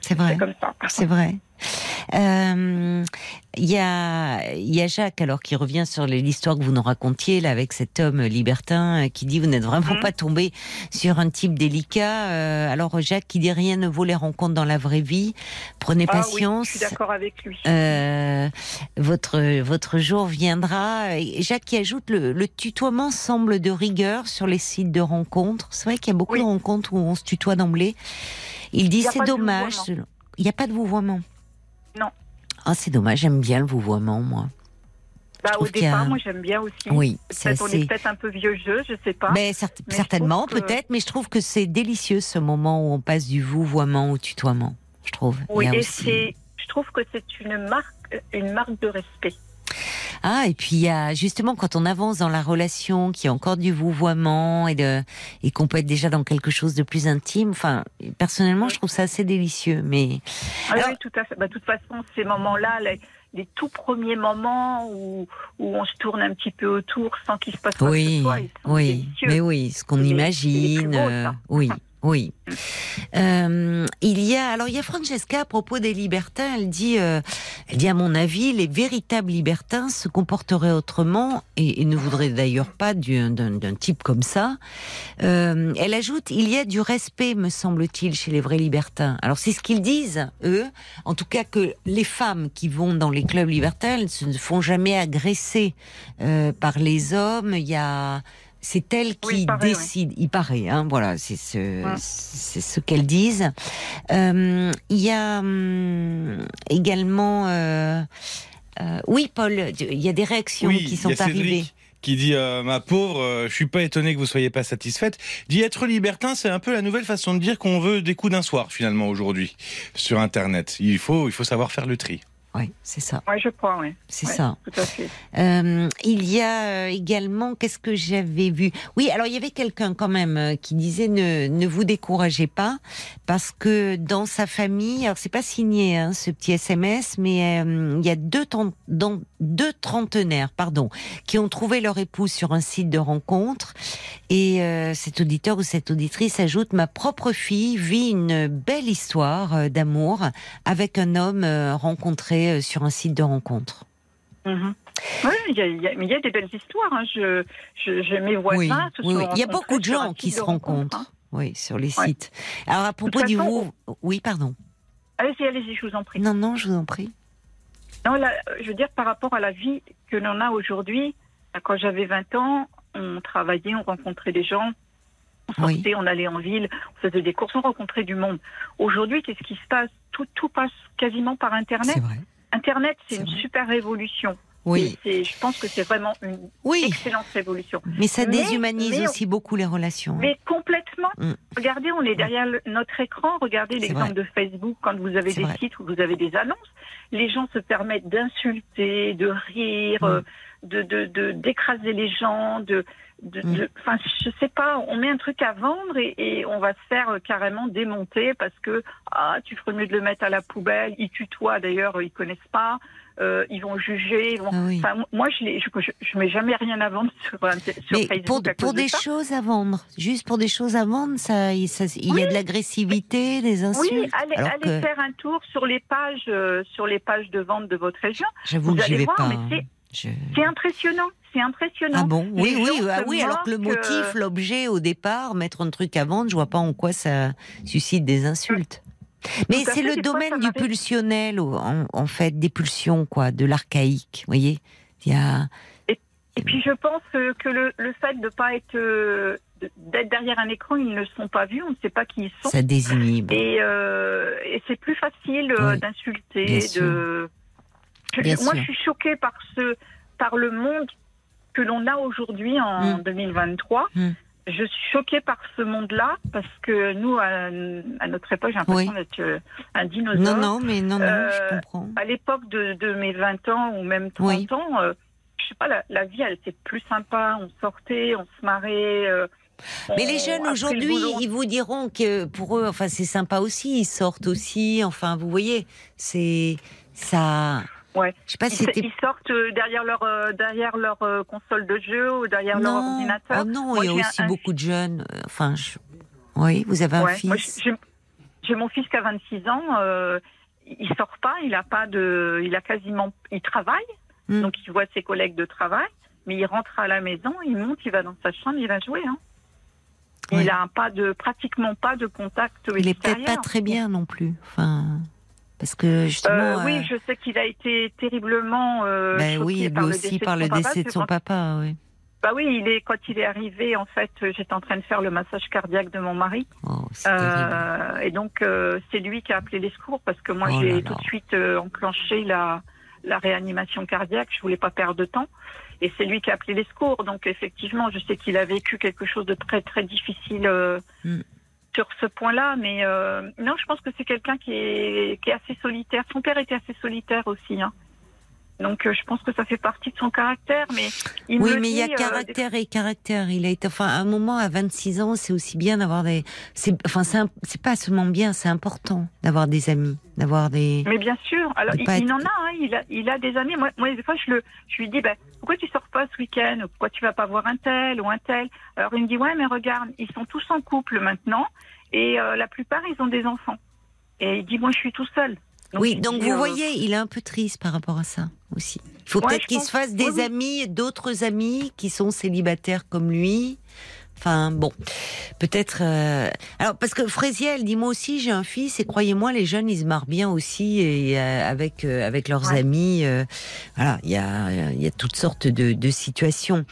A: C'est vrai.
H: c'est comme ça.
A: C'est vrai. Euh, Il y, a, il y a Jacques alors qui revient sur l'histoire que vous nous racontiez là avec cet homme libertin euh, qui dit vous n'êtes vraiment
H: Mhm.
A: pas tombé sur un type délicat. Euh, alors Jacques qui dit rien ne vaut les rencontres dans la vraie vie. Prenez
H: Ah oui,
A: patience.
H: je suis d'accord avec lui.
A: Euh, votre votre jour viendra. Et Jacques qui ajoute le, le tutoiement semble de rigueur sur les sites de rencontres. C'est vrai qu'il y a beaucoup
H: Oui.
A: de rencontres où on se tutoie d'emblée. Il dit c'est dommage. Il n'y a pas de vouvoiement.
H: Non.
A: Ah c'est dommage. J'aime bien le vouvoiement moi.
H: Bah, au
A: a
H: départ, moi j'aime bien aussi.
A: Oui, c'est
H: Peut-être on est
A: assez.
H: peut-être un peu vieux jeu, je sais pas.
A: Mais certainement,
H: que-
A: peut-être, mais je trouve que c'est délicieux ce moment où on passe du vouvoiement au tutoiement. Je trouve.
H: Oui, et
A: aussi-
H: je trouve que c'est une marque, une marque de respect.
A: Ah, et puis il y a justement quand on avance dans la relation, qu'il y a encore du vouvoiement et, de, et qu'on peut être déjà dans quelque chose de plus intime. Enfin, personnellement, je trouve ça assez délicieux. Mais
H: Ah
A: Alors-
H: oui, tout à fait. Bah, de toute façon, ces moments-là, les, les tout premiers moments où, où on se tourne un petit peu autour sans qu'il se passe quoi que ce
A: oui,
H: soit, ils sont
A: oui,
H: délicieux.
A: mais oui, ce qu'on imagine. euh, oui, oui. Euh, il y a alors il y a Francesca à propos des libertins. Elle dit, euh, elle dit à mon avis, les véritables libertins se comporteraient autrement et, ne voudraient d'ailleurs pas du- d'un type comme ça. Euh, elle ajoute, il y a du respect, me semble-t-il, chez les vrais libertins. Alors c'est ce qu'ils disent eux. En tout cas que les femmes qui vont dans les clubs libertins elles se ne font jamais agresser par les hommes. Il y a c'est elles qui
H: Oui, il paraît,
A: décident. Il paraît, hein, voilà, c'est ce,
H: Ouais.
A: c'est ce qu'elles disent. Euh, il y a hum, également, euh, euh, oui, Paul, il y a des réactions
C: Oui,
A: qui
C: il y
A: sont
C: a
A: arrivées.
C: Qui dit euh, ma pauvre, euh, je suis pas étonné que vous soyez pas satisfaite. Dit être libertin, c'est un peu la nouvelle façon de dire qu'on veut des coups d'un soir finalement aujourd'hui sur Internet. Il faut, il faut savoir faire le tri.
A: Oui, c'est ça,
H: Ouais, je crois, oui.
A: c'est
H: Ouais,
A: ça.
H: Tout à fait.
A: Euh, il y a euh, également, qu'est-ce que j'avais vu? Oui, alors il y avait quelqu'un quand même euh, qui disait ne, ne vous découragez pas parce que dans sa famille, alors c'est pas signé hein, ce petit SMS, mais euh, il y a deux, dans- deux trentenaires, pardon, qui ont trouvé leur épouse sur un site de rencontre et euh, cet auditeur ou cette auditrice ajoute ma propre fille vit une belle histoire d'amour avec un homme rencontré euh, sur un site de rencontre.
H: Mhm. Oui, il y a, y des belles histoires. hein. Je, je, je- mes voisins
A: Oui,
H: se
A: oui,
H: sont
A: oui. Il y a beaucoup de gens qui se
H: rencontre,
A: rencontrent.
H: hein.
A: Oui, sur les
H: Ouais.
A: sites. Alors à propos du
H: façon,
A: vous, oui, pardon.
H: Allez-y, allez-y, je vous en prie.
A: Non, non, je vous en prie.
H: Non, là, je veux dire, par rapport à la vie que l'on a aujourd'hui, quand j'avais 20 ans, on travaillait, on rencontrait des gens, on
A: Oui.
H: sortait, on allait en ville, on faisait des courses, on rencontrait du monde. Aujourd'hui, qu'est-ce qui se passe? Tout, tout passe quasiment par Internet.
A: C'est vrai.
H: Internet, c'est une
A: vrai.
H: super révolution.
A: Oui.
H: Je pense que c'est vraiment une
A: Oui,
H: excellente révolution.
A: mais ça déshumanise
H: mais on-
A: aussi beaucoup les relations.
H: Mais complètement.
A: Mm.
H: Regardez, on est derrière le- notre écran. Regardez l'exemple de Facebook quand vous avez des
A: vrai.
H: sites où vous avez des annonces. Les gens se permettent d'insulter, de rire,
A: Mm.
H: euh, de- d'écraser les gens, de de-
A: Mm.
H: de- enfin je sais pas, on met un truc à vendre et, et on va se faire euh, carrément démonter parce que ah tu ferais mieux de le mettre à la poubelle. Ils tutoient d'ailleurs, ils connaissent pas, euh, ils vont juger. Ils vont...
A: Ah oui.
H: Enfin moi je, l'ai- je je je mets jamais rien à vendre sur, sur
A: Mais
H: Facebook
A: pour,
H: à cause
A: pour
H: de
A: des
H: ça.
A: choses à vendre, juste pour des choses à vendre, ça, il ça- il y a de l'agressivité, des insultes.
H: Oui, allez, allez
A: que
H: faire un tour sur les pages, euh, sur les pages de vente de votre région.
A: j'avoue
H: vous
A: que j'y
H: allez
A: vais
H: voir,
A: pas. hein. Je-
H: C'est impressionnant, c'est impressionnant.
A: Ah bon Oui,
H: Les
A: oui, ah oui. Alors que le motif,
H: euh,
A: l'objet au départ, mettre un truc à vendre, je vois pas en quoi ça suscite des insultes. Mais c'est le
H: fois,
A: domaine du pulsionnel, en, en fait, des pulsions, quoi, de l'archaïque. Vous voyez Il y a.
H: Et puis je pense que le, le fait de pas être d'être derrière un écran, ils ne sont pas vus, on ne sait pas qui ils sont.
A: Ça désinhibe.
H: Et, euh, et c'est plus facile euh,
A: Oui,
H: d'insulter, de. moi, je suis choquée par ce, par le monde que l'on a aujourd'hui en
A: Mm.
H: 2023.
A: Mm.
H: Je suis choquée par ce monde-là parce que nous, à, à notre époque, j'ai l'impression
A: Oui.
H: d'être euh, un dinosaure.
A: Non, non, mais non, non,
H: Euh,
A: je comprends.
H: À l'époque de, de mes 20 ans ou même 30
A: Oui.
H: ans, euh, je sais pas, la, la vie, elle était plus sympa. On sortait, on se marrait. euh,
A: Mais les jeunes
H: le
A: aujourd'hui, ils vous diront que pour eux, enfin, c'est sympa aussi, ils sortent aussi, enfin, vous voyez, c'est ça.
H: Ouais.
A: Je sais pas
H: Ils,
A: si
H: ils sortent euh, derrière leur euh, derrière leur euh, console de jeu ou derrière leur ordinateur.
A: oh non,
H: Moi,
A: il y a aussi
H: un-
A: beaucoup de jeunes. Enfin, je- oui, vous avez un
H: Ouais,
A: fils.
H: j'ai- mon fils qui a 26 ans. euh, il sort pas, il a pas de, il a quasiment, il travaille,
A: Hmm.
H: donc il voit ses collègues de travail, mais il rentre à la maison, il monte, il va dans sa chambre, il va jouer. Hein.
A: Ouais.
H: Il a pas de, pratiquement pas de contact
A: Il est peut-être pas très bien non plus. Enfin, parce que justement.
H: Euh, oui,
A: euh,
H: je sais qu'il a été terriblement. Euh,
A: ben oui, lui
H: par le
A: aussi
H: décès
A: par
H: de
A: le
H: son papa,
A: décès de son papa, oui.
H: Bah oui, il est quand il est arrivé, en fait, euh, j'étais en train de faire le massage cardiaque de mon mari.
A: Oh.
H: Euh, et donc, euh, c'est lui qui a appelé les secours parce que moi,
A: Oh
H: j'ai tout de suite euh, enclenché la, la réanimation cardiaque. Je voulais pas perdre de temps. Et c'est lui qui a appelé les secours. Donc, effectivement, je sais qu'il a vécu quelque chose de très, très difficile
A: Mm.
H: Sur ce point-là. Mais euh, non, je pense que c'est quelqu'un qui est, qui est assez solitaire. Son père était assez solitaire aussi. Hein. Donc, euh, je pense que ça fait partie de son caractère. Mais il me
A: Oui, mais il y a
H: euh,
A: caractère et caractère. Il a été, enfin, à un moment, à 26 ans, c'est aussi bien d'avoir des, c'est, enfin, c'est, pas seulement bien, c'est important d'avoir des amis, d'avoir des.
H: Mais bien sûr. Alors, il,
A: pas
H: il
A: être-
H: en a, hein, il a, il a des amis. Moi, moi, des fois, je, le, je lui dis, ben, pourquoi tu sors pas ce week-end? Pourquoi tu vas pas voir un tel ou un tel? Alors, il me dit, ouais, mais regarde, ils sont tous en couple maintenant et euh, la plupart, ils ont des enfants. Et il dit, moi, je suis tout seul. Donc,
A: oui, donc vous
H: euh,
A: voyez, il est un peu triste par rapport à ça aussi. Il faut
H: Ouais,
A: peut-être qu'il se fasse des
H: oui,
A: amis, d'autres amis qui sont célibataires comme lui. Enfin bon, peut-être. euh, Alors parce que Fraisier, elle dit moi aussi j'ai un fils et croyez-moi les jeunes ils se marrent bien aussi et euh, avec euh, avec leurs
H: Ouais.
A: amis. voilà, il y a il y a toutes sortes de, de situations.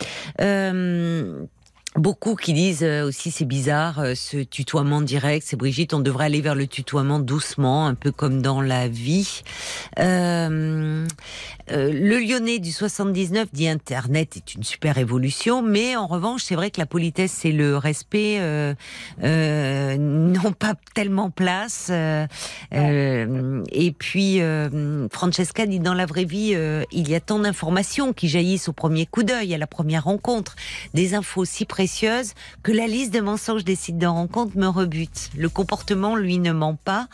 A: Beaucoup qui disent euh, aussi c'est bizarre euh, ce tutoiement direct. C'est Brigitte, on devrait aller vers le tutoiement doucement, un peu comme dans la vie. Euh, euh, le Lyonnais du 79 dit Internet est une super évolution, mais en revanche c'est vrai que la politesse et le respect euh, euh, n'ont pas tellement place. et puis Francesca dit dans la vraie vie il y a tant d'informations qui jaillissent au premier coup d'œil, à la première rencontre, des infos si que la liste de mensonges des sites de rencontre me rebute. Le comportement, lui, ne ment pas.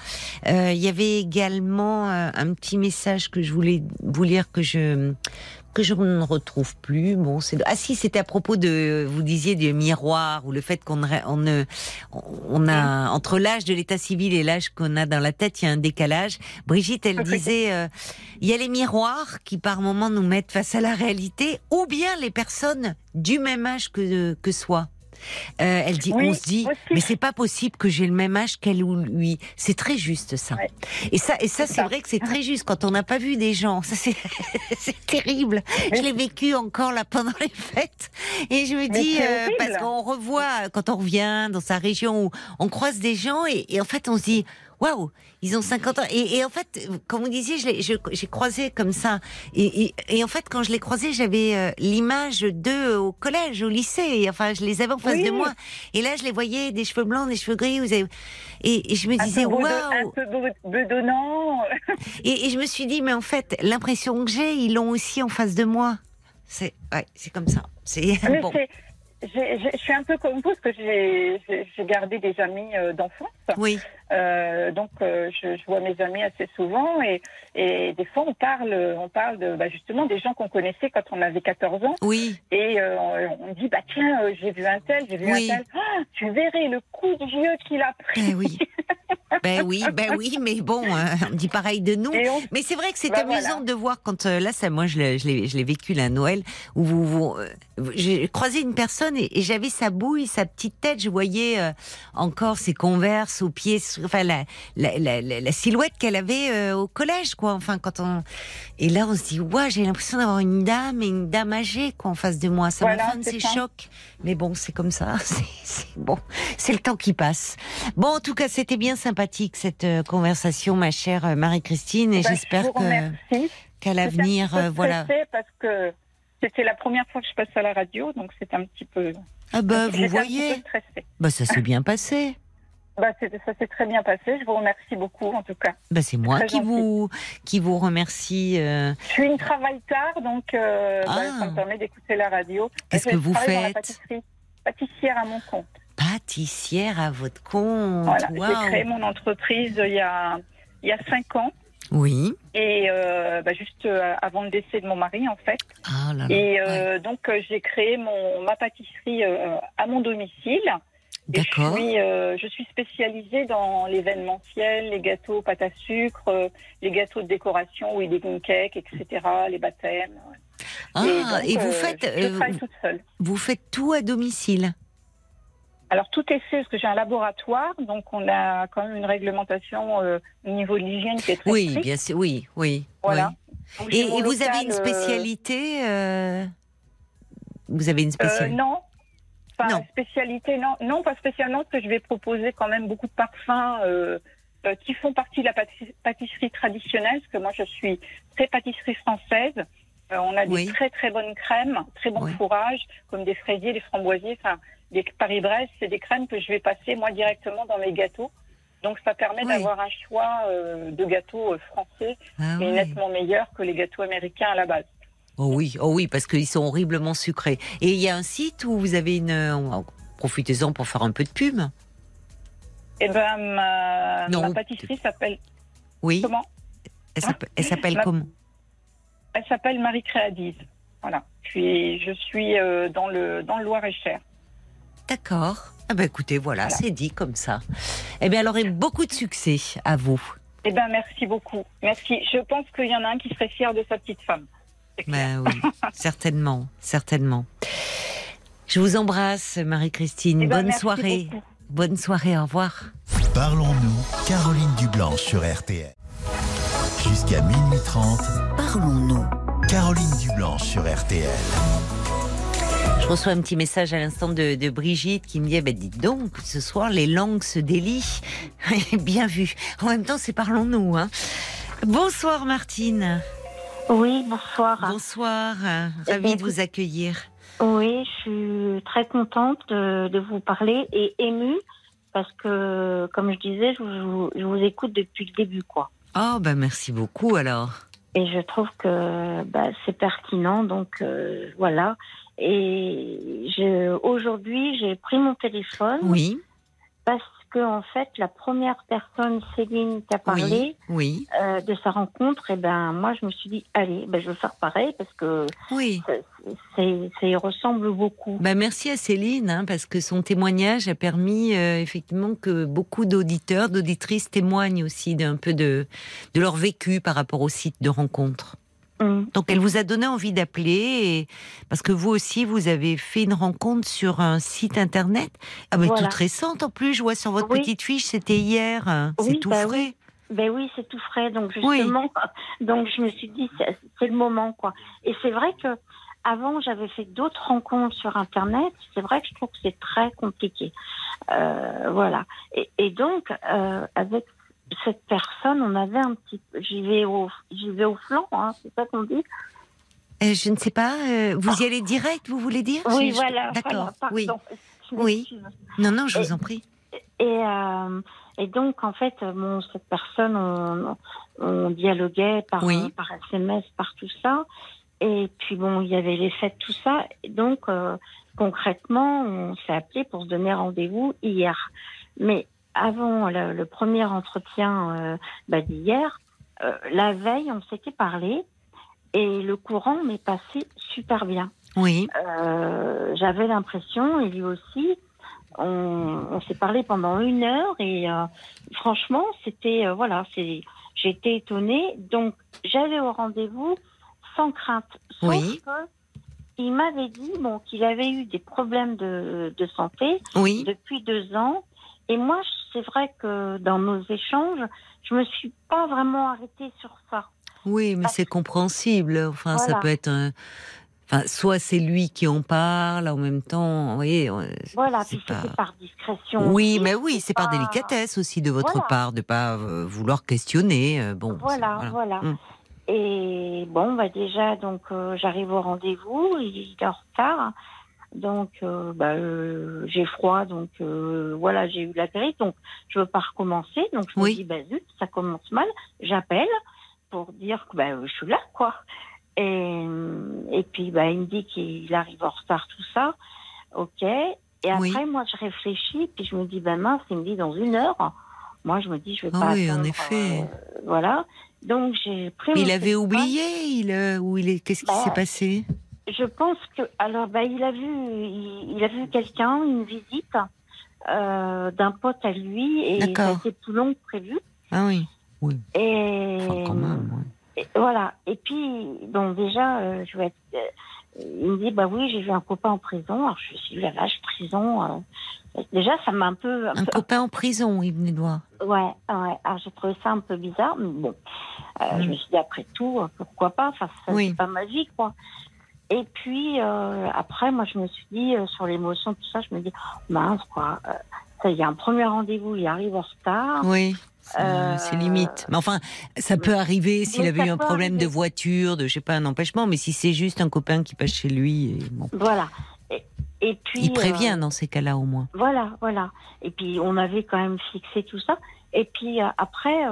A: Euh, Il y avait également euh, un petit message que je voulais vous lire que je que je ne retrouve plus. Bon, c'est ah si, c'était à propos de vous disiez du miroir ou le fait qu'on on on a entre l'âge de l'état civil et l'âge qu'on a dans la tête, il y a un décalage. Brigitte, elle disait euh, il y a les miroirs qui par moments nous mettent face à la réalité ou bien les personnes du même âge que que soi. Euh, elle dit,
H: Oui,
A: on se dit,
H: aussi.
A: mais c'est pas possible que j'ai le même âge qu'elle ou lui. C'est très juste ça.
H: Ouais.
A: Et ça, et ça,
H: C'est
A: vrai que c'est très juste quand on n'a pas vu des gens. Ça, c'est, (laughs) terrible. Je l'ai vécu encore là pendant les fêtes. Et je me dis, euh, parce qu'on revoit quand on revient dans sa région où on croise des gens et, et en fait on se dit, waouh, ils ont 50 ans. Et, et en fait, comme vous disiez, j'ai croisé comme ça. Et, et, et en fait, quand je les croisés, j'avais euh, l'image d'eux au collège, au lycée. Et enfin, je les avais en face
H: Oui.
A: de moi. Et là, je les voyais, des cheveux blancs, des cheveux gris. Vous avez... et, je me disais, waouh.
H: un peu bedo- bedonnant. (laughs)
A: Et, et je me suis dit, mais en fait, l'impression que j'ai, ils l'ont aussi en face de moi. C'est ouais, c'est comme ça. C'est bon.
H: Je suis un peu comme vous, parce que j'ai gardé des amis euh, d'enfance.
A: Oui,
H: Euh, donc, euh, je, je vois mes amis assez souvent et, et des fois, on parle, on parle de, bah, justement des gens qu'on connaissait quand on avait 14 ans
A: oui,
H: et on, on dit, bah tiens, j'ai vu un tel, j'ai vu
A: Oui.
H: un tel. Ah, tu verrais le coup de vieux qu'il a pris.
A: ben oui. (laughs) Ben oui, ben oui, mais bon, euh, on dit pareil de nous.
H: On-
A: Mais c'est vrai que c'est
H: Bah,
A: amusant de voir quand là, ça, moi, je l'ai, vécu là à Noël où vous, vous j'ai croisé une personne et, et j'avais sa bouille, sa petite tête, je voyais euh, encore ses converses aux pieds, enfin la, la, la, la- la silhouette qu'elle avait euh, au collège, quoi. Enfin, quand on et là, on se dit, ouais, j'ai l'impression d'avoir une dame et une dame âgée quoi en face de moi. Ça
H: Voilà,
A: m'a fait un chocs. Mais bon, c'est comme ça. (laughs) C'est, bon, c'est le temps qui passe. Bon, en tout cas, c'était bien sympathique cette euh, conversation, ma chère Marie-Christine, et
H: Bah, je
A: j'espère que qu'à l'avenir, voilà.
H: Parce que c'était la première fois que je passe à la radio, donc c'est un petit peu.
A: Ah bah, vous
H: j'étais un petit
A: voyez,
H: peu
A: bah ça s'est bien passé.
H: Bah, ça s'est très bien passé. Je vous remercie beaucoup, en tout cas.
A: Bah c'est moi qui
H: gentil.
A: vous qui vous remercie. euh,
H: Je suis une travaille tard, donc euh, bah,
A: Ah.
H: ça me permet d'écouter la radio.
A: Qu'est-ce que vous faites
H: pâtisserie, pâtissière à mon compte.
A: pâtissière à votre compte.
H: Voilà, j'ai créé mon entreprise il y a il y a cinq ans
A: Oui.
H: et euh, bah, juste euh, avant le décès de mon mari en fait.
A: Ah là là.
H: Et
A: Ouais.
H: euh, donc j'ai créé mon ma pâtisserie à mon domicile. Et
A: D'accord.
H: Je je suis spécialisée dans l'événementiel, les gâteaux pâte à sucre, les gâteaux de décoration, wedding cake, etc., les baptêmes.
A: Ah,
H: donc,
A: et vous faites
H: Je
A: euh,
H: travaille toute seule.
A: vous faites tout à domicile?
H: Alors tout est fait parce que j'ai un laboratoire, donc on a quand même une réglementation euh, au niveau de l'hygiène qui est très
A: Oui,
H: stricte.
A: bien sûr. Oui, oui.
H: Voilà.
A: oui. Et, vous avez une
H: euh,
A: spécialité euh, Vous avez une
H: euh,
A: spécialité
H: Non.
A: Non.
H: spécialité, non, non, pas spécialement, parce que je vais proposer quand même beaucoup de parfums euh, euh, qui font partie de la pâtisserie, traditionnelle, parce que moi je suis très pâtisserie française. Euh, on a
A: Oui.
H: des très très bonnes crèmes, très bons
A: Oui.
H: fourrages, comme des fraisiers, des framboisiers, enfin des Paris-Brest, c'est des crèmes que je vais passer moi directement dans mes gâteaux. Donc ça permet
A: Oui.
H: d'avoir un choix euh, de gâteaux euh, français,
A: Ah oui.
H: nettement meilleur que les gâteaux américains à la base.
A: Oh oui, oh oui, parce qu'ils sont horriblement sucrés. Et il y a un site où vous avez une. euh, Profitez-en pour faire un peu de pub.
H: Eh ben ma,
A: Non.
H: ma pâtisserie s'appelle
A: Oui.
H: comment?
A: Elle s'appelle, elle s'appelle comment?
H: Elle s'appelle Marie Créadise. Voilà. Je suis, je suis euh, dans le dans le Loir-et-Cher.
A: D'accord. Ah ben écoutez, voilà,
H: Voilà.
A: c'est dit comme ça. Eh bien, alors, et beaucoup de succès à vous.
H: Eh ben merci beaucoup. Merci. Je pense qu'il y en a un qui serait fier de sa petite femme.
A: Ben oui, (laughs) certainement, certainement. Je vous embrasse, Marie-Christine.
H: Eh ben,
A: Bonne soirée.
H: beaucoup.
A: Bonne soirée, au revoir.
D: Parlons-nous, Caroline Dublanche sur RTL. Jusqu'à minuit 30,
E: Parlons-nous.
D: Caroline Dublanche sur RTL.
A: Je reçois un petit message à l'instant de, de Brigitte qui me dit, eh ben, dites donc, ce soir, les langues se délient. (laughs) Bien vu. En même temps, c'est parlons-nous. Hein. Bonsoir, Martine.
I: Oui, bonsoir.
A: Bonsoir.
I: Eh
A: Ravie de vous accueillir.
I: Oui, je suis très contente de, de vous parler et émue parce que, comme je disais, je vous, je vous écoute depuis le début, quoi.
A: Oh, ben, merci beaucoup, alors.
I: Et je trouve que bah, c'est pertinent, donc euh, voilà. Et aujourd'hui, j'ai pris mon téléphone
A: Oui,
I: parce que en fait, la première personne, Céline, qui a parlé
A: oui,
I: euh, de sa rencontre, et ben moi, je me suis dit, allez, ben, je vais faire pareil parce que
A: oui.
I: ça y ressemble beaucoup.
A: Bah merci à Céline, hein, parce que son témoignage a permis euh, effectivement que beaucoup d'auditeurs, d'auditrices témoignent aussi d'un peu de, de leur vécu par rapport au site de rencontre.
I: Hum.
A: Donc elle vous a donné envie d'appeler, et... parce que vous aussi, vous avez fait une rencontre sur un site internet, ah, mais
I: Voilà.
A: toute récente en plus, je vois sur votre
I: Oui.
A: petite fiche, c'était hier, hein. c'est
I: Oui,
A: tout
I: bah
A: frais.
I: Ben oui, c'est tout frais, donc
A: Oui.
I: justement, (laughs) donc je me suis dit c'est c'est le moment quoi. Et c'est vrai que avant j'avais fait d'autres rencontres sur internet. C'est vrai que je trouve que c'est très compliqué, Euh, voilà. Et, et donc euh, avec cette personne, on avait un petit, j'y vais au, j'y vais au flanc, hein, c'est ça qu'on dit.
A: Euh, je ne sais pas. euh, vous y allez direct, vous voulez dire?
I: Oui,
A: Je- je-
I: voilà.
A: D'accord.
I: voilà,
A: oui. Oui. Non, non, je
I: Et-
A: vous en prie.
I: Et, euh, et donc, en fait, bon, cette personne, on, on dialoguait par,
A: Oui.
I: par SMS, par tout ça. Et puis, bon, il y avait les fêtes, tout ça. Et donc, euh, concrètement, on s'est appelé pour se donner rendez-vous hier. Mais avant le, le premier entretien euh, bah, d'hier, euh, la veille, on s'était parlé. Et le courant m'est passé super bien.
A: Oui.
I: Euh, j'avais l'impression, et lui aussi, on, on s'est parlé pendant une heure et euh, franchement, c'était euh, voilà, c'est été étonnée. Donc j'allais au rendez-vous sans crainte. Sauf
A: Oui.
I: que il m'avait dit bon qu'il avait eu des problèmes de, de santé
A: Oui.
I: depuis deux ans. Et moi, c'est vrai que dans nos échanges, je me suis pas vraiment arrêtée sur ça.
A: Oui, mais c'est compréhensible. Enfin, ça peut être un. Enfin, soit c'est lui qui en parle en même temps. Vous voyez.
I: Voilà,
A: c'est pas-
I: par discrétion.
A: Oui, mais oui, c'est par délicatesse aussi de votre
I: Voilà.
A: part de pas euh, vouloir questionner. euh, Bon.
I: Voilà, voilà.
A: Mm.
I: Et bon, bah déjà, donc euh, j'arrive au rendez-vous, il est en retard. Donc, euh, bah, euh, j'ai froid, donc euh, voilà, j'ai eu la grippe, donc je veux pas recommencer. Donc je
A: Oui.
I: me dis, bah zut, ça commence mal. J'appelle pour dire que bah, je suis là, quoi. Et, et puis, bah, il me dit qu'il arrive en retard, tout ça. Ok. Et
A: Oui.
I: après, moi, je réfléchis, puis je me dis, ben mince, il me dit dans une heure. Moi, je me dis, je vais
A: Ah
I: pas.
A: oui, en effet.
I: voilà. Donc, j'ai pris.
A: Mais
I: mon
A: il avait oublié. Il ou il est. Qu'est-ce qui
I: Bah,
A: s'est passé?
I: Je pense que alors bah il a vu il, il a vu quelqu'un une visite euh, d'un pote à lui et ça a
A: D'accord.
I: été plus long que prévu
A: Ah oui.
I: et,
A: Enfin, quand même. ouais.
I: et voilà et puis donc déjà euh, je vais être, euh, il me dit bah oui j'ai vu un copain en prison alors je suis la vache prison euh. déjà ça m'a un peu, un
A: Un
I: peu-
A: copain en prison, il venait de voir.
I: ouais ouais alors j'ai trouvé ça un peu bizarre mais bon Euh,
A: Mm.
I: je me suis dit après tout pourquoi pas? Enfin ça,
A: Oui.
I: c'est pas ma vie quoi et puis euh, après moi je me suis dit euh, sur l'émotion tout ça je me dis mince quoi euh, ça il y a un premier rendez-vous il arrive en retard
A: Oui. C'est
I: Euh,
A: limite. Mais enfin, ça peut arriver s'il avait eu un problème de voiture, de je sais pas, un empêchement. Mais si c'est juste un copain qui passe chez lui, et bon,
I: voilà et, et puis
A: il prévient dans ces cas-là au moins.
I: voilà voilà et puis on avait quand même fixé tout ça et puis après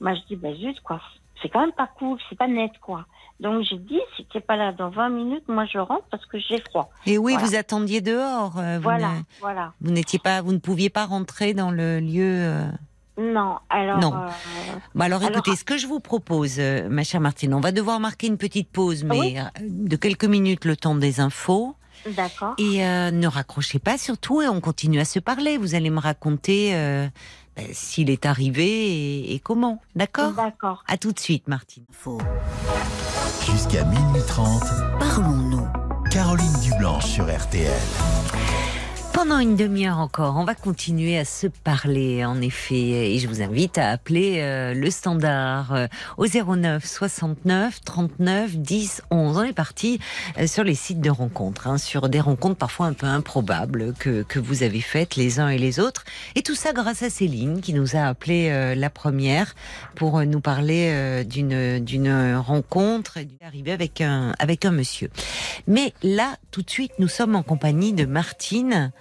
I: moi je dis bah zut quoi c'est quand même pas cool c'est pas net quoi donc j'ai dit si t'es pas là dans 20 minutes moi je rentre parce que j'ai froid
A: Et oui,
I: Voilà.
A: vous attendiez dehors. euh, vous
I: voilà
A: ne-
I: voilà
A: Vous n'étiez pas, vous ne pouviez pas rentrer dans le lieu. euh.
I: non alors
A: Non.
I: euh,
A: Bah alors,
I: Alors-
A: écoutez, ce que je vous propose, euh, ma chère Martine, on va devoir marquer une petite pause, mais
I: Oui.
A: de quelques minutes, le temps des infos.
I: d'accord
A: Et euh, ne raccrochez pas surtout, et on continue à se parler. Vous allez me raconter euh, ben, s'il est arrivé et, et comment. D'accord?
I: D'accord
A: À tout de suite, Martine.
E: Faux.
D: Jusqu'à minuit 30,
E: Parlons-nous.
D: Caroline Dublanche sur RTL.
A: Pendant une demi-heure encore, on va continuer à se parler, en effet, et je vous invite à appeler euh, le standard euh, au 09 69 39 10 11. On est parti euh, sur les sites de rencontres, hein, sur des rencontres parfois un peu improbables que, que vous avez faites les uns et les autres, et tout ça grâce à Céline qui nous a appelé la première pour nous parler d'une d'une rencontre et d'une arrivée avec un avec un monsieur. Mais là, tout de suite, nous sommes en compagnie de Martine.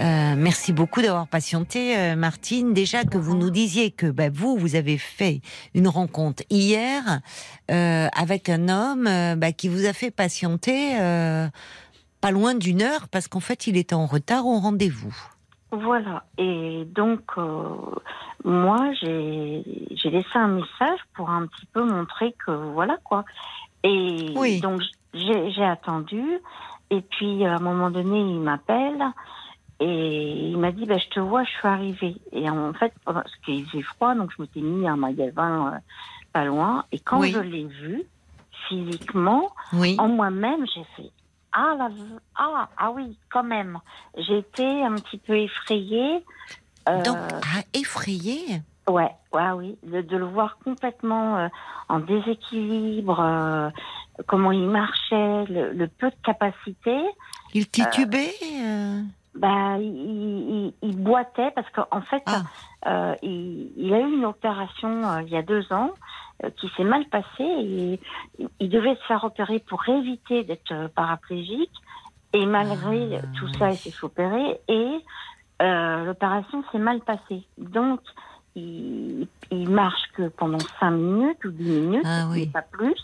A: Euh, merci beaucoup d'avoir patienté, euh, Martine. Déjà que vous nous disiez que bah, vous, vous avez fait une rencontre hier euh, avec un homme bah, qui vous a fait patienter pas loin d'une heure parce qu'en fait, il était en retard au rendez-vous.
I: Voilà. Et donc, moi, j'ai laissé un message pour un petit peu montrer que voilà quoi. Et
A: Oui.
I: donc, j'ai attendu. Et puis, à un moment donné, il m'appelle et il m'a dit bah, Je te vois, je suis arrivée. Et en fait, parce qu'il faisait froid, donc je m'étais mis à un magasin euh, pas loin. Et quand
A: Oui.
I: je l'ai vu, physiquement,
A: Oui.
I: en moi-même, j'ai fait ah, la, ah, ah oui, quand même. Été un petit peu effrayée. Euh,
A: Donc, ah, effrayé.
I: ouais, ouais, oui, de, de le voir complètement euh, en déséquilibre, euh, comment il marchait, le, le peu de capacité.
A: Il titubait.
I: Bah, il, il- il boitait parce qu'en fait,
A: Ah.
I: euh, il, il a eu une opération euh, il y a deux ans euh, qui s'est mal passée et il, devait se faire opérer pour éviter d'être euh, paraplégique. Et malgré
A: Ah,
I: tout ça, il s'est fait opérer et euh, l'opération s'est mal passée. Donc, il, il marche que pendant cinq minutes ou dix minutes,
A: Ah oui.
I: pas plus.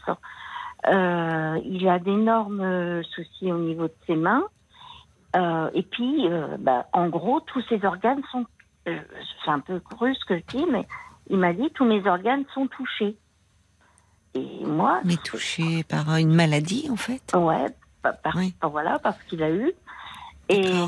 I: Euh, il a d'énormes soucis au niveau de ses mains. Euh, et puis, euh, bah, en gros, tous ses organes sont. euh, c'est un peu cru ce que je dis, mais il m'a dit tous mes organes sont touchés. Et moi,
A: Mais touché par une maladie, en fait?
I: ouais, pa- par-
A: Oui.
I: pa- voilà, parce qu'il a eu. Et euh,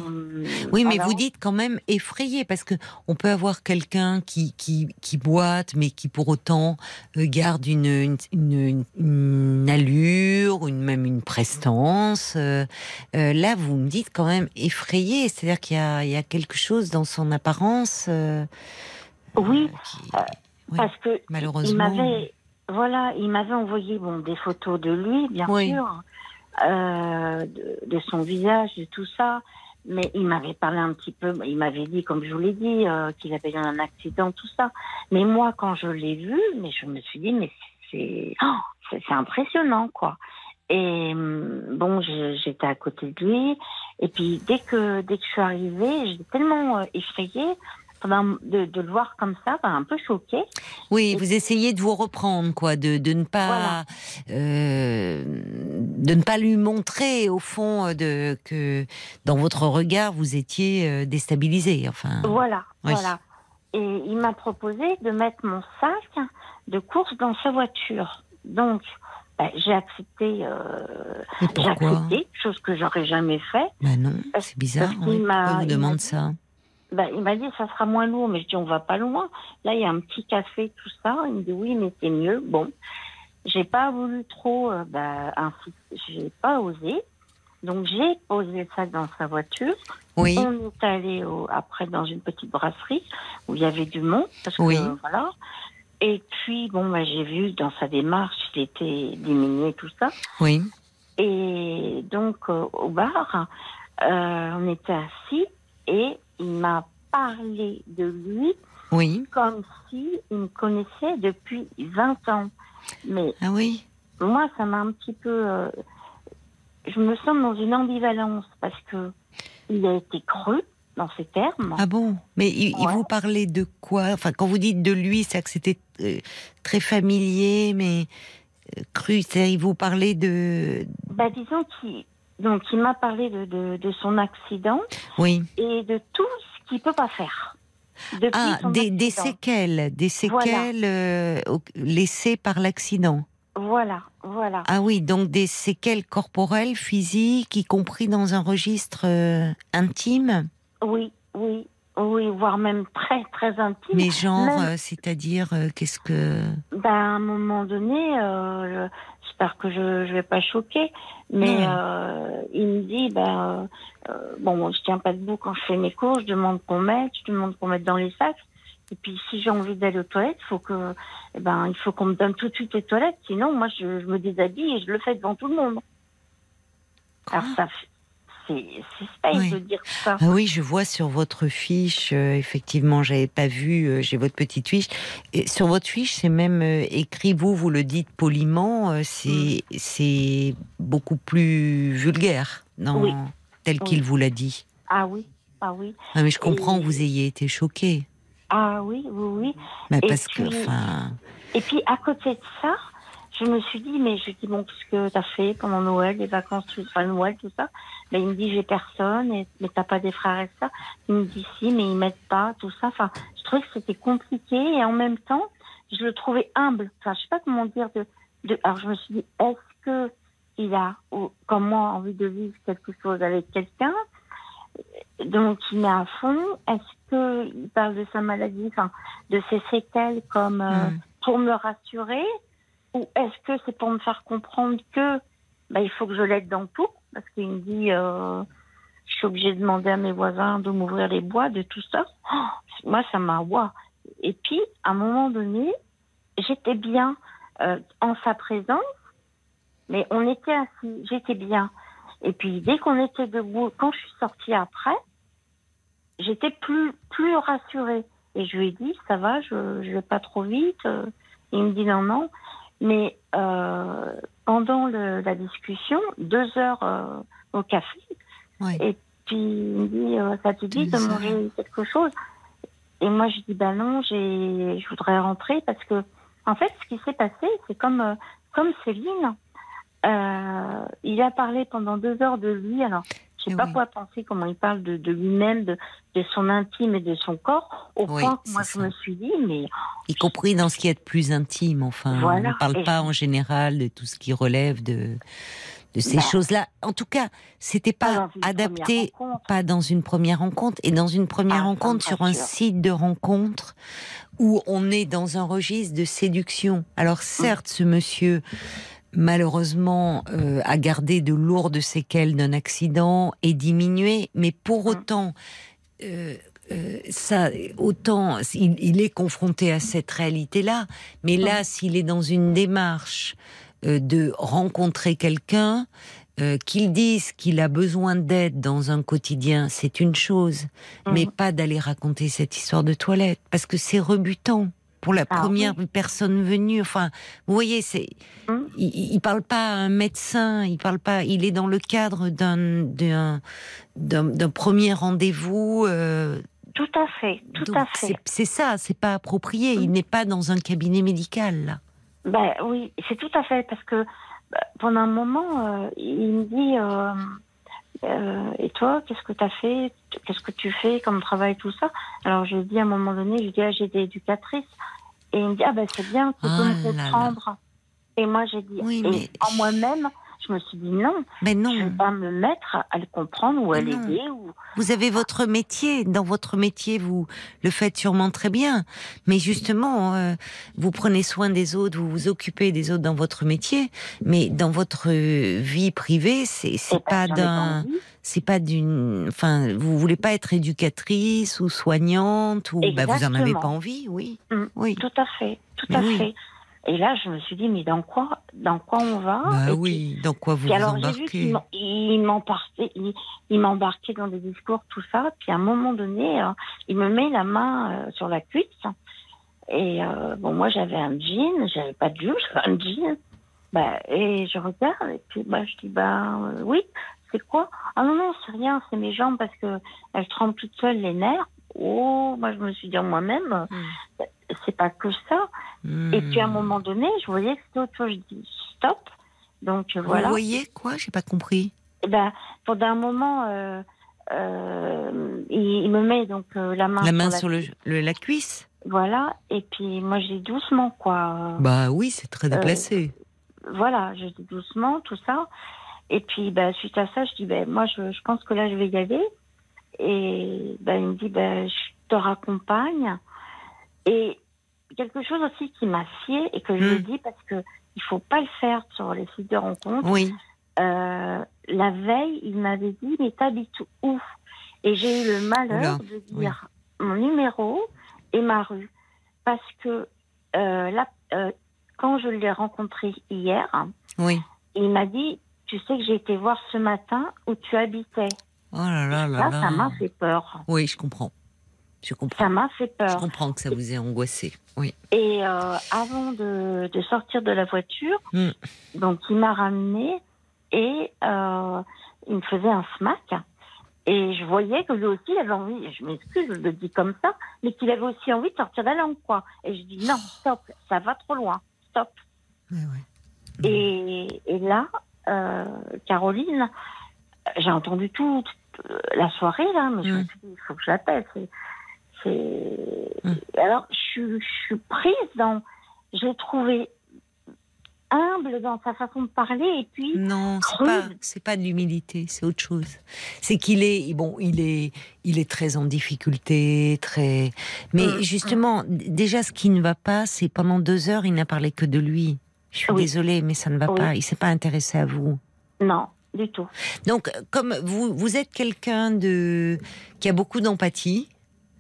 A: Oui, mais
I: alors-
A: vous dites quand même effrayé parce que on peut avoir quelqu'un qui, qui, qui boite, mais qui pour autant euh, garde une, une, une, une allure, une, même une prestance. Euh, là, vous me dites quand même effrayé, c'est-à-dire qu'il y a, il y a quelque chose dans son apparence. euh,
I: Oui,
A: qui- oui,
I: parce que il
A: malheureusement.
I: m'avait, voilà, il m'avait envoyé bon des photos de lui, bien
A: Oui.
I: sûr, euh, de, son visage, de tout ça. Mais il m'avait parlé un petit peu, il m'avait dit, comme je vous l'ai dit, euh, qu'il avait eu un accident, tout ça. Mais moi, quand je l'ai vu, mais je me suis dit, mais c'est, oh, c'est, impressionnant, quoi. Et hum, bon, j'étais à côté de lui. Et puis dès que dès que je suis arrivée, j'étais tellement euh, effrayée de, de le voir comme ça, ben, un peu choquée.
A: Oui,
I: Et-
A: vous essayez de vous reprendre, quoi, de, de ne pas, euh, de ne pas lui montrer au fond euh, de que dans votre regard vous étiez euh, déstabilisé. Enfin,
I: Voilà,
A: Oui.
I: voilà. Et il m'a proposé de mettre mon sac de course dans sa voiture. Donc, ben, j'ai accepté, euh, j'ai accepté, chose que j'aurais jamais fait.
A: Ben non, c'est bizarre.
I: parce m'a-
A: Pourquoi vous
I: il m'a
A: demande ça?
I: Ben, il m'a dit ça sera moins lourd, mais je dis on va pas loin. Là, il y a un petit café, tout ça. Il me dit oui, mais c'est mieux. Bon, j'ai pas voulu trop, euh, insister. j'ai pas osé. Donc j'ai posé sac dans sa voiture.
A: Oui,
I: On est allé au- après dans une petite brasserie où il y avait du monde, parce que
A: Oui.
I: euh, voilà. Et puis bon, bah, j'ai vu dans sa démarche, il était diminué tout ça.
A: oui,
I: Et donc euh, au bar, euh, on était assis et m'a parlé de lui
A: oui.
I: comme si il me connaissait depuis 20 ans. Mais
A: Ah oui.
I: moi, ça m'a un petit peu. euh, je me sens dans une ambivalence parce que il a été cru dans ses termes.
A: Ah bon? Mais il, vous parlait de quoi? Enfin, quand vous dites de lui, c'est que c'était euh, très familier, mais euh, cru. Il vous parlait de.
I: Bah, disons qu'il donc il m'a parlé de, de, de son accident
A: Oui.
I: et de tout ce qu'il peut pas faire.
A: Ah, des, séquelles, des
I: Voilà.
A: séquelles euh, laissées par l'accident.
I: Voilà, voilà.
A: Ah oui, donc des séquelles corporelles, physiques, y compris dans un registre euh, intime,
I: Oui, oui, oui, voire même très, très intime.
A: mais genre,
I: Même-
A: euh, c'est-à-dire, qu'est-ce que...
I: Ben, à un moment donné, j'espère que je je vais pas choquer, mais euh, il me dit, ben, euh, bon, je tiens pas debout quand je fais mes cours, je demande qu'on mette, je demande qu'on mette dans les sacs. Et puis, si j'ai envie d'aller aux toilettes, faut que, eh ben, il faut qu'on me donne tout de suite les toilettes. Sinon, moi, je, je me déshabille et je le fais devant tout le monde. Alors, ça, c'est, c'est space
A: Oui.
I: de dire ça.
A: Ah oui, je vois sur votre fiche, euh, effectivement, j'avais pas vu, euh, j'ai votre petite fiche. Et sur votre fiche, c'est même euh, écrit, vous, vous le dites poliment, euh, c'est
I: Mm.
A: c'est beaucoup plus vulgaire, non,
I: Oui.
A: tel qu'il vous l'a dit.
I: Ah oui, ah oui,
A: Ah, mais je comprends
I: Et-
A: que vous ayez été choqué.
I: ah oui, oui, oui.
A: Mais
I: Et
A: parce que, enfin,
I: Et puis à côté de ça, je me suis dit, mais je dis, bon, qu'est-ce que t'as fait pendant Noël, les vacances, tout, enfin Noël, tout ça? Ben, Il me dit, j'ai personne, et, mais t'as pas des frères et ça Il me dit, si, mais ils m'aident pas, tout ça. Enfin, je trouvais que c'était compliqué, et en même temps, je le trouvais humble. Enfin, je sais pas comment dire. De, de... Alors je me suis dit, est-ce que il a, ou, comme moi, envie de vivre quelque chose avec quelqu'un? Donc il met à fond. Est-ce que il parle de sa maladie, enfin de ses séquelles comme euh,
A: Hmm.
I: pour me rassurer, ou est-ce que c'est pour me faire comprendre que bah, il faut que je l'aide dans tout, parce qu'il me dit euh, je suis obligée de demander à mes voisins de m'ouvrir les bois, de tout ça. Oh, moi ça m'a ouah. Et puis à un moment donné, j'étais bien euh, en sa présence, mais on était assis, j'étais bien. Et puis dès qu'on était debout, quand je suis sortie après, j'étais plus, plus rassurée. Et je lui ai dit, ça va, je ne vais pas trop vite. Il me dit non, non. Mais euh, pendant le, la discussion, deux heures euh, au café,
A: Ouais.
I: et puis il me dit, euh, ça te dit de manger quelque chose? Et moi, je dis, bah non, j'ai, je voudrais rentrer parce que, en fait, ce qui s'est passé, c'est comme, euh, comme Céline. Euh, il a parlé pendant deux heures de lui. Alors, je sais pas quoi penser, comment il parle de, de lui-même, de, de son intime et de son corps, au
A: Oui,
I: point que moi, je me suis dit, mais
A: Y compris dans ce qui est de plus intime, enfin.
I: Voilà.
A: On ne parle
I: Et-
A: pas en général de tout ce qui relève de, de ces
I: Bah.
A: choses-là. En tout cas, c'était
I: pas
A: pas adapté, pas dans une première rencontre, et dans une première
I: Ah,
A: rencontre sur un site de rencontre où on est dans un registre de séduction. Alors certes, ce monsieur malheureusement euh, a gardé de lourdes séquelles d'un accident et diminué, mais pour
I: Mm.
A: autant, euh, euh, ça, autant il, il est confronté à cette réalité-là, mais là, s'il est dans une démarche euh, de rencontrer quelqu'un, euh, qu'il dise qu'il a besoin d'aide dans un quotidien, c'est une chose, mais
I: Mhm.
A: pas d'aller raconter cette histoire de toilette, parce que c'est rebutant pour la
I: Ah
A: première personne venue. Enfin, vous voyez, c'est,
I: Mhm.
A: il, il parle pas à un médecin, il parle pas, il est dans le cadre d'un d'un d'un d'un premier rendez-vous. euh,
I: tout à fait, tout
A: donc
I: à fait.
A: c'est- C'est ça, c'est pas approprié. Il n'est pas dans un cabinet médical là.
I: Ben oui, c'est tout à fait parce que bah, pendant un moment, euh, il me dit euh, euh, et toi, qu'est-ce que tu as fait? Qu'est-ce que tu fais comme travail tout ça? Alors je lui dis à un moment donné, je lui dis ah, j'étais éducatrice et il me dit ah ben c'est bien, tu peux
A: Ah
I: me
A: là là.
I: comprendre. Et moi j'ai dit
A: Oui, mais-
I: en moi-même, je me suis dit non,
A: Mais non.
I: je vais pas me mettre à le comprendre ou à l'aider ou
A: Vous avez votre métier. Dans votre métier, vous le faites sûrement très bien. Mais justement, euh, vous prenez soin des autres, vous vous occupez des autres dans votre métier. Mais dans votre vie privée, c'est pas d'un, c'est pas d'une. Enfin, vous voulez pas être éducatrice ou soignante ou bah, vous en avez pas envie, oui,
I: Mm,
A: oui.
I: Tout à fait, tout
A: Mais
I: à
A: oui.
I: fait. Et là, je me suis dit, mais dans quoi, dans quoi on va Et
A: Bah
I: puis-
A: oui. Dans quoi vous vous
I: alors j'ai vu qu'il m'embarquait, il, il m'embarquait dans des discours, tout ça. Puis à un moment donné, euh, il me met la main euh, sur la cuisse. Et euh, bon, moi j'avais un jean, j'avais pas de jupe, (laughs) j'avais un jean. Bah, et je regarde et puis bah, je dis bah oui, c'est quoi? Ah non non, c'est rien, c'est mes jambes parce que elles tremblent toutes seules les nerfs. Oh, moi je me suis dit en moi-même, euh, c'est pas que ça. Et puis à un
A: Hmm.
I: moment donné, je voyais que c'était autre chose. Je dis stop. Donc
A: Vous
I: voilà.
A: voyez quoi? J'ai pas compris.
I: Eh ben, pendant un moment, euh, euh, il, il me met donc euh, la main,
A: La main
I: la-
A: sur le, le- la cuisse.
I: Voilà. Et puis moi, je dis doucement, quoi.
A: Bah oui, c'est très déplacé.
I: Voilà, je dis doucement, tout ça. Et puis, ben, suite à ça, je dis, ben, moi, je, je pense que là, je vais y aller. Et ben, il me dit, ben, je te raccompagne. Et quelque chose aussi qui m'a fié et que je
A: Hmm.
I: le dis parce que il faut pas le faire sur les sites de rencontres.
A: Oui.
I: Euh, la veille, il m'avait dit mais t'habites où? Et j'ai eu le malheur
A: Oula,
I: de dire mon numéro et ma rue parce que euh, là, euh, quand je l'ai rencontré hier,
A: Oui.
I: il m'a dit tu sais que j'ai été voir ce matin où tu habitais.
A: Oh là
I: ça m'a fait peur.
A: Oui, je comprends. Je comprends.
I: Ça m'a fait
A: Je
I: peur.
A: comprends que ça vous ait angoissé. Oui.
I: Et euh, avant de, de sortir de la voiture,
A: Mm.
I: donc il m'a ramené et euh, il me faisait un smack. Et je voyais que lui aussi il avait envie, je m'excuse, je le dis comme ça, mais qu'il avait aussi envie de sortir de la langue, quoi. Et je dis non, stop, ça va trop loin, stop.
A: Ouais.
I: Et, et là, euh, Caroline, j'ai entendu toute euh, la soirée, là, mais je me suis dit, il faut que c'est...
A: Mm.
I: Alors, je, suis- je suis prise dans. J'ai trouvé humble dans sa façon de parler, et puis.
A: Non, c'est pas, c'est pas de l'humilité, c'est autre chose. C'est qu'il est, bon, il est, il est très en difficulté, très. Mais
I: Mm,
A: justement, déjà, ce qui ne va pas, c'est pendant deux heures, il n'a parlé que de lui. Je suis
I: Oui.
A: désolée, mais ça ne va
I: Oui.
A: pas. Il s'est pas intéressé à vous.
I: Non,
A: Donc, comme vous, vous êtes quelqu'un de qui a beaucoup d'empathie,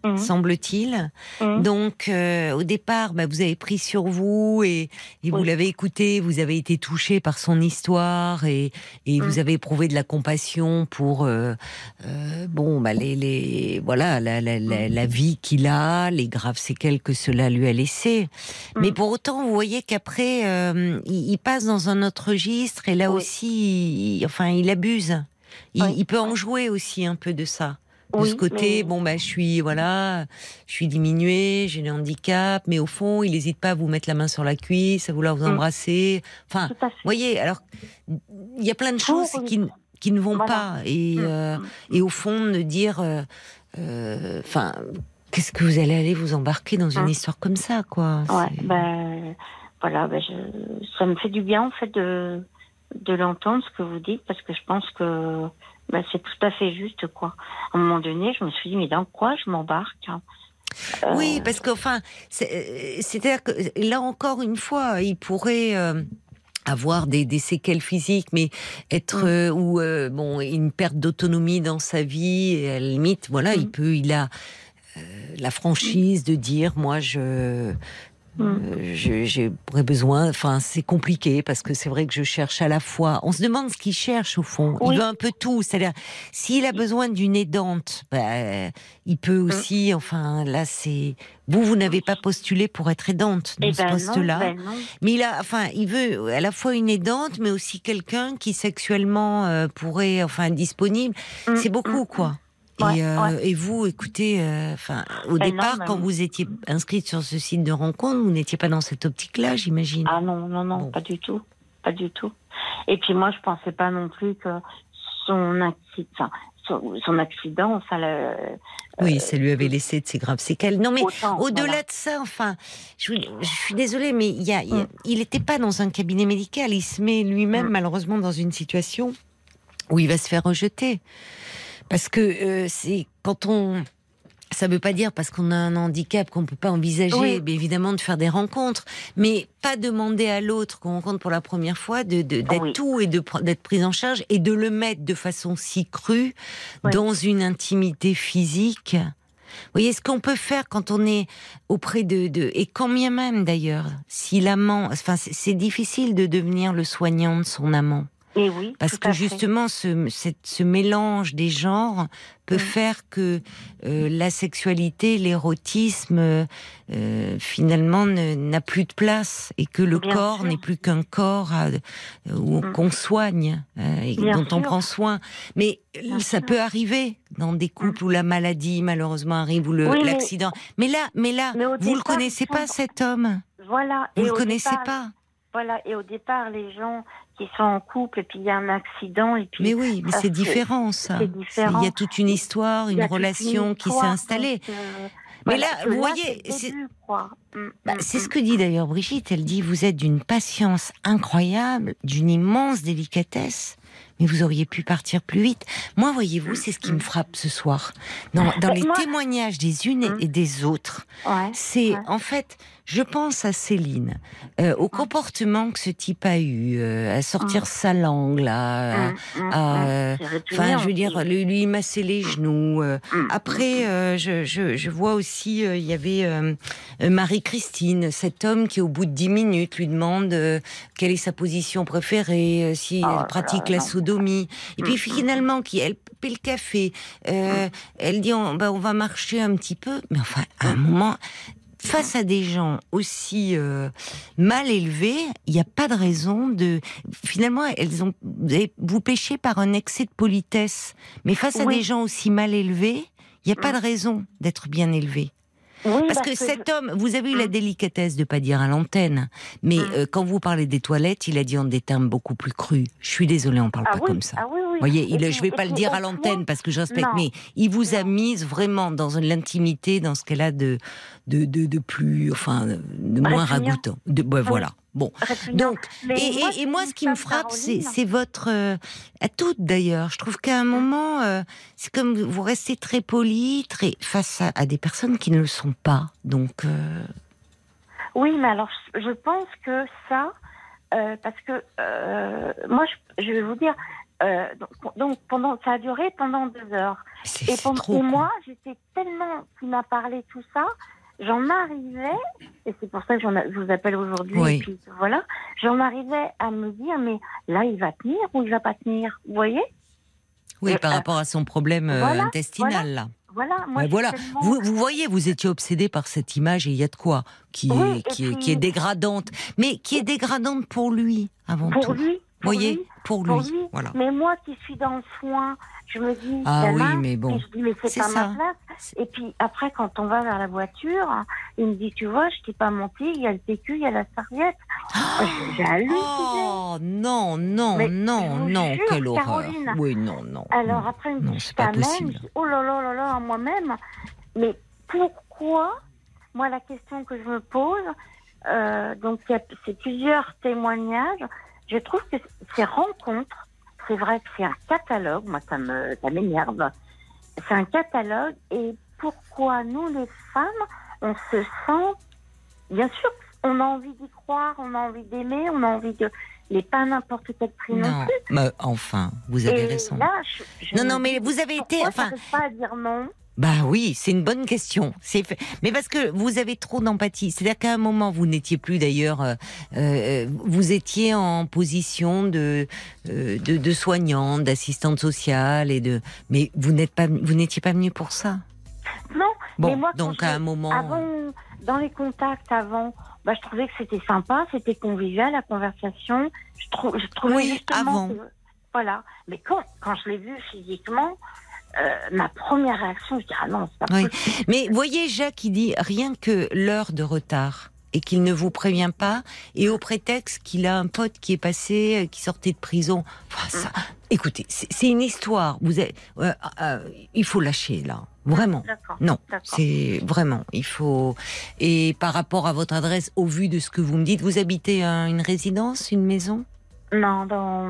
A: Mmh. semble-t-il.
I: Mmh.
A: Donc, euh, au départ, bah, vous avez pris sur vous et, et vous
I: Oui.
A: l'avez écouté, vous avez été touché par son histoire et, et
I: Mmh.
A: vous avez éprouvé de la compassion pour, euh, euh, bon, bah, les, les, voilà, la, la, la, la vie qu'il a, les graves séquelles que cela lui a laissées. Mais pour autant, vous voyez qu'après, il, il passe dans un autre registre et là
I: Oui.
A: aussi, il- enfin, il abuse. Il,
I: Oui.
A: il peut en jouer aussi un peu de ça de
I: Oui,
A: ce côté,
I: mais-
A: bon bah je suis voilà, je suis diminuée, j'ai des handicaps, mais au fond il n'hésite pas à vous mettre la main sur la cuisse, à vouloir vous
I: Mm.
A: embrasser. Enfin, vous voyez, alors il y a plein de choses qui, ne- qui ne vont
I: Voilà.
A: pas et
I: Mm,
A: euh,
I: mm.
A: et au fond de dire, euh, euh, enfin, qu'est-ce que vous allez aller vous embarquer dans une histoire comme ça quoi?
I: Ouais, ben voilà, ben je, ça me fait du bien en fait de de l'entendre ce que vous dites parce que je pense que ben, c'est tout à fait juste quoi. À un moment donné, je me suis dit mais dans quoi je m'embarque hein? Euh,
A: Oui, parce qu'enfin, euh, c'est-à-dire que là encore une fois, il pourrait euh, avoir des, des séquelles physiques, mais être
I: Mm.
A: euh, ou euh, bon une perte d'autonomie dans sa vie. Et à la limite, voilà, il
I: Mm.
A: peut, il a euh, la franchise de dire, moi, je
I: Mm.
A: je- j'aurais besoin. Enfin, c'est compliqué parce que c'est vrai que je cherche à la fois. On se demande ce qu'il cherche au fond.
I: Oui.
A: Il veut un peu tout. C'est-à-dire, s'il a besoin d'une aidante, bah, il peut
I: Mm.
A: aussi. Enfin, là, c'est vous. Vous n'avez pas postulé pour être aidante dans
I: eh
A: ce
I: ben
A: poste-là.
I: ben.
A: Mais il a, enfin, il veut à la fois une aidante, mais aussi quelqu'un qui sexuellement euh, pourrait, enfin, être disponible.
I: Mm,
A: C'est beaucoup,
I: mm,
A: quoi.
I: Ouais,
A: et, euh,
I: ouais.
A: et vous, écoutez, euh, enfin, au
I: Ben
A: départ, quand vous étiez inscrite sur ce site de rencontre, vous n'étiez pas dans cette optique-là, j'imagine.
I: Ah non, non, non,
A: Bon.
I: pas du tout. Pas du tout. Et puis moi, je pensais pas non plus que son accident, son, son accident, ça le.
A: oui, ça lui avait laissé de ces graves séquelles. Non, mais au-delà
I: voilà.
A: de ça, enfin, je, je suis désolée, mais il y a, il y a-
I: Mm.
A: il n'était pas dans un cabinet médical. Il se met lui-même,
I: Mm.
A: malheureusement, dans une situation où il va se faire rejeter. Parce que euh, c'est quand on. Ça ne veut pas dire parce qu'on a un handicap qu'on ne peut pas envisager,
I: Oui.
A: bien évidemment, de faire des rencontres, mais pas demander à l'autre qu'on rencontre pour la première fois de de- d'être
I: Oui.
A: tout et de d'être pris en charge et de le mettre de façon si crue
I: Oui.
A: dans une intimité physique. Vous voyez ce qu'on peut faire quand on est auprès de, de et quand bien même d'ailleurs, si l'amant, enfin c'est c'est difficile de devenir le soignant de son amant.
I: Et oui.
A: Parce que justement, ce, mélange des genres peut
I: Mm.
A: faire que euh, la sexualité, l'érotisme, euh, finalement, ne- n'a plus de place et que le
I: Bien
A: corps n'est plus qu'un corps à- où-
I: Mm.
A: qu'on soigne euh, et
I: Bien
A: dont on prend soin. Mais
I: Bien
A: ça
I: sûr. Mm.
A: peut arriver dans des couples où la maladie, malheureusement, arrive, ou le-
I: Oui, mais-
A: l'accident. Mais, là, mais là,
I: Mais
A: vous le
I: départ,
A: connaissez pas, cet homme.
I: Voilà.
A: Vous
I: et
A: le connaissez
I: départ-
A: pas.
I: Voilà. Et au départ, les gens qui sont en couple et puis il y a un accident et puis.
A: Mais oui, mais c'est différent, ça.
I: différent.
A: Il y a toute une histoire, une relation qui s'est installée.
I: euh,
A: Mais
I: voilà,
A: là, vous voyez,
I: c'est quoi. Mm,
A: Bah,
I: mm, mm.
A: ce que dit d'ailleurs Brigitte. Elle dit vous êtes d'une patience incroyable, d'une immense délicatesse, mais vous auriez pu partir plus vite. Moi, voyez-vous, c'est ce qui me frappe ce soir. Dans, dans
I: Bah,
A: les
I: moi-
A: témoignages des unes et des autres,
I: Ouais,
A: c'est
I: ouais.
A: en fait, je pense à Céline, euh, au comportement que ce type a eu, euh, à sortir sa langue là. à-
I: Mm, mm,
A: à,
I: mm.
A: euh, Enfin, je veux dire, lui, lui masser les genoux. euh.
I: Mm,
A: Après, euh, je, je, je vois aussi, euh, il y avait euh, euh, Marie-Christine, cet homme qui, au bout de dix minutes, lui demande euh, quelle est sa position préférée, euh, si
I: Oh
A: elle pratique
I: là,
A: la sodomie. Et puis
I: Mm,
A: finalement, qui elle paie le café, euh, elle dit on, bah, on va marcher un petit peu, mais enfin, à un moment. Face à des gens aussi euh, mal élevés, il n'y a pas de raison de. Finalement, elles ont. Vous péchez par un excès de politesse, mais face à des gens aussi mal élevés, il n'y a pas
I: Mm.
A: de raison d'être bien élevé.
I: Oui,
A: Parce que
I: je-
A: cet homme, vous avez eu la
I: Mm.
A: délicatesse de pas dire à l'antenne, mais
I: Mm.
A: euh, quand vous parlez des toilettes, il a dit en des termes beaucoup plus crus. Je suis désolée, on parle
I: Ah
A: pas
I: oui,
A: comme ça.
I: ah oui.
A: Vous voyez, il,
I: puis-
A: je vais pas le dire à l'antenne parce que je respecte,
I: non.
A: mais il vous a mise vraiment dans l'intimité, dans ce qu'elle a de, de, de, de plus, enfin, de moins ragoûtant. De, bah, voilà. Bon. Donc, et, et- et moi, ce qui me frappe, c'est votre. euh, à toutes d'ailleurs. Je trouve qu'à un moment, euh, c'est comme vous restez très poli, très face à, à des personnes qui ne le sont pas. Donc. euh,
I: Oui, mais alors je pense que ça, euh, parce que moi, je, je vais vous dire, donc, donc pendant, ça a duré pendant deux heures. Et, pendant-
A: trop.
I: et moi, j'étais tellement qu'il m'a parlé tout ça, j'en arrivais, et c'est pour ça que je vous appelle aujourd'hui,
A: Oui.
I: et puis voilà, j'en arrivais à me dire, mais là, il va tenir ou il va pas tenir Vous voyez?
A: Oui,
I: Et,
A: par
I: euh,
A: rapport à son problème euh,
I: voilà,
A: intestinal, là.
I: Voilà, moi,
A: voilà.
I: tellement-
A: Vous, vous voyez, vous étiez obsédé par cette image et il y a de quoi qui,
I: Oui,
A: est, qui dégradante, mais qui est dégradante pour lui avant
I: pour
A: tout.
I: lui,
A: Vous
I: pour
A: voyez,
I: lui,
A: pour lui.
I: pour lui.
A: Voilà.
I: Mais moi qui suis dans le soin, je me dis,
A: Ah
I: c'est
A: oui, mais bon,
I: puis je dis, mais c'est pas
A: ça.
I: ma place. Et puis après, quand on va vers la voiture, il me dit, tu vois, je t'ai pas menti, il y a le PQ, il y a la serviette. J'ai halluciné.
A: Oh non, non,
I: Mais
A: non, non,
I: jure,
A: quelle horreur.
I: Caroline.
A: Oui, non, non.
I: Alors
A: non.
I: après, il me dit,
A: c'est
I: je
A: pas
I: t'amène.
A: possible.
I: Je dis, Oh là là là là, moi-même. Mais pourquoi Moi, la question que je me pose, euh, donc c'est plusieurs témoignages. Je trouve que ces rencontres, c'est vrai que c'est un catalogue. Moi, ça me, ça m'énerve. C'est un catalogue. Et pourquoi nous, les femmes, on se sent, bien sûr, on a envie d'y croire, on a envie d'aimer, on a envie de, mais pas n'importe quel prix non,
A: Non,
I: plus.
A: mais enfin, vous avez
I: Et
A: raison.
I: là, je- je
A: Non, non, mais vous avez été, enfin,
I: pas à dire non?
A: Bah oui, c'est une bonne question. C'est mais parce que vous avez trop d'empathie. C'est-à-dire qu'à un moment, vous n'étiez plus d'ailleurs, euh, euh, vous étiez en position de euh, de, de soignante, d'assistante sociale et de. Mais vous n'êtes pas, vous n'étiez pas venu pour ça.
I: Non,
A: Bon,
I: mais moi,
A: donc à un moment.
I: Avant, dans les contacts avant, bah, je trouvais que c'était sympa, c'était convivial, la conversation. Je, trou- je trouvais
A: Oui,
I: justement
A: avant.
I: que- voilà. Mais quand, quand je l'ai vu physiquement, ma première réaction, je dis ah non, c'est pas
A: Oui.
I: possible.
A: Mais voyez, Jacques, il dit rien que l'heure de retard et qu'il ne vous prévient pas, et au prétexte qu'il a un pote qui est passé, euh, qui sortait de prison. Enfin, ça, écoutez, c'est une histoire. Vous êtes, euh, euh, il faut lâcher là, vraiment. Non, c'est vraiment, il faut. Et par rapport à votre adresse, au vu de ce que vous me dites, vous habitez euh, une résidence, une maison?
I: Non, dans,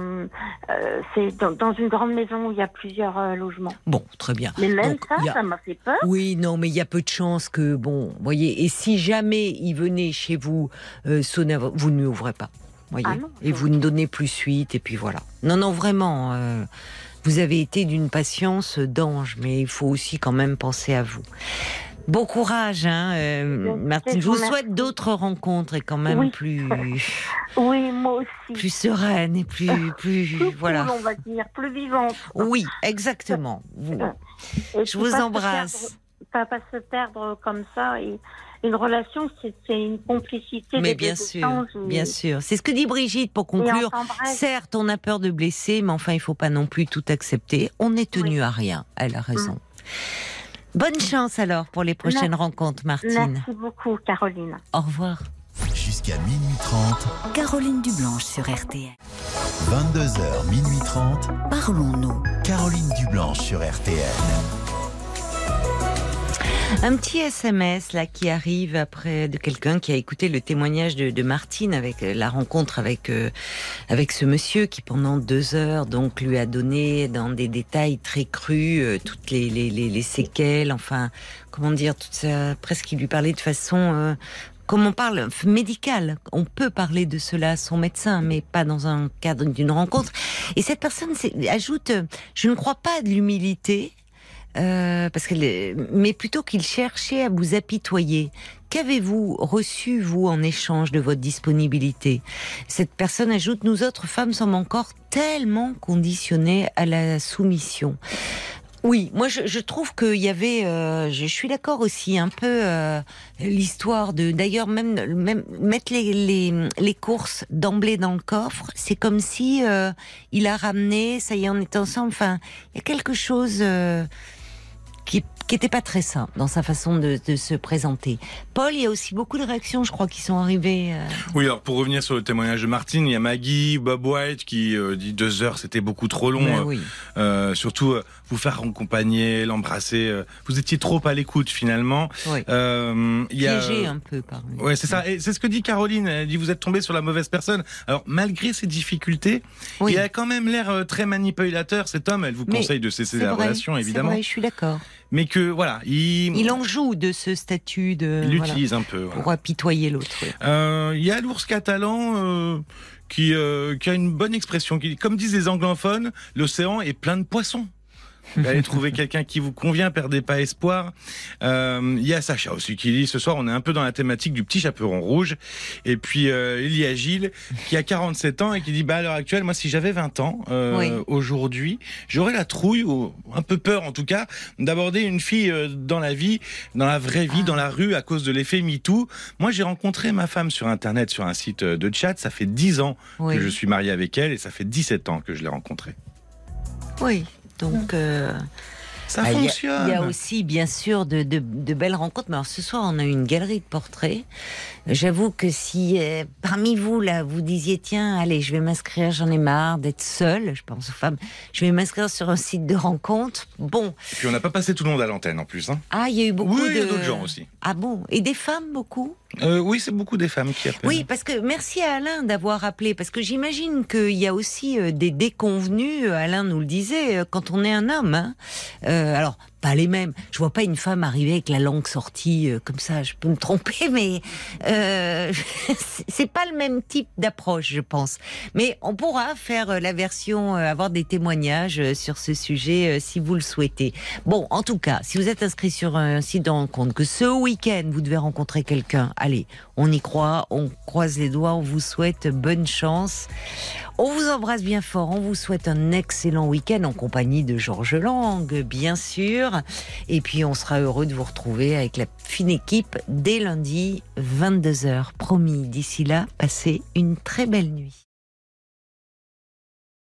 I: euh, c'est dans, dans une grande maison où il y a plusieurs euh, logements.
A: Bon, très bien.
I: Mais même
A: Donc,
I: ça,
A: a-
I: ça m'a fait peur.
A: Oui, non, mais il y a peu de chances que, bon, voyez, et si jamais il venait chez vous euh, sonner, vous ne lui ouvrez pas, voyez,
I: Ah non,
A: et vous ne donnez plus suite, et puis voilà. Non, non, vraiment, euh, vous avez été d'une patience d'ange, mais il faut aussi quand même penser à vous. Bon courage, hein, euh, Martine.
I: je
A: vous souhaite d'autres rencontres et quand même
I: Oui.
A: plus, (laughs)
I: Oui, moi aussi.
A: plus sereines et plus, (laughs) plus,
I: Plus
A: voilà.
I: cool, on va dire, plus vivante.
A: Oui, exactement. (laughs) Vous- Je vous embrasse.
I: perdre- Pas, pas se perdre comme ça. Et une relation, c'est une complicité.
A: Mais bien sûr,
I: et-
A: bien sûr. C'est ce que dit Brigitte pour conclure. Certes, on a peur de blesser, mais enfin, il faut pas non plus tout accepter. On est tenu
I: Oui.
A: à rien. Elle a raison. Bonne chance alors pour les prochaines
I: Merci.
A: rencontres, Martine.
I: Merci beaucoup, Caroline.
A: Au revoir.
D: Jusqu'à minuit 30,
E: Caroline Dublanche sur RTL.
D: 22h, minuit 30,
E: Parlons-nous.
D: Caroline Dublanche sur RTL.
A: Un petit SMS là qui arrive après de quelqu'un qui a écouté le témoignage de, de Martine avec euh, la rencontre avec euh, avec ce monsieur qui pendant deux heures donc lui a donné dans des détails très crus euh, toutes les, les, les, les séquelles, enfin comment dire tout ça, presque il lui parlait de façon euh, comme on parle médicale. On peut parler de cela à son médecin, mais pas dans un cadre d'une rencontre. Et cette personne ajoute, euh, je ne crois pas à de l'humilité. Euh, parce qu'elle, est- mais plutôt qu'il cherchait à vous apitoyer. Qu'avez-vous reçu vous en échange de votre disponibilité? Cette personne ajoute nous autres femmes sommes encore tellement conditionnées à la soumission. Oui, moi je, je trouve qu'il y avait, euh, je suis d'accord aussi un peu euh, l'histoire de, d'ailleurs même même mettre les les, les courses d'emblée dans le coffre, c'est comme si euh, il a ramené, ça y est, on est ensemble. Enfin, il y a quelque chose euh, qui qui était pas très sain dans sa façon de, de se présenter. Paul, il y a aussi beaucoup de réactions, je crois, qui sont arrivées. euh,
C: Oui, alors pour revenir sur le témoignage de Martine, il y a Maggie, Bob White qui euh, dit deux heures, c'était beaucoup trop long.
A: mais
C: euh,
A: oui.
C: euh, surtout vous faire accompagner, l'embrasser. vous étiez trop à l'écoute finalement.
A: Oui.
C: Il y a,
A: Piégé un peu par lui.
C: Ouais, c'est ça. Et c'est ce que dit Caroline. Elle dit vous êtes tombé sur la mauvaise personne. Alors malgré ces difficultés,
A: Oui.
C: il a quand même l'air très manipulateur. Cet homme, elle vous
A: Mais
C: conseille de cesser la
A: vrai,
C: relation évidemment,
A: vrai, je suis d'accord.
C: Mais que voilà, il,
A: Il en joue de ce statut de.
C: il
A: voilà,
C: l'utilise un peu. voilà.
A: pour apitoyer l'autre. oui.
C: Euh, Il y a l'ours catalan euh, qui, euh, qui a une bonne expression. Qui, comme disent les anglophones, l'océan est plein de poissons. Allez trouver quelqu'un qui vous convient, perdez pas espoir. Euh, Il y a Sacha aussi qui dit ce soir on est un peu dans la thématique du petit chaperon rouge. Et puis euh, il y a Gilles qui a 47 ans et qui dit bah à l'heure actuelle moi si j'avais 20 ans euh,
A: Oui.
C: aujourd'hui j'aurais la trouille ou un peu peur en tout cas d'aborder une fille euh, dans la vie, dans la vraie vie,
A: Ah.
C: dans la rue à cause de l'effet MeToo. Moi j'ai rencontré ma femme sur internet sur un site de chat. Ça fait 10 ans
A: Oui.
C: que je suis marié avec elle et ça fait 17 ans que je l'ai rencontrée.
A: Oui. Donc. euh,
C: Ça
A: Ah, il y a-
C: fonctionne.
A: Il y, a aussi, bien sûr, de, de- de belles rencontres. Mais alors, ce soir, on a eu une galerie de portraits. J'avoue que si euh, parmi vous, là, vous disiez, tiens, allez, je vais m'inscrire, j'en ai marre d'être seule, je pense aux femmes, je vais m'inscrire sur un site de rencontre. Bon,
C: Et puis on n'a pas passé tout le monde à l'antenne en plus. Hein.
A: ah, il y a eu beaucoup
C: Oui,
A: de...
C: d'autres gens aussi.
A: Ah bon? Et des femmes, beaucoup?
C: Euh, oui, c'est beaucoup des femmes qui appellent.
A: Oui, parce que merci à Alain d'avoir appelé, parce que j'imagine qu'il y a aussi euh, des déconvenus, Alain nous le disait, quand on est un homme. hein. Euh, alors, pas les mêmes. Je vois pas une femme arriver avec la langue sortie euh, comme ça, je peux me tromper, mais euh, (laughs) c'est- pas le même type d'approche, je pense. Mais on pourra faire euh, la version, avoir des témoignages sur ce sujet si vous le souhaitez. Bon, en tout cas, si vous êtes inscrit sur un site de rencontre, que ce week-end vous devez rencontrer quelqu'un, allez, on y croit, on croise les doigts, on vous souhaite bonne chance. On vous embrasse bien fort, on vous souhaite un excellent week-end en compagnie de Georges Lang, bien sûr. Et puis on sera heureux de vous retrouver avec la fine équipe dès lundi 22h. Promis, d'ici là, passez une très belle nuit.